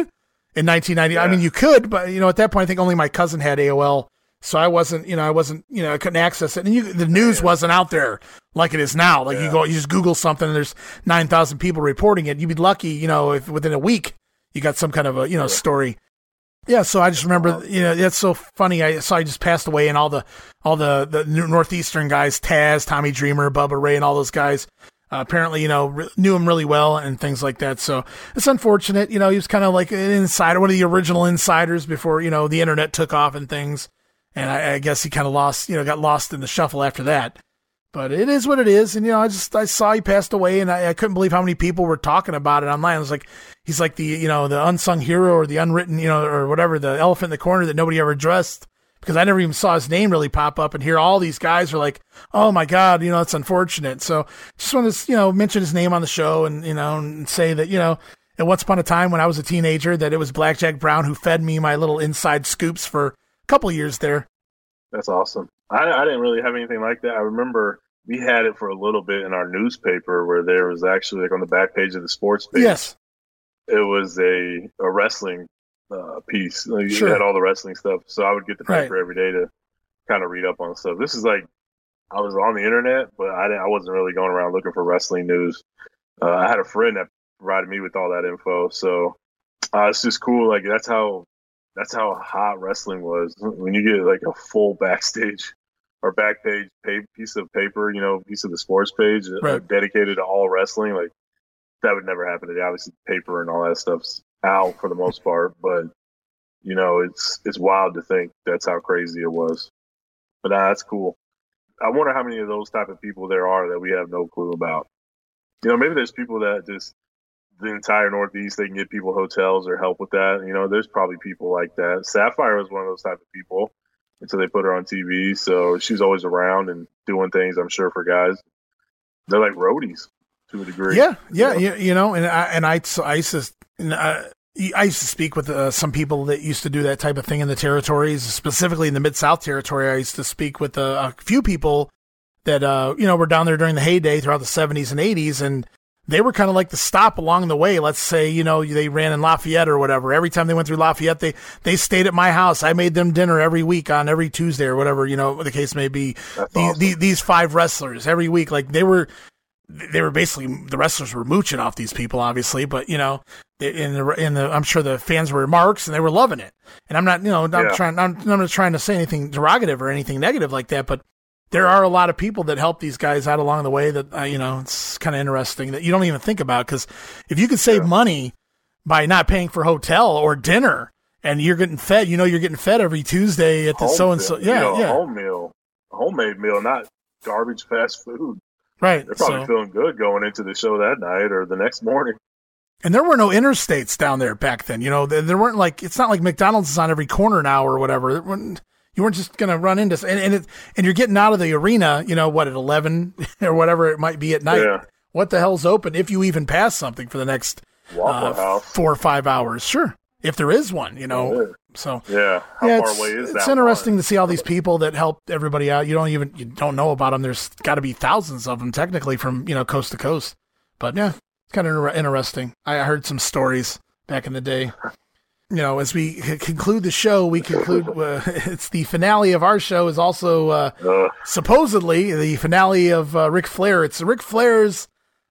Speaker 1: in 1990. Yeah. I mean, you could, but you know, at that point, I think only my cousin had AOL, so I wasn't, you know, I wasn't, you know, I couldn't access it, and you, the news wasn't out there like it is now. Like yeah. you go, you just Google something, and there's nine thousand people reporting it. You'd be lucky, you know, if within a week you got some kind of a, you know, story. Yeah, so I just remember, you know, it's so funny. I saw he just passed away, and all the all the the northeastern guys, Taz, Tommy Dreamer, Bubba Ray, and all those guys. Uh, apparently, you know, re- knew him really well and things like that. So it's unfortunate. You know, he was kind of like an insider, one of the original insiders before you know the internet took off and things. And I, I guess he kind of lost, you know, got lost in the shuffle after that. But it is what it is, and you know, I just I saw he passed away, and I, I couldn't believe how many people were talking about it online. I was like, he's like the you know the unsung hero or the unwritten you know or whatever the elephant in the corner that nobody ever addressed because I never even saw his name really pop up and here all these guys are like oh my god you know it's unfortunate so just want to you know mention his name on the show and you know and say that you know at once upon a time when I was a teenager that it was Blackjack Brown who fed me my little inside scoops for couple years there.
Speaker 2: That's awesome. I, I didn't really have anything like that. I remember we had it for a little bit in our newspaper where there was actually like on the back page of the sports page.
Speaker 1: Yes
Speaker 2: it was a a wrestling uh, piece. Like, sure. You had all the wrestling stuff, so I would get the paper right. every day to kind of read up on stuff. This is like I was on the internet, but I I wasn't really going around looking for wrestling news. Uh, I had a friend that provided me with all that info, so uh, it's just cool. Like that's how that's how hot wrestling was when you get like a full backstage or back page piece of paper, you know, piece of the sports page uh, right. dedicated to all wrestling. Like that would never happen today. Obviously, paper and all that stuff's out for the most part, but you know, it's it's wild to think that's how crazy it was. But nah, that's cool. I wonder how many of those type of people there are that we have no clue about. You know, maybe there's people that just the entire Northeast they can get people hotels or help with that. You know, there's probably people like that. Sapphire was one of those type of people until they put her on TV. So she's always around and doing things. I'm sure for guys, they're like roadies to a degree.
Speaker 1: Yeah, yeah, you know, you, know and I and I, I used to. I, I used to speak with uh, some people that used to do that type of thing in the territories, specifically in the Mid South territory. I used to speak with uh, a few people that uh, you know were down there during the heyday throughout the 70s and 80s, and they were kind of like the stop along the way. Let's say, you know, they ran in Lafayette or whatever. Every time they went through Lafayette, they, they stayed at my house. I made them dinner every week on every Tuesday or whatever, you know, the case may be.
Speaker 2: awesome.
Speaker 1: the, these five wrestlers every week, like they were, they were basically, the wrestlers were mooching off these people, obviously, but you know, in the, in the, I'm sure the fans were marks and they were loving it. And I'm not, you know, I'm
Speaker 2: Yeah.
Speaker 1: trying, I'm, I'm not trying to say anything derogative or anything negative like that, but there are a lot of people that help these guys out along the way that uh, you know it's kind of interesting that you don't even think about because if you could save money by not paying for hotel or dinner and you're getting fed you know you're getting fed every tuesday at the so and so yeah
Speaker 2: you know,
Speaker 1: yeah
Speaker 2: home meal, homemade meal, not garbage fast food.
Speaker 1: right
Speaker 2: They're probably
Speaker 1: so,
Speaker 2: feeling good going into the show that night or the next morning.
Speaker 1: and there were no interstates down there back then you know there, there weren't like it's not like mcdonald's is on every corner now or whatever you weren't just gonna run into and and, it, and you're getting out of the arena you know what at 11 or whatever it might be at night
Speaker 2: Yeah.
Speaker 1: what the hell's open if you even pass something for the next uh, four or five hours. Sure, if there is one, you know.
Speaker 2: Yeah.
Speaker 1: So
Speaker 2: Yeah. How
Speaker 1: yeah,
Speaker 2: far
Speaker 1: it's,
Speaker 2: away is
Speaker 1: it's interesting
Speaker 2: one?
Speaker 1: to see all these people that help everybody out. You don't even you don't know about them. There's got to be thousands of them technically from you know coast to coast. But yeah, it's kind of inter- interesting. I heard some stories back in the day. You know, as we conclude the show, we conclude. Uh, it's the finale of our show. Is also uh,
Speaker 2: Ugh.
Speaker 1: supposedly the finale of uh, Ric Flair. It's Ric Flair's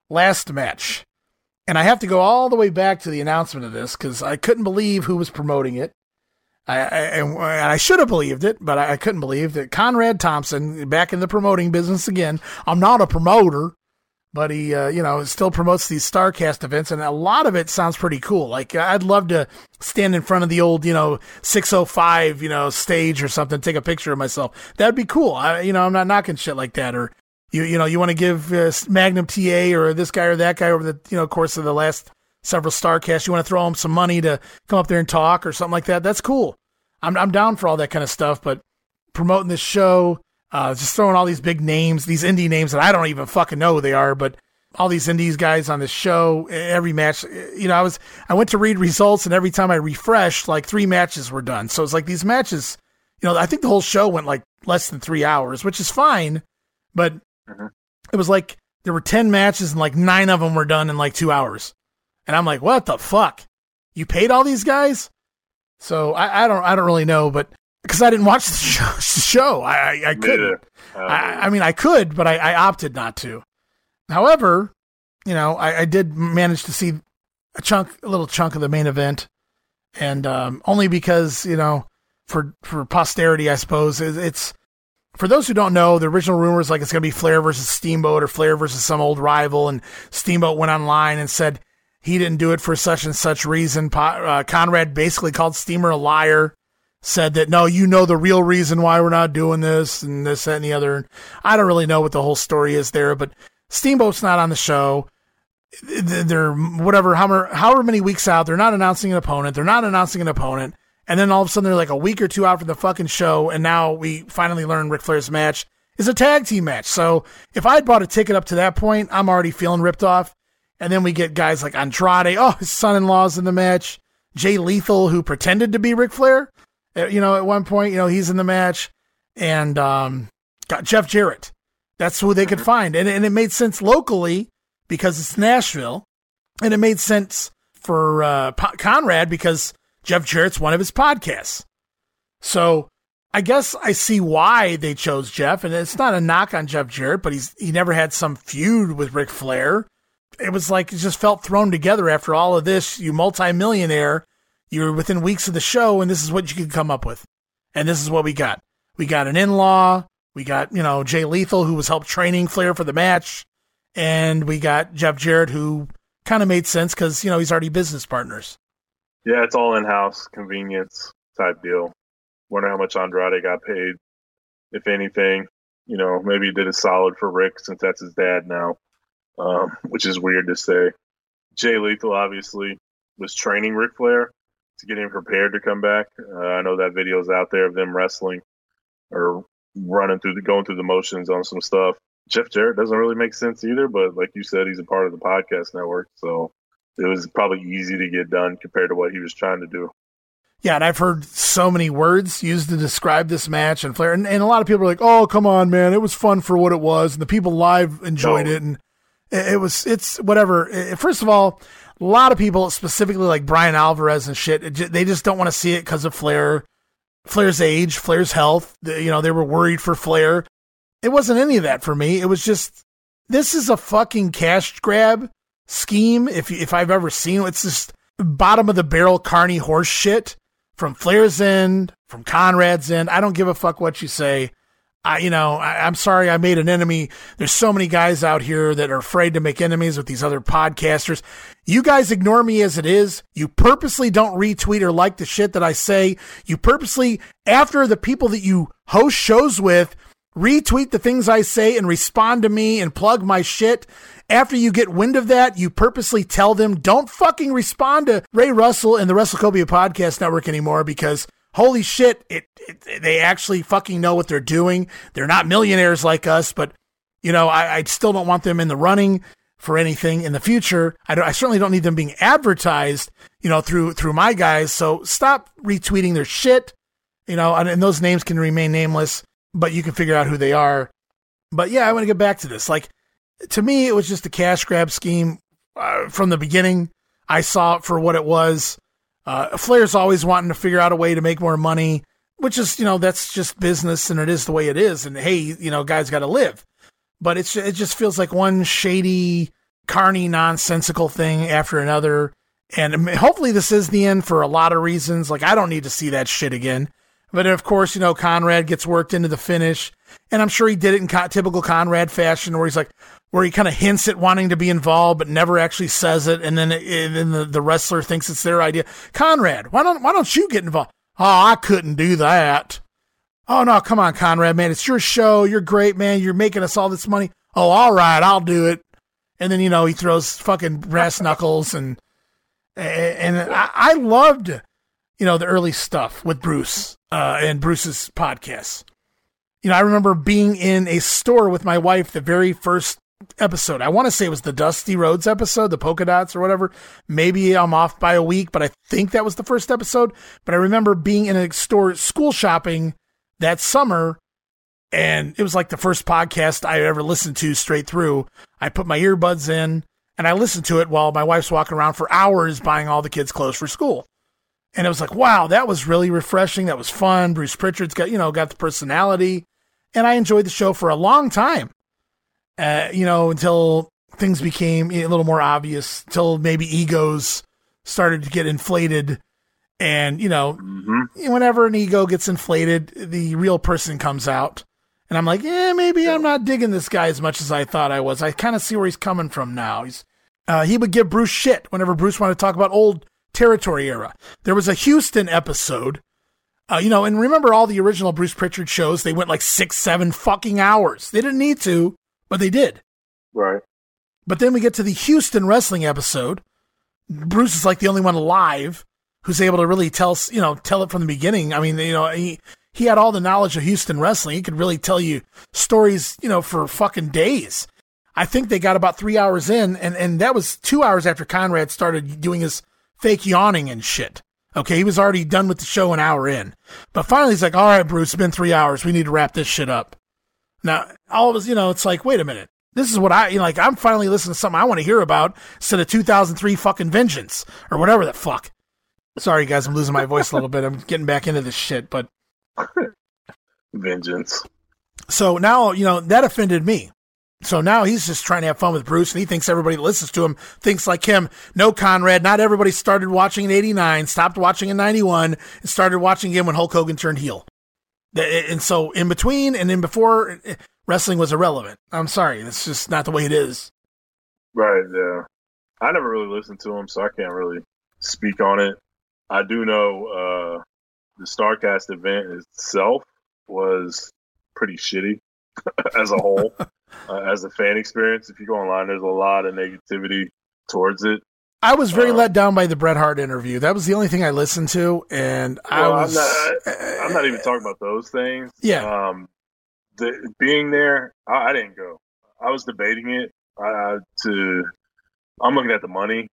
Speaker 1: last match. And I have to go all the way back to the announcement of this because I couldn't believe who was promoting it. I, I, and I should have believed it, but I, I couldn't believe that Conrad Thompson, back in the promoting business again. I'm not a promoter, but he, uh, you know, still promotes these Starcast events, and a lot of it sounds pretty cool. Like I'd love to stand in front of the old, you know, 605, you know, stage or something, take a picture of myself. That'd be cool. I, you know, I'm not knocking shit like that. Or you, you know, you want to give uh, Magnum TA or this guy or that guy over the, you know, course of the last several Starcasts. You want to throw him some money to come up there and talk or something like that. That's cool. I'm, I'm down for all that kind of stuff, but promoting this show, uh, just throwing all these big names, these indie names that I don't even fucking know who they are, but all these indies guys on this show, every match, you know, I was, I went to read results and every time I refreshed, like three matches were done. So it's like these matches, you know, I think the whole show went like less than three hours, which is fine, but
Speaker 2: Mhm.
Speaker 1: it was like there were 10 matches and like nine of them were done in like two hours. And I'm like, what the fuck? You paid all these guys? So I, I don't, I don't really know, but because I didn't watch the show, show I, I, I couldn't.
Speaker 2: neither. Uh,
Speaker 1: I, I mean, I could, but I, I opted not to. However, you know, I, I did manage to see a chunk, a little chunk of the main event, and um, only because you know, for for posterity, I suppose it, it's for those who don't know. The original rumors like it's going to be Flair versus Steamboat or Flair versus some old rival, and Steamboat went online and said he didn't do it for such and such reason. Uh, Conrad basically called Steamer a liar said that no, you know the real reason why we're not doing this and this that, and the other. I don't really know what the whole story is there, but Steamboat's not on the show. They're whatever, however, however many weeks out, they're not announcing an opponent. They're not announcing an opponent. And then all of a sudden they're like a week or two out from the fucking show. And now we finally learn Ric Flair's match is a tag team match. So if I'd bought a ticket up to that point, I'm already feeling ripped off. And then we get guys like Andrade. Oh, his son-in-law's in the match. Jay Lethal, who pretended to be Ric Flair. Uh, You know, at one point, you know, he's in the match. And um, got Jeff Jarrett. That's who they could find. And, and it made sense locally because it's Nashville. And it made sense for uh, Conrad because Jeff Jarrett's one of his podcasts. So I guess I see why they chose Jeff. And it's not a knock on Jeff Jarrett, but he's he never had some feud with Ric Flair. It was like it just felt thrown together after all of this. You multimillionaire, you were within weeks of the show, and this is what you could come up with. And this is what we got. We got an in law. We got, you know, Jay Lethal, who was helped training Flair for the match. And we got Jeff Jarrett, who kind of made sense because, you know, he's already business partners.
Speaker 2: Yeah, it's all in house convenience type deal. Wonder how much Andrade got paid, if anything. You know, maybe he did a solid for Ric since that's his dad now, um, which is weird to say. Jay Lethal obviously was training Ric Flair to get him prepared to come back. Uh, I know that video's out there of them wrestling or running through the going through the motions on some stuff. Jeff Jarrett doesn't really make sense either, but like you said, he's a part of the podcast network, so it was probably easy to get done compared to what he was trying to do.
Speaker 1: Yeah, and I've heard so many words used to describe this match and Flair, and, and a lot of people are like, "Oh, come on, man, it was fun for what it was," and the people live enjoyed no. it, and it, it, was it's whatever. First of all, a lot of people, specifically like Bryan Alvarez and shit, they just don't want to see it because of Flair, Flair's age, Flair's health. You know, they were worried for Flair. It wasn't any of that for me. It was just this is a fucking cash grab scheme. If if I've ever seen, it's just bottom of the barrel carny horse shit from Flair's end, from Conrad's end. I don't give a fuck what you say. I, you know, I, am sorry I made an enemy. There's so many guys out here that are afraid to make enemies with these other podcasters. You guys ignore me as it is. You purposely don't retweet or like the shit that I say. You purposely, after the people that you host shows with, retweet the things I say and respond to me and plug my shit. After you get wind of that, you purposely tell them, don't fucking respond to Ray Russell and the WrestleCopia Podcast Network anymore because holy shit, it, it, they actually fucking know what they're doing. They're not millionaires like us, but you know, I, I still don't want them in the running for anything in the future. I, I certainly don't need them being advertised, you know, through through my guys. So stop retweeting their shit, you know, and, and those names can remain nameless, but you can figure out who they are. But yeah, I want to get back to this. Like to me, it was just a cash grab scheme uh, from the beginning. I saw it for what it was. Uh, Flair's always wanting to figure out a way to make more money, which is, you know, that's just business and it is the way it is. And hey, you know, guys got to live. But it's it just feels like one shady, carny, nonsensical thing after another. And hopefully this is the end for a lot of reasons. Like I don't need to see that shit again. But of course, you know, Conrad gets worked into the finish. And I'm sure he did it in typical Conrad fashion where he's like, where he kind of hints at wanting to be involved, but never actually says it. And then, and then the, the wrestler thinks it's their idea. Conrad, why don't, why don't you get involved? Oh, I couldn't do that. Oh, no, come on, Conrad, man. It's your show. You're great, man. You're making us all this money. Oh, all right. I'll do it. And then, you know, he throws fucking brass knuckles and, and I, I loved, you know, the early stuff with Bruce, uh, and Bruce's podcasts. You know, I remember being in a store with my wife the very first episode. I want to say it was the Dusty Rhodes episode, the polka dots or whatever. Maybe I'm off by a week, but I think that was the first episode. But I remember being in a store school shopping that summer and it was like the first podcast I ever listened to straight through. I put my earbuds in and I listened to it while my wife's walking around for hours buying all the kids clothes for school. And it was like, wow, that was really refreshing. That was fun. Bruce Prichard's got, you know, got the personality. And I enjoyed the show for a long time uh, you know, until things became a little more obvious, until maybe egos started to get inflated. And, you know, mm-hmm. whenever an ego gets inflated, the real person comes out. And I'm like, yeah, maybe I'm not digging this guy as much as I thought I was. I kind of see where he's coming from now. He's, uh, he would give Bruce shit whenever Bruce wanted to talk about old territory era. There was a Houston episode, uh, you know, and remember all the original Bruce Prichard shows? They went like six, seven fucking hours. They didn't need to but they did.
Speaker 2: Right.
Speaker 1: But then we get to the Houston wrestling episode. Bruce is like the only one alive who's able to really tell, you know, tell it from the beginning. I mean, you know, he, he had all the knowledge of Houston wrestling. He could really tell you stories, you know, for fucking days. I think they got about three hours in, and, and that was two hours after Conrad started doing his fake yawning and shit. Okay, he was already done with the show an hour in. But finally, he's like, all right, Bruce, it's been three hours. We need to wrap this shit up. Now, all of us, you know, it's like, wait a minute. This is what I, you know, like, I'm finally listening to something I want to hear about instead of 2003 fucking Vengeance or whatever the fuck. Sorry, guys, I'm losing my voice a little bit. I'm getting back into this shit, but.
Speaker 2: Vengeance.
Speaker 1: So now, you know, that offended me. So now he's just trying to have fun with Bruce, and he thinks everybody that listens to him thinks like him. No, Conrad, not everybody started watching in '89, stopped watching in '91, and started watching him when Hulk Hogan turned heel. And so in between and in before, wrestling was irrelevant. I'm sorry, it's just not the way it is.
Speaker 2: Right. Yeah. I never really listened to him, so I can't really speak on it. I do know uh, the Starcast event itself was pretty shitty as a whole, uh, as a fan experience. If you go online, there's a lot of negativity towards it.
Speaker 1: I was very um, let down by the Bret Hart interview. That was the only thing I listened to, and well, I was.
Speaker 2: I'm not, I'm not, even talking about those things.
Speaker 1: Yeah.
Speaker 2: Um, the, being there, I, I, didn't go. I was debating it. Uh, to, I'm looking at the money,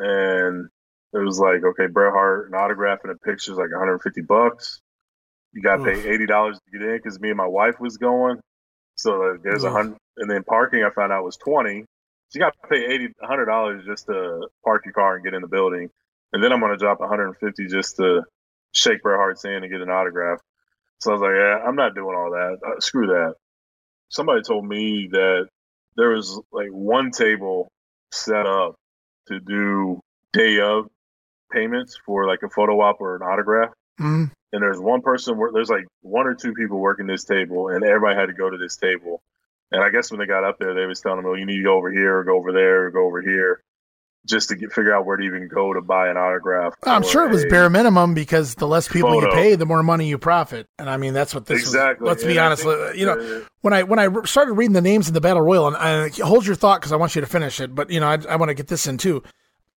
Speaker 2: and it was like, okay, Bret Hart, an autograph and a picture is like 150 bucks. You got to pay eighty dollars to get in because me and my wife was going. So uh, there's a hundred, and then parking I found out was twenty. You got to pay eighty, hundred dollars just to park your car and get in the building, and then I'm gonna drop 150 just to shake Bret Hart's hand and get an autograph. So I was like, yeah, I'm not doing all that. Uh, screw that. Somebody told me that there was like one table set up to do day of payments for like a photo op or an autograph.
Speaker 1: Mm.
Speaker 2: And there's one person where there's like one or two people working this table, and everybody had to go to this table. And I guess when they got up there, they was telling them, "Oh, you need to go over here, or go over there, or go over here." just to get, figure out where to even go to buy an autograph.
Speaker 1: I'm sure it was bare minimum because the less people photo. you pay, the more money you profit. And I mean, that's what this
Speaker 2: exactly.
Speaker 1: Was. Let's be honest. you know, when I when I started reading the names in the battle royal, and I, hold your thought because I want you to finish it. But you know, I, I want to get this in too.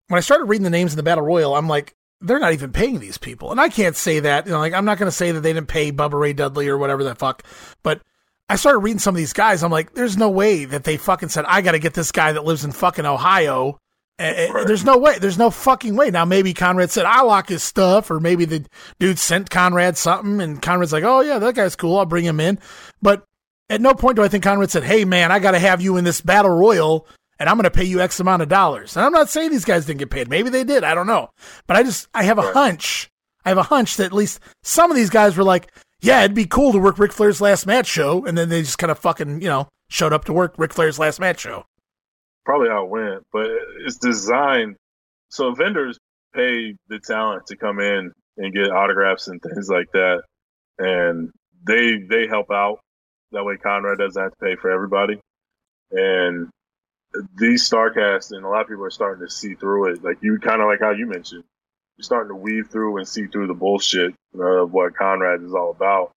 Speaker 1: When I started reading the names in the battle royal, I'm like, they're not even paying these people, and I can't say that. You know, like I'm not going to say that they didn't pay Bubba Ray Dudley or whatever the fuck, but. I started reading some of these guys. I'm like, there's no way that they fucking said, I got to get this guy that lives in fucking Ohio eh, eh, Right. There's no way. There's no fucking way. Now maybe Conrad said I lock his stuff, or maybe the dude sent Conrad something, and Conrad's like, "Oh yeah, that guy's cool. I'll bring him in." But at no point do I think Conrad said, "Hey man, I got to have you in this battle royal, and I'm going to pay you X amount of dollars." And I'm not saying these guys didn't get paid. Maybe they did. I don't know. But I just I have a right. hunch. I have a hunch that at least some of these guys were like, "Yeah, it'd be cool to work Ric Flair's last match show," and then they just kind of fucking you know showed up to work Ric Flair's last match show
Speaker 2: probably how it went, but it's designed so vendors pay the talent to come in and get autographs and things like that, and they they help out. That way, Conrad doesn't have to pay for everybody. And these Starcasts and a lot of people are starting to see through it. Like you, kind of like how you mentioned, starting to weave through and see through the bullshit of what Conrad is all about.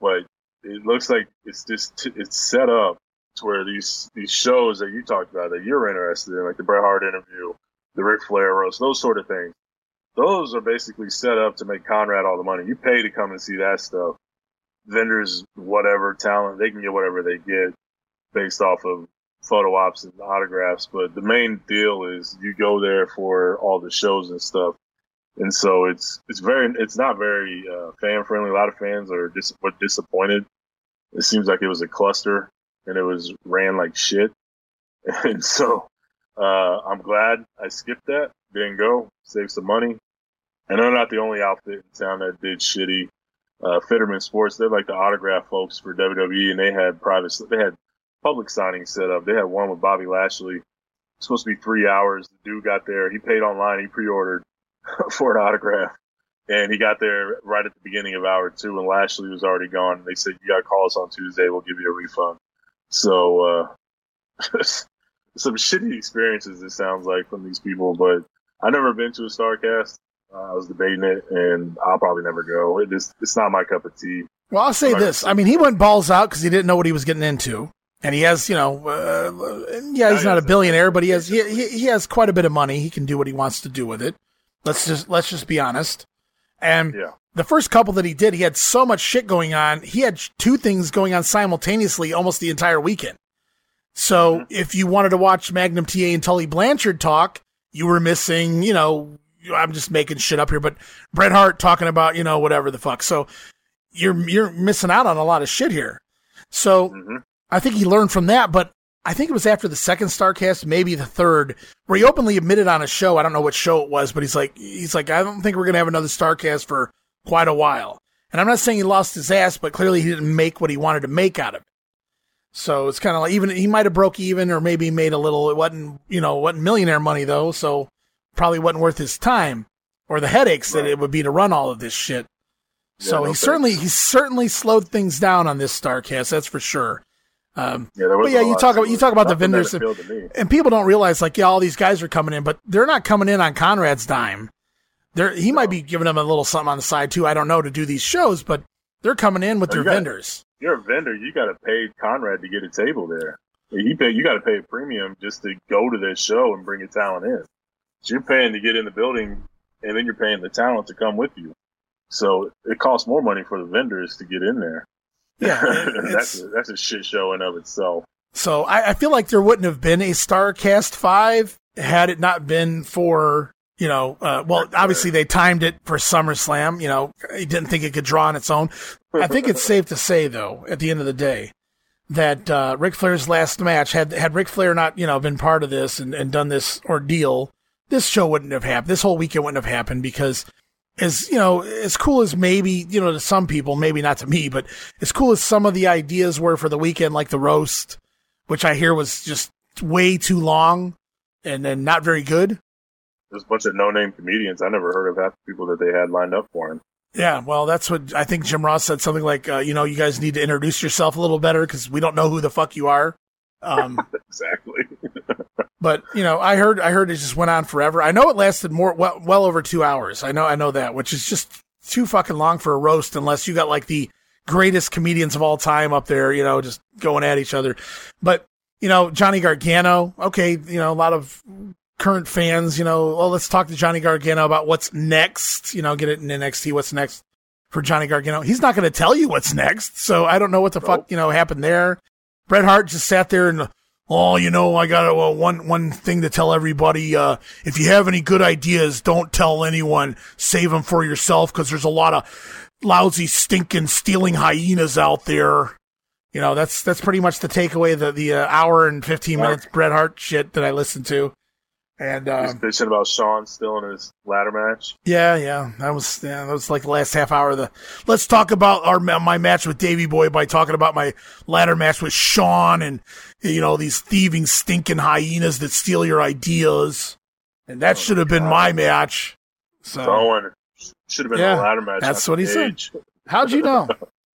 Speaker 2: But it looks like it's just it's set up to where these these shows that you talked about that you're interested in, like the Bret Hart interview, the Ric Flair roast, those sort of things, those are basically set up to make Conrad all the money. You pay to come and see that stuff. Vendors, whatever talent, they can get whatever they get based off of photo ops and autographs. But the main deal is you go there for all the shows and stuff. And so it's it's very it's not very uh, fan friendly. A lot of fans are dis- disappointed. It seems like it was a cluster and it was ran like shit. And so uh, I'm glad I skipped that, didn't go, saved some money. And they're not the only outfit in town that did shitty. Uh, Fiterman Sports, they're like the autograph folks for WWE, and they had private, they had public signings set up. They had one with Bobby Lashley. Supposed to be three hours. The dude got there. He paid online. He pre-ordered for an autograph. And he got there right at the beginning of hour two, and Lashley was already gone. And they said, "You got to call us on Tuesday. We'll give you a refund." So uh, some shitty experiences. It sounds like from these people, but I never been to a Starcast. Uh, I was debating it, and I'll probably never go. It is, it's not my cup of tea.
Speaker 1: Well, I'll say this. I mean, he went balls out because he didn't know what he was getting into. And he has, you know, uh, yeah, he's not a billionaire, but he has he, he has quite a bit of money. He can do what he wants to do with it. Let's just let's just be honest. And
Speaker 2: yeah
Speaker 1: the first couple that he did, he had so much shit going on. He had two things going on simultaneously almost the entire weekend. So mm-hmm. if you wanted to watch Magnum TA and Tully Blanchard talk, you were missing, you know, I'm just making shit up here, but Bret Hart talking about, you know, whatever the fuck. So you're, you're missing out on a lot of shit here. So mm-hmm. I think he learned from that, but I think it was after the second Starcast, maybe the third, where he openly admitted on a show. I don't know what show it was, but he's like, he's like, I don't think we're going to have another Starcast for quite a while. And I'm not saying he lost his ass, but clearly he didn't make what he wanted to make out of it. So it's kind of like even he might have broke even or maybe made a little. It wasn't you know wasn't millionaire money though, so probably wasn't worth his time or the headaches right. that it would be to run all of this shit. Yeah, so no he certainly he certainly slowed things down on this Starcast, that's for sure. Um, yeah, but yeah, you talk about you talk about the vendors, and, and people don't realize like yeah, all these guys are coming in, but they're not coming in on Conrad's dime. There, he might be giving them a little something on the side too. I don't know to do these shows, but they're coming in with their got vendors.
Speaker 2: You're a vendor. You got to pay Conrad to get a table there. You pay. You got to pay a premium just to go to this show and bring a talent in. So you're paying to get in the building, and then you're paying the talent to come with you. So it costs more money for the vendors to get in there.
Speaker 1: Yeah,
Speaker 2: that's a, that's a shit show in of itself.
Speaker 1: So I, I feel like there wouldn't have been a Starcast five had it not been for You know, uh, well, obviously they timed it for SummerSlam. You know, he didn't think it could draw on its own. I think it's safe to say, though, at the end of the day, that uh, Ric Flair's last match had had Ric Flair not you know been part of this and, and done this ordeal, this show wouldn't have happened. This whole weekend wouldn't have happened because as you know, as cool as maybe you know to some people, maybe not to me, but as cool as some of the ideas were for the weekend, like the roast, which I hear was just way too long and then not very good.
Speaker 2: There's a bunch of no-name comedians. I never heard of half the people that they had lined up for him.
Speaker 1: Yeah, well, that's what I think Jim Ross said something like, uh, you know, you guys need to introduce yourself a little better because we don't know who the fuck you are. Um,
Speaker 2: exactly.
Speaker 1: but you know, I heard I heard it just went on forever. I know it lasted more well, well over two hours. I know I know that, which is just too fucking long for a roast unless you got like the greatest comedians of all time up there, you know, just going at each other. But you know, Johnny Gargano, okay, you know, a lot of current fans, you know, well, let's talk to Johnny Gargano about what's next. You know, get it in NXT. What's next for Johnny Gargano? He's not going to tell you what's next, so I don't know what the nope. fuck you know happened there. Bret Hart just sat there and, oh, you know, I got uh, one one thing to tell everybody. Uh, if you have any good ideas, don't tell anyone. Save them for yourself because there's a lot of lousy, stinking, stealing hyenas out there. You know, that's that's pretty much the takeaway. The the uh, hour and fifteen minutes Bret Hart shit that I listened to. And
Speaker 2: he's um, bitching about Shawn still in his ladder match.
Speaker 1: Yeah, yeah, that was yeah, that was like the last half hour of the. Let's talk about our my match with Davy Boy by talking about my ladder match with Shawn and you know these thieving, stinking hyenas that steal your ideas. And that oh, should have been my match. So
Speaker 2: Owen should have been yeah, a ladder match.
Speaker 1: That's what he said. How'd you know?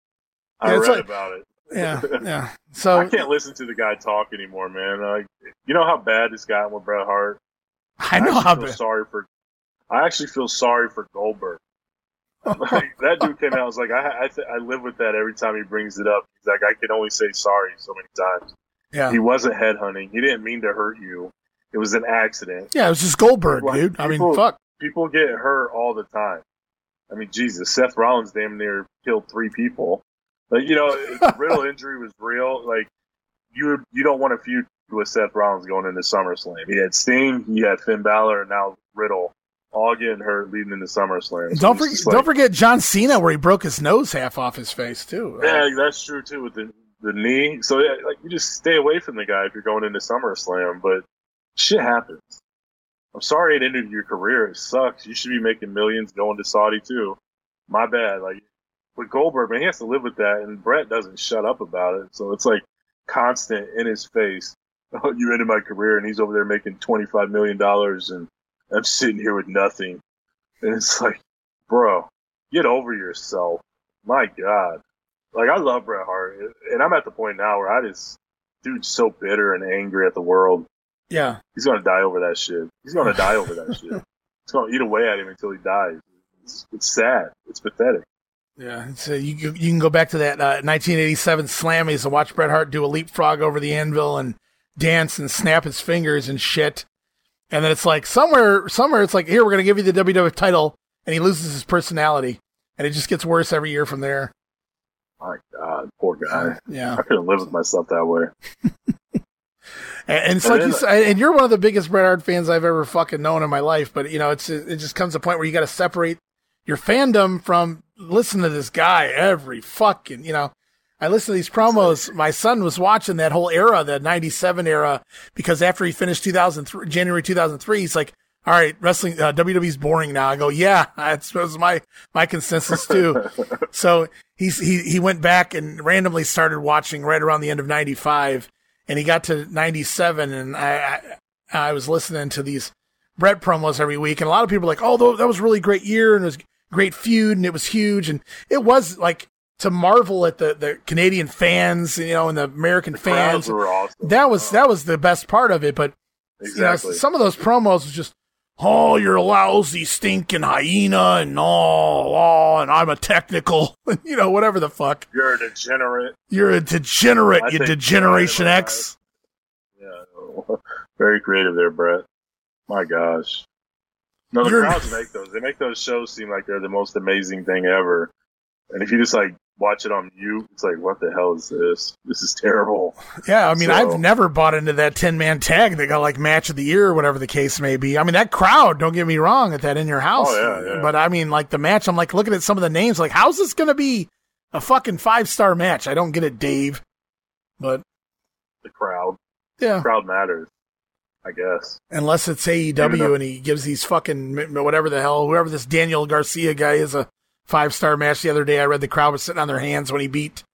Speaker 2: I yeah, read like, about it.
Speaker 1: Yeah, yeah. So
Speaker 2: I can't listen to the guy talk anymore, man. Like, you know how bad this got with Bret Hart.
Speaker 1: I know I how
Speaker 2: bad. Sorry for. I actually feel sorry for Goldberg. like, that dude came out. I was like, I I, th- I live with that every time he brings it up. He's like, I can only say sorry so many times.
Speaker 1: Yeah.
Speaker 2: He wasn't headhunting. He didn't mean to hurt you. It was an accident.
Speaker 1: Yeah, it was just Goldberg, like, dude. People, I mean, fuck.
Speaker 2: People get hurt all the time. I mean, Jesus, Seth Rollins damn near killed three people. Like, you know, Riddle injury was real. Like, you you don't want to feud with Seth Rollins going into SummerSlam. He had Sting, he had Finn Balor, and now Riddle all getting hurt leading into SummerSlam.
Speaker 1: So don't forget, like, don't forget John Cena, where he broke his nose half off his face too.
Speaker 2: Uh, yeah, that's true too with the the knee. So yeah, like you just stay away from the guy if you're going into SummerSlam. But shit happens. I'm sorry it ended your career. It sucks. You should be making millions going to Saudi too. My bad. Like with Goldberg, man, he has to live with that, and Bret doesn't shut up about it. So it's like constant in his face. Oh, you ended my career, and he's over there making twenty five million dollars, and I'm sitting here with nothing. And it's like, bro, get over yourself. My God, like I love Bret Hart, and I'm at the point now where I just, dude's so bitter and angry at the world.
Speaker 1: Yeah,
Speaker 2: he's gonna die over that shit. He's gonna die over that shit. It's gonna eat away at him until he dies. It's, it's sad. It's pathetic.
Speaker 1: Yeah, so you you can go back to that uh, 1987 Slammies and watch Bret Hart do a leapfrog over the anvil and dance and snap his fingers and shit. And then it's like somewhere somewhere it's like here we're gonna give you the WWF title, and he loses his personality, and it just gets worse every year from there.
Speaker 2: My God, poor guy.
Speaker 1: Yeah,
Speaker 2: I couldn't live with myself that way.
Speaker 1: and, and, it's and like you said, and you're one of the biggest Bret Hart fans I've ever fucking known in my life. But you know, it's it just comes to a point where you got to separate your fandom from listen to this guy every fucking, you know, I listen to these promos. My son was watching that whole era, the 97 era, because after he finished 2003, January 2003, he's like, all right, wrestling, uh, WWE's boring now. I go, yeah, that's was my, my consensus too. so he's, he, he went back and randomly started watching right around the end of 95 and he got to 97 and I, I, I was listening to these Bret promos every week and a lot of people were like, oh, that was really great year and it was great feud and it was huge and it was like to marvel at the, the Canadian fans, you know, and the American the fans.
Speaker 2: Awesome.
Speaker 1: That was that was the best part of it. But
Speaker 2: exactly.
Speaker 1: you know, some of those promos was just, oh, you're a lousy, stinking hyena, and oh, oh and I'm a technical, you know, whatever the fuck.
Speaker 2: You're a degenerate.
Speaker 1: You're a degenerate, I you Degeneration X.
Speaker 2: Yeah, very creative there, Bret. My gosh. No, the You're... crowds make those. They make those shows seem like they're the most amazing thing ever. And if you just like watch it on mute. It's like, what the hell is this? This is terrible.
Speaker 1: Yeah, I mean,
Speaker 2: So-
Speaker 1: I've never bought into that 10 man tag that got like match of the year or whatever the case may be. I mean, that crowd, don't get me wrong, at that in your house.
Speaker 2: Oh, yeah, yeah.
Speaker 1: But I mean, like the match, I'm like looking at some of the names, like, how's this going to be a fucking five star match? I don't get it, Dave. But
Speaker 2: The crowd,
Speaker 1: yeah,
Speaker 2: crowd matters, I guess.
Speaker 1: unless it's AEW and he gives these fucking whatever the hell, whoever this Daniel Garcia guy is a five star match the other day. I read the crowd was sitting on their hands when he beat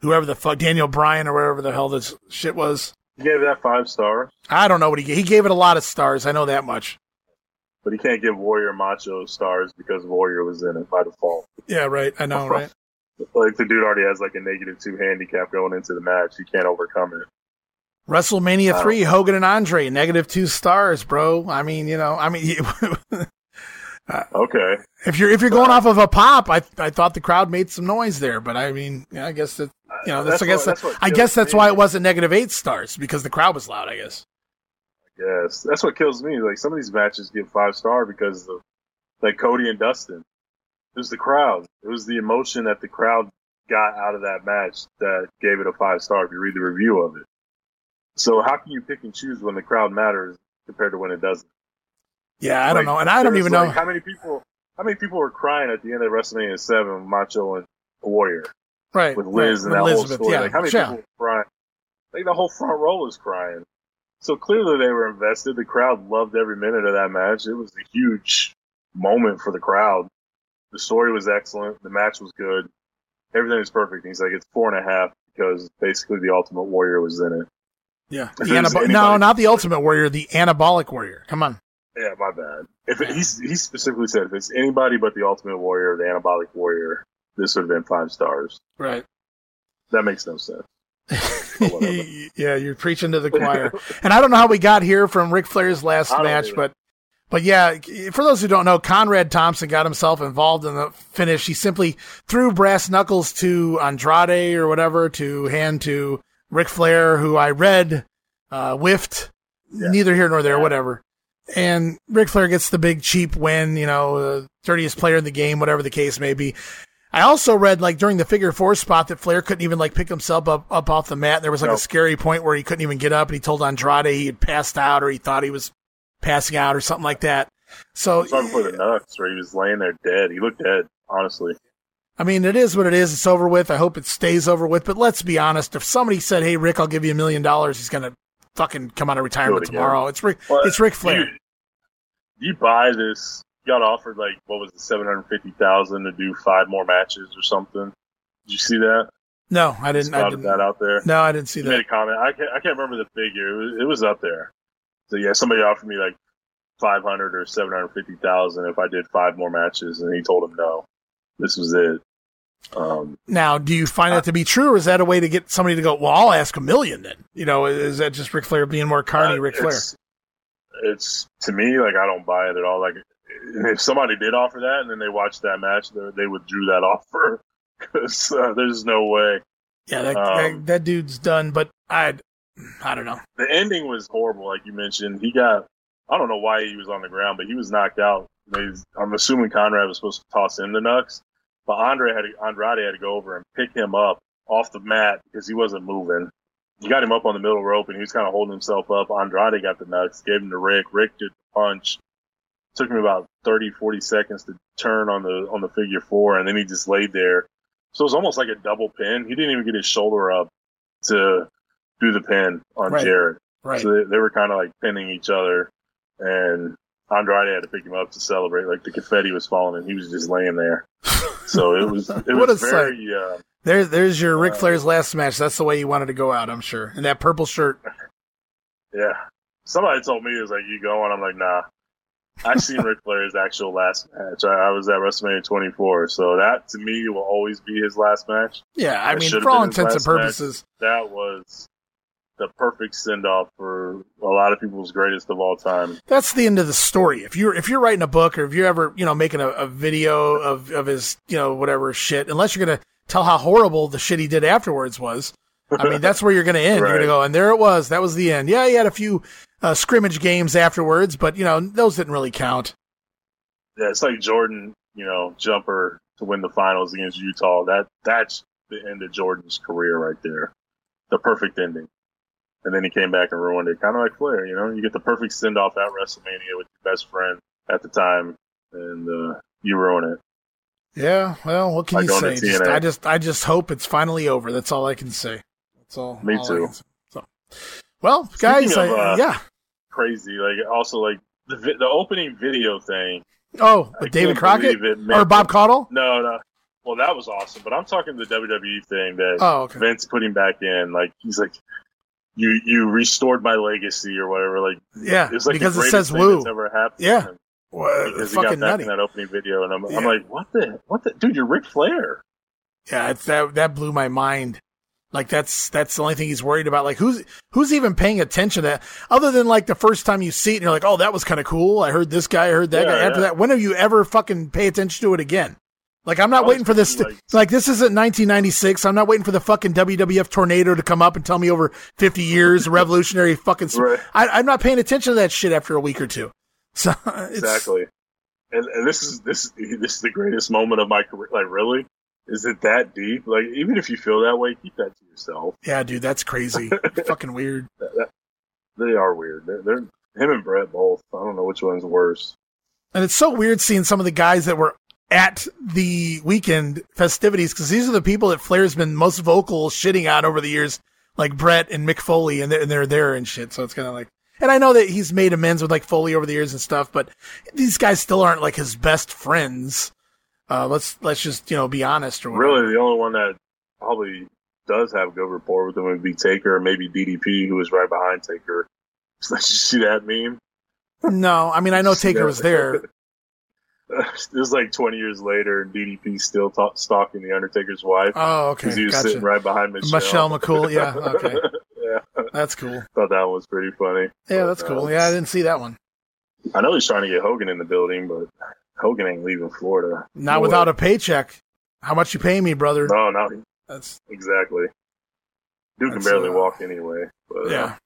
Speaker 1: whoever the fuck Daniel Bryan or whatever the hell this shit was.
Speaker 2: He gave that five stars,
Speaker 1: I don't know what he gave. He gave it a lot of stars. I know that much.
Speaker 2: but he can't give Warrior Macho stars because Warrior was in it by default.
Speaker 1: Yeah, right. I know, right?
Speaker 2: Like the dude already has like a negative two handicap going into the match. He can't overcome it.
Speaker 1: WrestleMania three, Hogan and Andre, negative two stars, bro. I mean, you know, I mean,
Speaker 2: Okay.
Speaker 1: if you're if you're going uh, off of a pop, I I thought the crowd made some noise there, but I mean, yeah, I guess that you know, that's, I guess
Speaker 2: what- that's
Speaker 1: I guess that's
Speaker 2: me.
Speaker 1: why it wasn't negative eight stars because the crowd was loud. I guess.
Speaker 2: Yes, that's what kills me. Like some of these matches get five star because of like Cody and Dustin. It was the crowd. It was the emotion that the crowd got out of that match that gave it a five star. If you read the review of it, so how can you pick and choose when the crowd matters compared to when it doesn't?
Speaker 1: Yeah, I don't know, and I don't even
Speaker 2: like,
Speaker 1: know.
Speaker 2: how many people. How many people were crying at the end of WrestleMania Seven, Macho and Warrior
Speaker 1: Right,
Speaker 2: with Liz
Speaker 1: right,
Speaker 2: and that
Speaker 1: with
Speaker 2: whole
Speaker 1: Elizabeth,
Speaker 2: story?
Speaker 1: Yeah,
Speaker 2: Like how many
Speaker 1: yeah.
Speaker 2: people were crying? Like the whole front row was crying. So clearly they were invested. The crowd loved every minute of that match. It was a huge moment for the crowd. The story was excellent. The match was good. Everything was perfect. And he's like, it's four and a half because basically the Ultimate Warrior was in it.
Speaker 1: Yeah,
Speaker 2: there's
Speaker 1: no, not the Ultimate Warrior, the Anabolic Warrior. Come on.
Speaker 2: Yeah, my bad. If it, he's, he specifically said if it's anybody but the Ultimate Warrior, the Anabolic Warrior, this would have been five stars.
Speaker 1: Right.
Speaker 2: That makes no sense.
Speaker 1: yeah, you're preaching to the choir. and I don't know how we got here from Ric Flair's last match, but but yeah, for those who don't know, Conrad Thompson got himself involved in the finish. He simply threw brass knuckles to Andrade or whatever to hand to Ric Flair, who I read uh, whiffed.
Speaker 2: Yeah.
Speaker 1: Neither here nor there,
Speaker 2: Yeah.
Speaker 1: whatever. And Ric Flair gets the big cheap win, you know, dirtiest player in the game, whatever the case may be. I also read like during the figure four spot that Flair couldn't even like pick himself up up off the mat. There was like a scary point where he couldn't even get up, and he told Andrade he had passed out or he thought he was passing out or something like that. So
Speaker 2: right before the nuts where he was laying there dead. He looked dead, honestly.
Speaker 1: I mean, it is what it is. It's over with. I hope it stays over with. But let's be honest. If somebody said, "Hey, Ric, I'll give you a million dollars," he's gonna fucking come out of retirement
Speaker 2: it
Speaker 1: tomorrow. It's Ric.
Speaker 2: Well,
Speaker 1: it's Ric Flair.
Speaker 2: You, you buy this. You got offered like what was it, seven hundred fifty thousand to do five more matches or something. Did you see that?
Speaker 1: No, I didn't. I didn't.
Speaker 2: that out there.
Speaker 1: No, I didn't see
Speaker 2: He made a comment. I can't. I can't remember the figure. It was, it was up there. So yeah, somebody offered me like five hundred or seven hundred fifty thousand if I did five more matches, and he told him no. This was it. Um,
Speaker 1: Now, do you find that to be true, or is that a way to get somebody to go? Well, I'll ask a million. Then you know, is that just Ric Flair being more carny,
Speaker 2: Uh,
Speaker 1: Ric Flair?
Speaker 2: It's, it's to me like I don't buy it at all. Like if somebody did offer that and then they watched that match, they, they withdrew that offer because uh, there's no way.
Speaker 1: Yeah, that,
Speaker 2: um,
Speaker 1: that that dude's done. But I, I don't know.
Speaker 2: The ending was horrible, like you mentioned. He got I don't know why he was on the ground, but he was knocked out. I'm assuming Conrad was supposed to toss him the Nux, but Andre had to, Andrade had to go over and pick him up off the mat because he wasn't moving. He got him up on the middle rope and he was kind of holding himself up. Andrade got the Nux, gave him to Ric. Ric did the punch. Took him about 30, 40 seconds to turn on the on the figure four, and then he just laid there. So it was almost like a double pin. He didn't even get his shoulder up to do the pin on
Speaker 1: Right.
Speaker 2: Jarrett.
Speaker 1: Right.
Speaker 2: So they, they were kind of like pinning each other, and Andrade had to pick him up to celebrate. Like the confetti was falling, and he was just laying there. So it was it
Speaker 1: What
Speaker 2: was
Speaker 1: a
Speaker 2: very uh,
Speaker 1: There, there's your Ric
Speaker 2: Uh,
Speaker 1: Flair's last match. That's the way you wanted to go out, I'm sure. In that purple shirt.
Speaker 2: yeah. Somebody told me it was like you going. I'm like nah. I seen Ric Flair's actual last match. I, I was at WrestleMania 24, so that to me will always be his last match.
Speaker 1: Yeah, I
Speaker 2: That
Speaker 1: mean, for all intents and
Speaker 2: last match.
Speaker 1: purposes.
Speaker 2: That was the perfect send off for a lot of people's greatest of all time.
Speaker 1: that's the end of the story. If you're if you're writing a book or if you're ever you know making a, a video of of his you know whatever shit, unless you're gonna tell how horrible the shit he did afterwards was, I mean that's where you're gonna end. You're gonna go and there it was. That was the end. Yeah, he had a few uh, scrimmage games afterwards, but you know those didn't really count.
Speaker 2: Yeah, it's like Jordan, you know, jumper to win the finals against Utah. That that's the end of Jordan's career right there, the perfect ending. And then he came back and ruined it, kind of like Flair. You know, you get the perfect send off at WrestleMania with your best friend at the time, and uh, you ruin it.
Speaker 1: Yeah, well, what can
Speaker 2: Like
Speaker 1: you say? Just, I just, I just hope it's finally over. That's all I can say. That's all.
Speaker 2: Me
Speaker 1: all
Speaker 2: too.
Speaker 1: So, well, guys,
Speaker 2: of,
Speaker 1: I,
Speaker 2: uh,
Speaker 1: yeah.
Speaker 2: Crazy. Like also like the vi- the opening video thing.
Speaker 1: Oh, with David Crockett or Bob Caudle?
Speaker 2: No, no. Well, that was awesome, but I'm talking the WWE thing that
Speaker 1: Oh, okay.
Speaker 2: Vince putting back in. Like he's like, you you restored my legacy or whatever. Like
Speaker 1: Yeah,
Speaker 2: it's like
Speaker 1: because it says
Speaker 2: thing
Speaker 1: Woo.
Speaker 2: ever happened.
Speaker 1: Yeah. Well,
Speaker 2: because he got
Speaker 1: fucking
Speaker 2: that
Speaker 1: nutty.
Speaker 2: in that opening video, and I'm,
Speaker 1: Yeah.
Speaker 2: I'm like, what the what the dude? You're Ric Flair.
Speaker 1: Yeah, it's that that blew my mind. Like that's that's the only thing he's worried about. Like who's who's even paying attention to that? Other than like the first time you see it and you're like, oh, that was kind of cool. I heard this guy, I heard that
Speaker 2: Yeah,
Speaker 1: guy. After
Speaker 2: yeah.
Speaker 1: that, when have you ever fucking pay attention to it again? Like I'm not waiting for this. To, like this isn't 1996. I'm not waiting for the fucking WWF tornado to come up and tell me over 50 years revolutionary fucking.
Speaker 2: Right.
Speaker 1: I, I'm not paying attention to that shit after a week or two. So it's,
Speaker 2: Exactly. And, and this is this this is the greatest moment of my career. Like, really, is it that deep? Like, even if you feel that way, keep that to yourself.
Speaker 1: Yeah, dude, that's crazy. fucking weird.
Speaker 2: They are weird. They're, they're him and Bret both. I don't know which one's worse.
Speaker 1: And it's so weird seeing some of the guys that were at the weekend festivities because these are the people that Flair's been most vocal shitting on over the years, like Bret and Mick Foley, and they're, and they're there and shit. So it's kind of like, and I know that he's made amends with like Foley over the years and stuff, but these guys still aren't like his best friends. Uh, let's let's just you know be honest or whatever.
Speaker 2: Really, the only one that probably does have a good rapport with him would be Taker, or maybe DDP, who was right behind Taker. Did you see that meme?
Speaker 1: No, I mean I know Taker was there.
Speaker 2: it was like 20 years later, and DDP still ta- stalking the Undertaker's wife
Speaker 1: Oh, okay,
Speaker 2: because he was
Speaker 1: gotcha.
Speaker 2: sitting right behind Michelle.
Speaker 1: Michelle McCool, yeah, okay,
Speaker 2: yeah,
Speaker 1: that's cool.
Speaker 2: thought that was pretty funny.
Speaker 1: Yeah, that's
Speaker 2: But, uh,
Speaker 1: cool. Yeah, I didn't see that one.
Speaker 2: I know he's trying to get Hogan in the building, but Hogan ain't leaving Florida.
Speaker 1: Not without a paycheck. How much you pay me, brother?
Speaker 2: No, no,
Speaker 1: That's
Speaker 2: exactly. Dude can barely
Speaker 1: uh,
Speaker 2: walk anyway. But,
Speaker 1: yeah.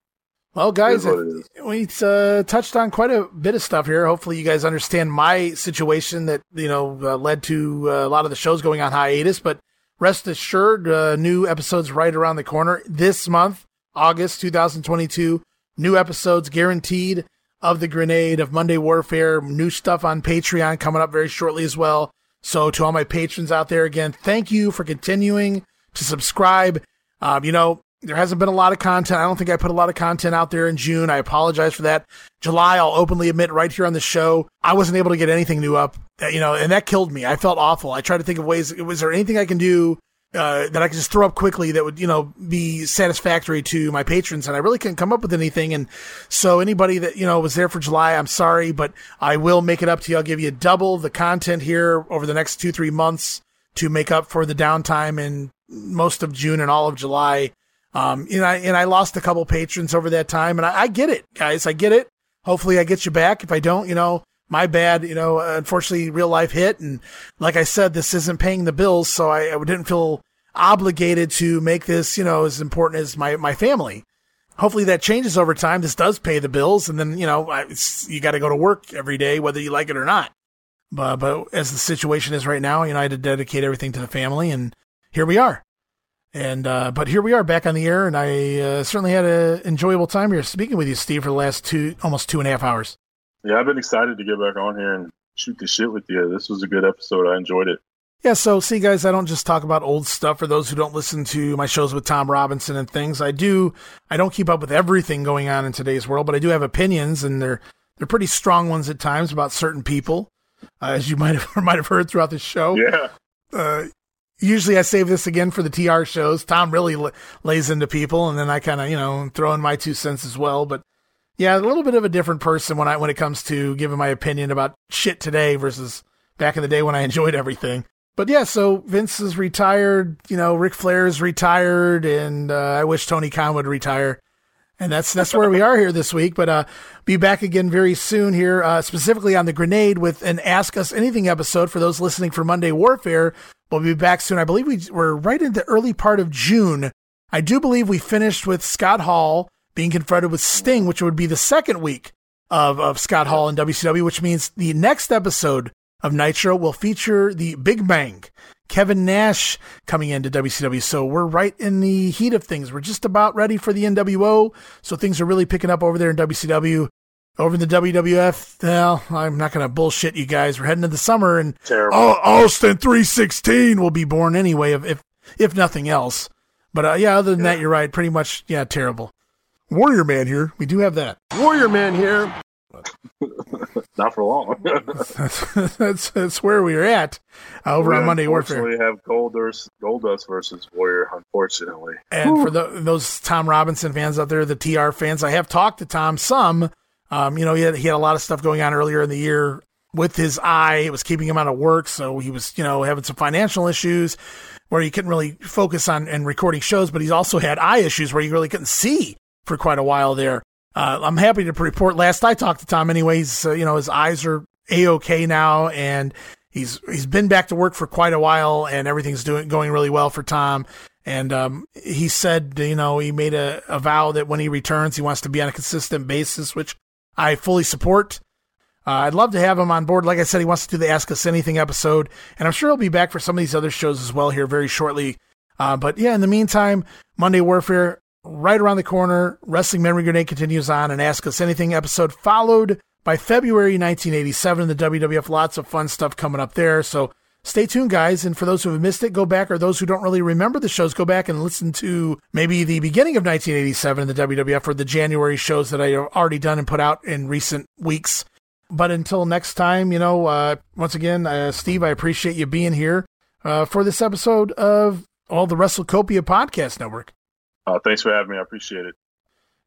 Speaker 1: Well, guys,
Speaker 2: It is what
Speaker 1: we uh, touched on quite a bit of stuff here. Hopefully, you guys understand my situation that you know uh, led to uh, a lot of the shows going on hiatus. But rest assured, uh, new episodes right around the corner this month, August 2022. New episodes guaranteed of the Grenade of Monday Warfare. New stuff on Patreon coming up very shortly as well. So to all my patrons out there, again, thank you for continuing to subscribe. Um, you know, there hasn't been a lot of content. I don't think I put a lot of content out there in June. I apologize for that. July, I'll openly admit right here on the show, I wasn't able to get anything new up, uh, you know, and that killed me. I felt awful. I tried to think of ways, was there anything I can do uh, that I could just throw up quickly that would, you know, be satisfactory to my patrons. And I really couldn't come up with anything. And so anybody that, you know, was there for July, I'm sorry, but I will make it up to you. I'll give you double the content here over the next two, three months to make up for the downtime in most of June and all of July. Um, and I, and I lost a couple patrons over that time and I, I get it, guys. I get it. Hopefully I get you back. If I don't, you know, my bad, you know, unfortunately real life hit. And like I said, this isn't paying the bills. So I, I didn't feel obligated to make this, you know, as important as my, my family. Hopefully that changes over time. This does pay the bills. And then, you know, I, you got to go to work every day, whether you like it or not. But, but as the situation is right now, you know, I had to dedicate everything to the family and here we are. And, uh, but here we are back on the air and I, uh, certainly had an enjoyable time here speaking with you, Steve, for the last two, almost two and a half hours.
Speaker 2: Yeah, I've been excited to get back on here and shoot the shit with you. This was a good episode. I enjoyed it.
Speaker 1: Yeah, so see, guys, I don't just talk about old stuff. For those who don't listen to my shows with Tom Robinson and things, I do. I don't keep up with everything going on in today's world, but I do have opinions, and they're they're pretty strong ones at times about certain people, uh, as you might have might have heard throughout the show.
Speaker 2: Yeah.
Speaker 1: Uh, usually, I save this again for the TR shows. Tom really l- lays into people, and then I kind of you know throw in my two cents as well. But yeah, a little bit of a different person when I when it comes to giving my opinion about shit today versus back in the day when I enjoyed everything. But yeah, so Vince is retired. You know, Ric Flair is retired, and uh, I wish Tony Khan would retire. And that's that's where we are here this week. But uh, be back again very soon here, uh, specifically on the Grenade with an Ask Us Anything episode for those listening for Monday Warfare. We'll be back soon. I believe we we're right in the early part of June. I do believe we finished with Scott Hall being confronted with Sting, which would be the second week of of Scott Hall in WCW, which means the next episode of Nitro will feature the Big Bang. Kevin Nash coming into WCW. So we're right in the heat of things. We're just about ready for the NWO. So things are really picking up over there in WCW. Over the WWF, well, I'm not going to bullshit you guys. We're heading to the summer and
Speaker 2: Terrible.
Speaker 1: Austin 316 will be born anyway, if, if, if nothing else. But uh, yeah, other than that, you're right. Pretty much, yeah, terrible. Warrior Man here. We do have that.
Speaker 3: Warrior Man here.
Speaker 2: Not for long.
Speaker 1: that's, that's, that's where we are at uh, over
Speaker 2: We
Speaker 1: on Monday Warfare.
Speaker 2: unfortunately have Goldust, Goldust versus Warrior, unfortunately.
Speaker 1: And for the, those Tom Robinson fans out there, the TR fans, I have talked to Tom some. Um, you know, he had, he had a lot of stuff going on earlier in the year with his eye. It was keeping him out of work. So he was, you know, having some financial issues where he couldn't really focus on and recording shows, but he's also had eye issues where he really couldn't see for quite a while there. Uh, I'm happy to report. Last I talked to Tom, anyways, uh, you know, his eyes are a okay now, and he's he's been back to work for quite a while, and everything's doing going really well for Tom. And um, he said, you know, he made a, a vow that when he returns, he wants to be on a consistent basis, which I fully support. Uh, I'd love to have him on board. Like I said, he wants to do the Ask Us Anything episode, and I'm sure he'll be back for some of these other shows as well here very shortly. Uh, but yeah, in the meantime, Monday Warfare right around the corner. Wrestling Memory Grenade continues on, and Ask Us Anything episode followed by February 1987 in the WWF. Lots of fun stuff coming up there. So stay tuned, guys. And for those who have missed it, go back, or those who don't really remember the shows, go back and listen to maybe the beginning of 1987 in the WWF or the January shows that I have already done and put out in recent weeks. But until next time, you know, uh, once again, uh, Steve, I appreciate you being here uh, for this episode of all the WrestleCopia Podcast Network.
Speaker 2: Uh, thanks for having me. I appreciate it.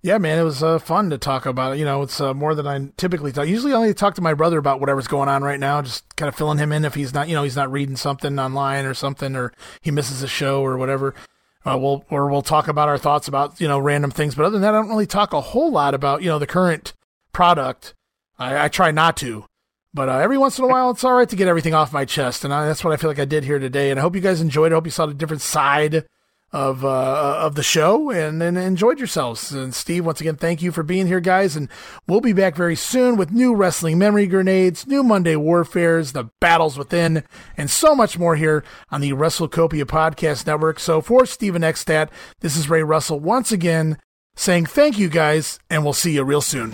Speaker 1: Yeah, man, it was uh, fun to talk about it. You know, it's uh, more than I typically talk. Usually, I only talk to my brother about whatever's going on right now, just kind of filling him in if he's not, you know, he's not reading something online or something, or he misses a show or whatever. Uh, we'll or we'll talk about our thoughts about you know random things. But other than that, I don't really talk a whole lot about you know the current product. I, I try not to, but uh, every once in a while, it's all right to get everything off my chest, and I, that's what I feel like I did here today. And I hope you guys enjoyed. I hope you saw the different side of uh, of the show and, and enjoyed yourselves. And Steve, once again, thank you for being here, guys. And we'll be back very soon with new wrestling memory grenades, new Monday warfares, the battles within, and so much more here on the WrestleCopia Podcast Network. So for Steven Ekstat, this is Ray Russell once again saying thank you, guys, and we'll see you real soon.